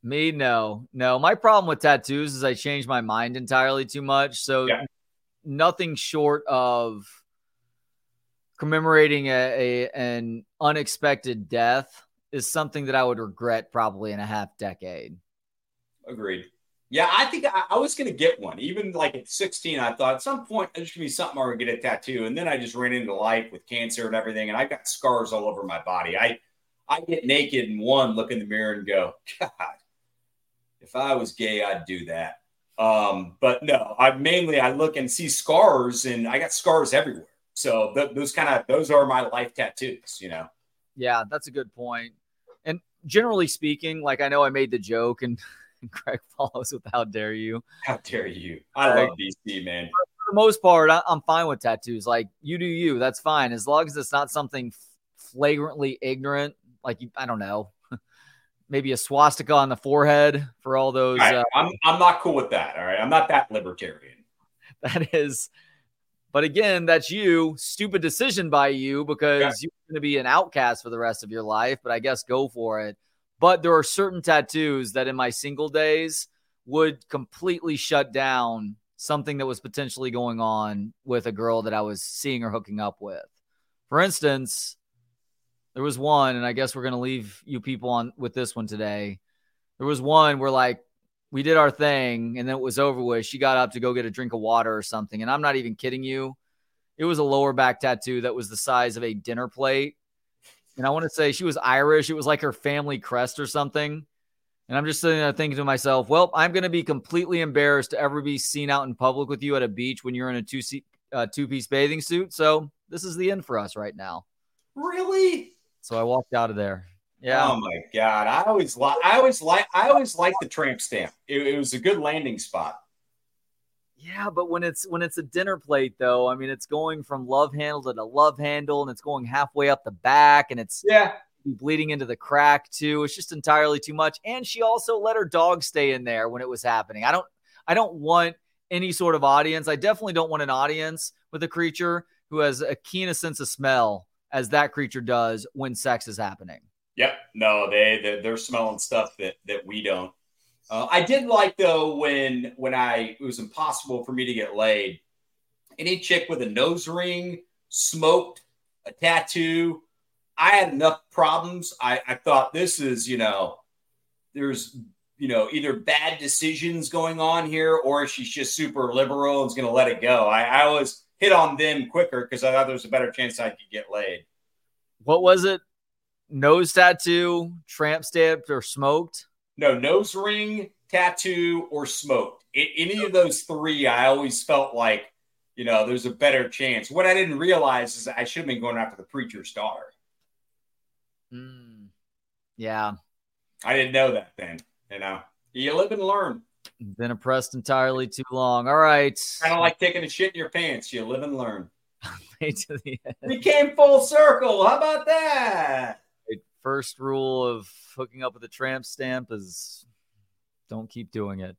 Me, no, no. My problem with tattoos is I change my mind entirely too much. So yeah. nothing short of commemorating a, a, an unexpected death is something that I would regret probably in a half decade. Agreed. Yeah, I think I, I was going to get one. Even like at 16, I thought at some point there's going to be something I would get a tattoo. And then I just ran into life with cancer and everything. And I got scars all over my body. I, I get naked and one look in the mirror and go, [laughs] God, if I was gay, I'd do that. Um, but no, I mainly I look and see scars and I got scars everywhere. So th- those kind of those are my life tattoos, you know. Yeah, that's a good point. And generally speaking, like I know I made the joke and [laughs] [laughs] Craig follows with "How dare you?" How dare you? I love DC, man. For the most part, I, am fine with tattoos. Like you do you, that's fine as long as it's not something flagrantly ignorant. Like you, I don't know, [laughs] maybe a swastika on the forehead for all those. Right. Uh, I'm I'm not cool with that. All right, I'm not that libertarian. [laughs] That is. But again, that's you. Stupid decision by you because you're going to be an outcast for the rest of your life. But I guess go for it. But there are certain tattoos that in my single days would completely shut down something that was potentially going on with a girl that I was seeing or hooking up with. For instance, there was one, and I guess we're gonna leave you people on with this one today. There was one where like we did our thing and then it was over with. She got up to go get a drink of water or something, and I'm not even kidding you. It was a lower back tattoo that was the size of a dinner plate and I want to say she was Irish. It was like her family crest or something. And I'm just sitting there thinking to myself, well, I'm going to be completely embarrassed to ever be seen out in public with you at a beach when you're in a two uh, two piece bathing suit. So this is the end for us right now. Really? So I walked out of there. Yeah. Oh my god! I always like. I always like. I always like the tramp stamp. It, it was a good landing spot. Yeah, but when it's when it's a dinner plate though, I mean it's going from love handle to the love handle and it's going halfway up the back and it's yeah bleeding into the crack too. It's just entirely too much. And she also let her dog stay in there when it was happening. I don't I don't want any sort of audience. I definitely don't want an audience with a creature who has a keen a sense of smell as that creature does when sex is happening. Yep. No, they they're smelling stuff that that we don't. Uh, I did like though when when I it was impossible for me to get laid. Any chick with a nose ring, smoked, a tattoo, I had enough problems. I, I thought this is you know, there's you know either bad decisions going on here or she's just super liberal and's going to let it go. I, I was hit on them quicker because I thought there was a better chance I could get laid. What was it? Nose tattoo, tramp stamped, or smoked? No, nose ring, tattoo, or smoked. It, any of those three, I always felt like, you know, there's a better chance. What I didn't realize is I should have been going after the preacher's daughter. Mm, yeah. I didn't know that then. You know, you live and learn. Been oppressed entirely too long. All right. Kind of like taking a shit in your pants. You live and learn. [laughs] to the end. We came full circle. How about that? First rule of hooking up with a tramp stamp is don't keep doing it.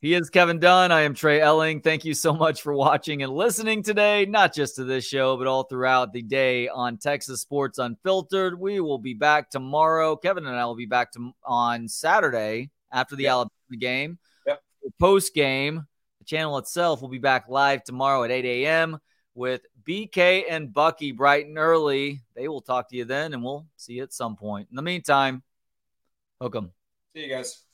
He is Kevin Dunn. I am Trey Elling. Thank you so much for watching and listening today, not just to this show, but all throughout the day on Texas Sports Unfiltered. We will be back tomorrow. Kevin and I will be back to, on Saturday after the yep. Alabama game. Yep. Post game, the channel itself will be back live tomorrow at 8 a.m. with BK and Bucky bright and early. They will talk to you then, and we'll see you at some point. In the meantime, 'em. See you guys.